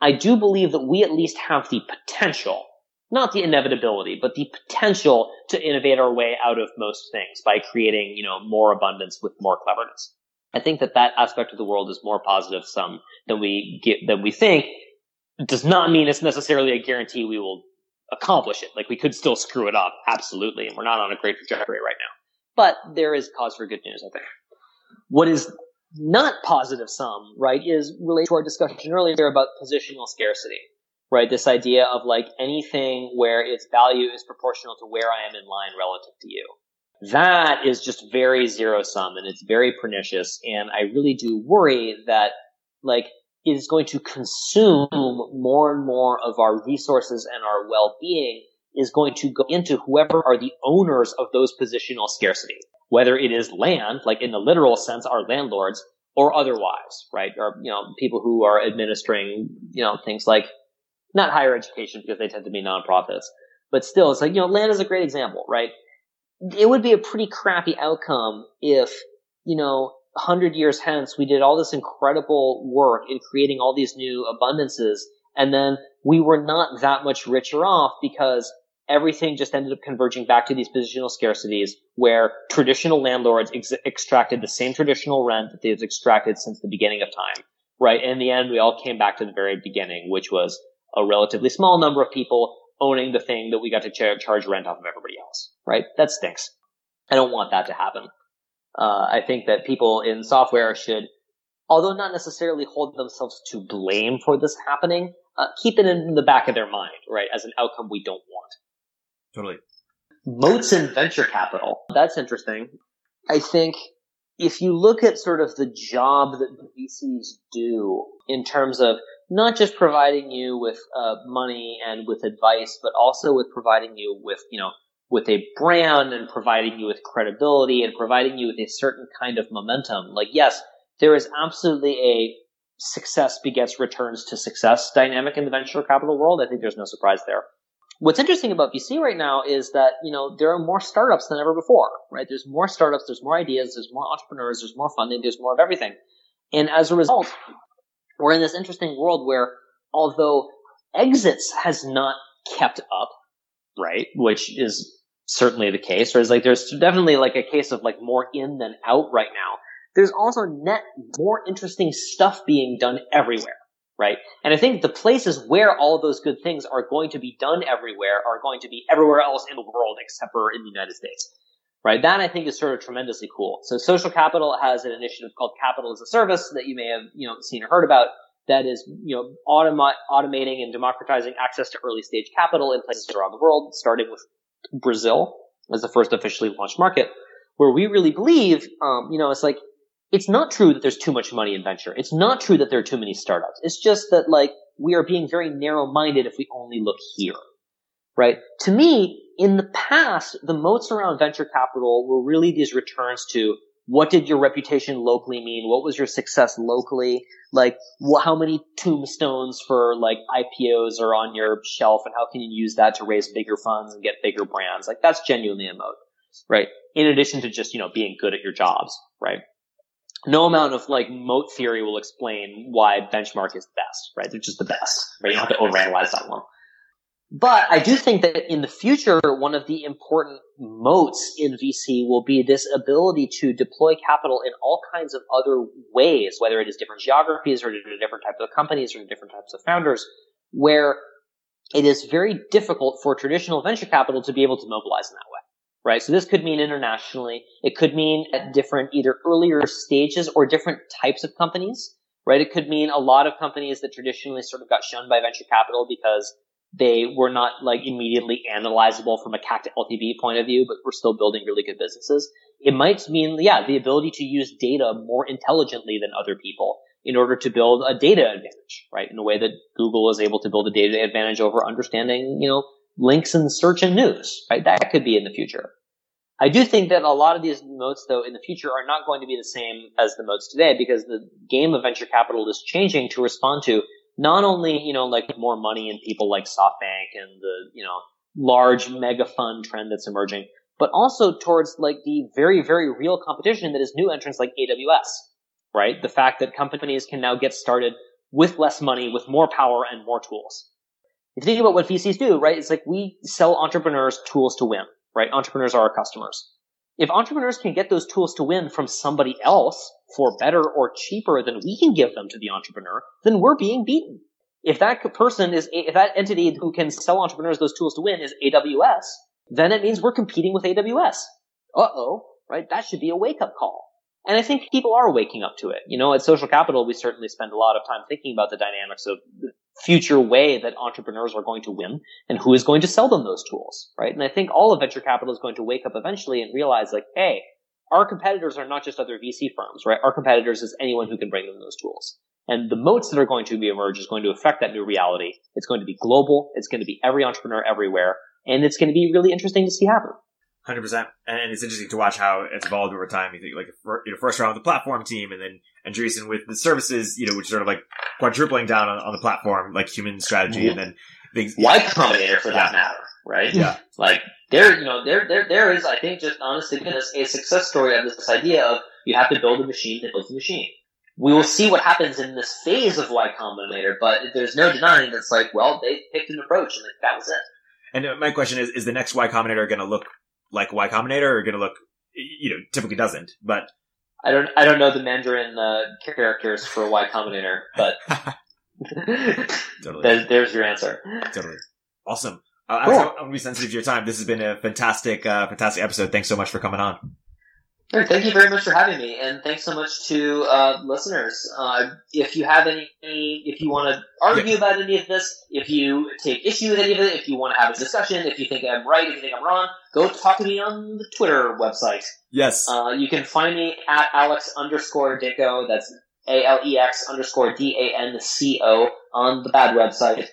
Speaker 2: I do believe that we at least have the potential, not the inevitability, but the potential to innovate our way out of most things by creating, you know, more abundance with more cleverness. I think that that aspect of the world is more positive sum than we get, than we think. It does not mean it's necessarily a guarantee we will accomplish it. Like we could still screw it up, absolutely, and we're not on a great trajectory right now. But there is cause for good news, I think. What is not positive sum, right, is related to our discussion earlier about positional scarcity, right? This idea of like anything where its value is proportional to where I am in line relative to you. That is just very zero sum and it's very pernicious. And I really do worry that like is going to consume more and more of our resources and our well-being is going to go into whoever are the owners of those positional scarcity, whether it is land, like in the literal sense, our landlords, or otherwise, right? Or, you know, people who are administering, you know, things like not higher education because they tend to be nonprofits, but still, it's like, you know, land is a great example, right? It would be a pretty crappy outcome if, you know, hundred years hence, we did all this incredible work in creating all these new abundances, and then we were not that much richer off because everything just ended up converging back to these positional scarcities where traditional landlords ex- extracted the same traditional rent that they've extracted since the beginning of time. Right. And in the end, we all came back to the very beginning, which was a relatively small number of people owning the thing that we got to ch- charge rent off of everybody else. Right. That stinks. I don't want that to happen. Uh, I think that people in software should, although not necessarily hold themselves to blame for this happening, uh, keep it in the back of their mind, right, as an outcome we don't want.
Speaker 1: Totally.
Speaker 2: Moats in venture capital. That's interesting. I think if you look at sort of the job that VCs do in terms of not just providing you with uh, money and with advice, but also with providing you with, you know, with a brand and providing you with credibility and providing you with a certain kind of momentum. Like, yes, there is absolutely a success begets returns to success dynamic in the venture capital world. I think there's no surprise there. What's interesting about VC right now is that, you know, there are more startups than ever before, right? There's more startups, there's more ideas, there's more entrepreneurs, there's more funding, there's more of everything. And as a result, we're in this interesting world where although exits has not kept up, right? Which is certainly the case. Whereas like there's definitely like a case of like more in than out right now. There's also net more interesting stuff being done everywhere, right? And I think the places where all those good things are going to be done everywhere are going to be everywhere else in the world except for in the United States. Right? That I think is sort of tremendously cool. So social capital has an initiative called Capital as a Service that you may have, you know, seen or heard about that is, you know, automa- automating and democratizing access to early stage capital in places around the world, starting with Brazil as the first officially launched market, where we really believe, um, you know, it's like, it's not true that there's too much money in venture. It's not true that there are too many startups. It's just that like we are being very narrow minded if we only look here, right? To me, in the past, the moats around venture capital were really these returns to what did your reputation locally mean? What was your success locally? Like, wh- how many tombstones for like IPOs are on your shelf and how can you use that to raise bigger funds and get bigger brands? Like, that's genuinely a moat, right? In addition to just, you know, being good at your jobs, right? No amount of like moat theory will explain why benchmark is the best, right? They're just the best, right? You don't have to overanalyze that one. But I do think that in the future, one of the important moats in VC will be this ability to deploy capital in all kinds of other ways, whether it is different geographies or different types of companies or different types of founders, where it is very difficult for traditional venture capital to be able to mobilize in that way. Right. So this could mean internationally. It could mean at different either earlier stages or different types of companies. Right. It could mean a lot of companies that traditionally sort of got shunned by venture capital because They were not like immediately analyzable from a CAC to LTV point of view, but we're still building really good businesses. It might mean, yeah, the ability to use data more intelligently than other people in order to build a data advantage, right? In a way that Google is able to build a data advantage over understanding, you know, links in search and news, right? That could be in the future. I do think that a lot of these moats, though, in the future are not going to be the same as the moats today because the game of venture capital is changing to respond to not only, you know, like more money and people like SoftBank and the, you know, large mega fund trend that's emerging, but also towards like the very, very real competition that is new entrants like AWS, right? The fact that companies can now get started with less money, with more power and more tools. If you think about what VCs do, right? It's like we sell entrepreneurs tools to win right? Entrepreneurs are our customers. If entrepreneurs can get those tools to win from somebody else for better or cheaper than we can give them to the entrepreneur, then we're being beaten. If that person is, if that entity who can sell entrepreneurs those tools to win is AWS, then it means we're competing with AWS. Uh oh, right? That should be a wake up call. And I think people are waking up to it. You know, at Social Capital, we certainly spend a lot of time thinking about the dynamics of the future way that entrepreneurs are going to win and who is going to sell them those tools, right? And I think all of venture capital is going to wake up eventually and realize like, hey, our competitors are not just other VC firms, right? Our competitors is anyone who can bring them those tools. And the moats that are going to be emerge is going to affect that new reality. It's going to be global. It's going to be every entrepreneur everywhere. And it's going to be really interesting to see happen.
Speaker 1: Hundred percent, and it's interesting to watch how it's evolved over time. You think like you know, first round with the platform team, and then Andreessen with the services, you know, which sort of like quadrupling down on, on the platform, like human strategy, mm-hmm. and then things.
Speaker 2: Y Combinator for that yeah. matter, right?
Speaker 1: Yeah,
Speaker 2: like there, you know, there, there, there is, I think, just honestly, goodness, a success story of this idea of you have to build a machine that builds a machine. We will see what happens in this phase of Y Combinator, but there's no denying that's like, well, they picked an approach and like, that was it.
Speaker 1: And my question is: Is the next Y Combinator going to look like Y Combinator are going to look, you know, typically doesn't, but.
Speaker 2: I don't, I don't know the Mandarin uh, characters for Y Combinator, but totally. there's, there's, your answer.
Speaker 1: Totally. Awesome. Uh, cool. I, want to be sensitive to your time. This has been a fantastic, uh, fantastic episode. Thanks so much for coming on.
Speaker 2: Thank you very much for having me, and thanks so much to uh, listeners. Uh, if you have any, if you want to argue yeah. about any of this, if you take issue with any of it, if you want to have a discussion, if you think I'm right, if you think I'm wrong, go talk to me on the Twitter website.
Speaker 1: Yes.
Speaker 2: Uh, you can find me at Alex underscore Danco. That's A L E X underscore D A N C O on the bad website.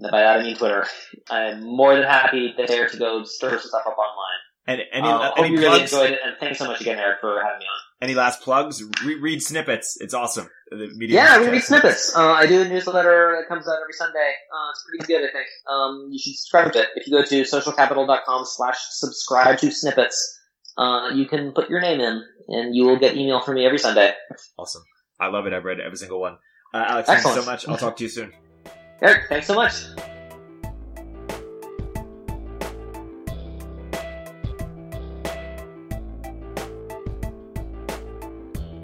Speaker 2: By that I mean Twitter. I'm more than happy there to go stir stuff up online.
Speaker 1: And any,
Speaker 2: uh,
Speaker 1: any
Speaker 2: you really enjoyed it, and thanks so much again, Erik, for having me on.
Speaker 1: Any last plugs? Re- read snippets. It's awesome.
Speaker 2: The media yeah, we read snippets. Uh, I do a newsletter that comes out every Sunday. Uh, it's pretty good, I think. Um, you should subscribe to it. If you go to socialcapital.com slash subscribe to snippets, uh, you can put your name in, and you will get email from me every Sunday.
Speaker 1: Awesome. I love it. I've read every single one. Uh, Alex, Excellent. thanks so much. I'll talk to you soon.
Speaker 2: Erik, thanks so much.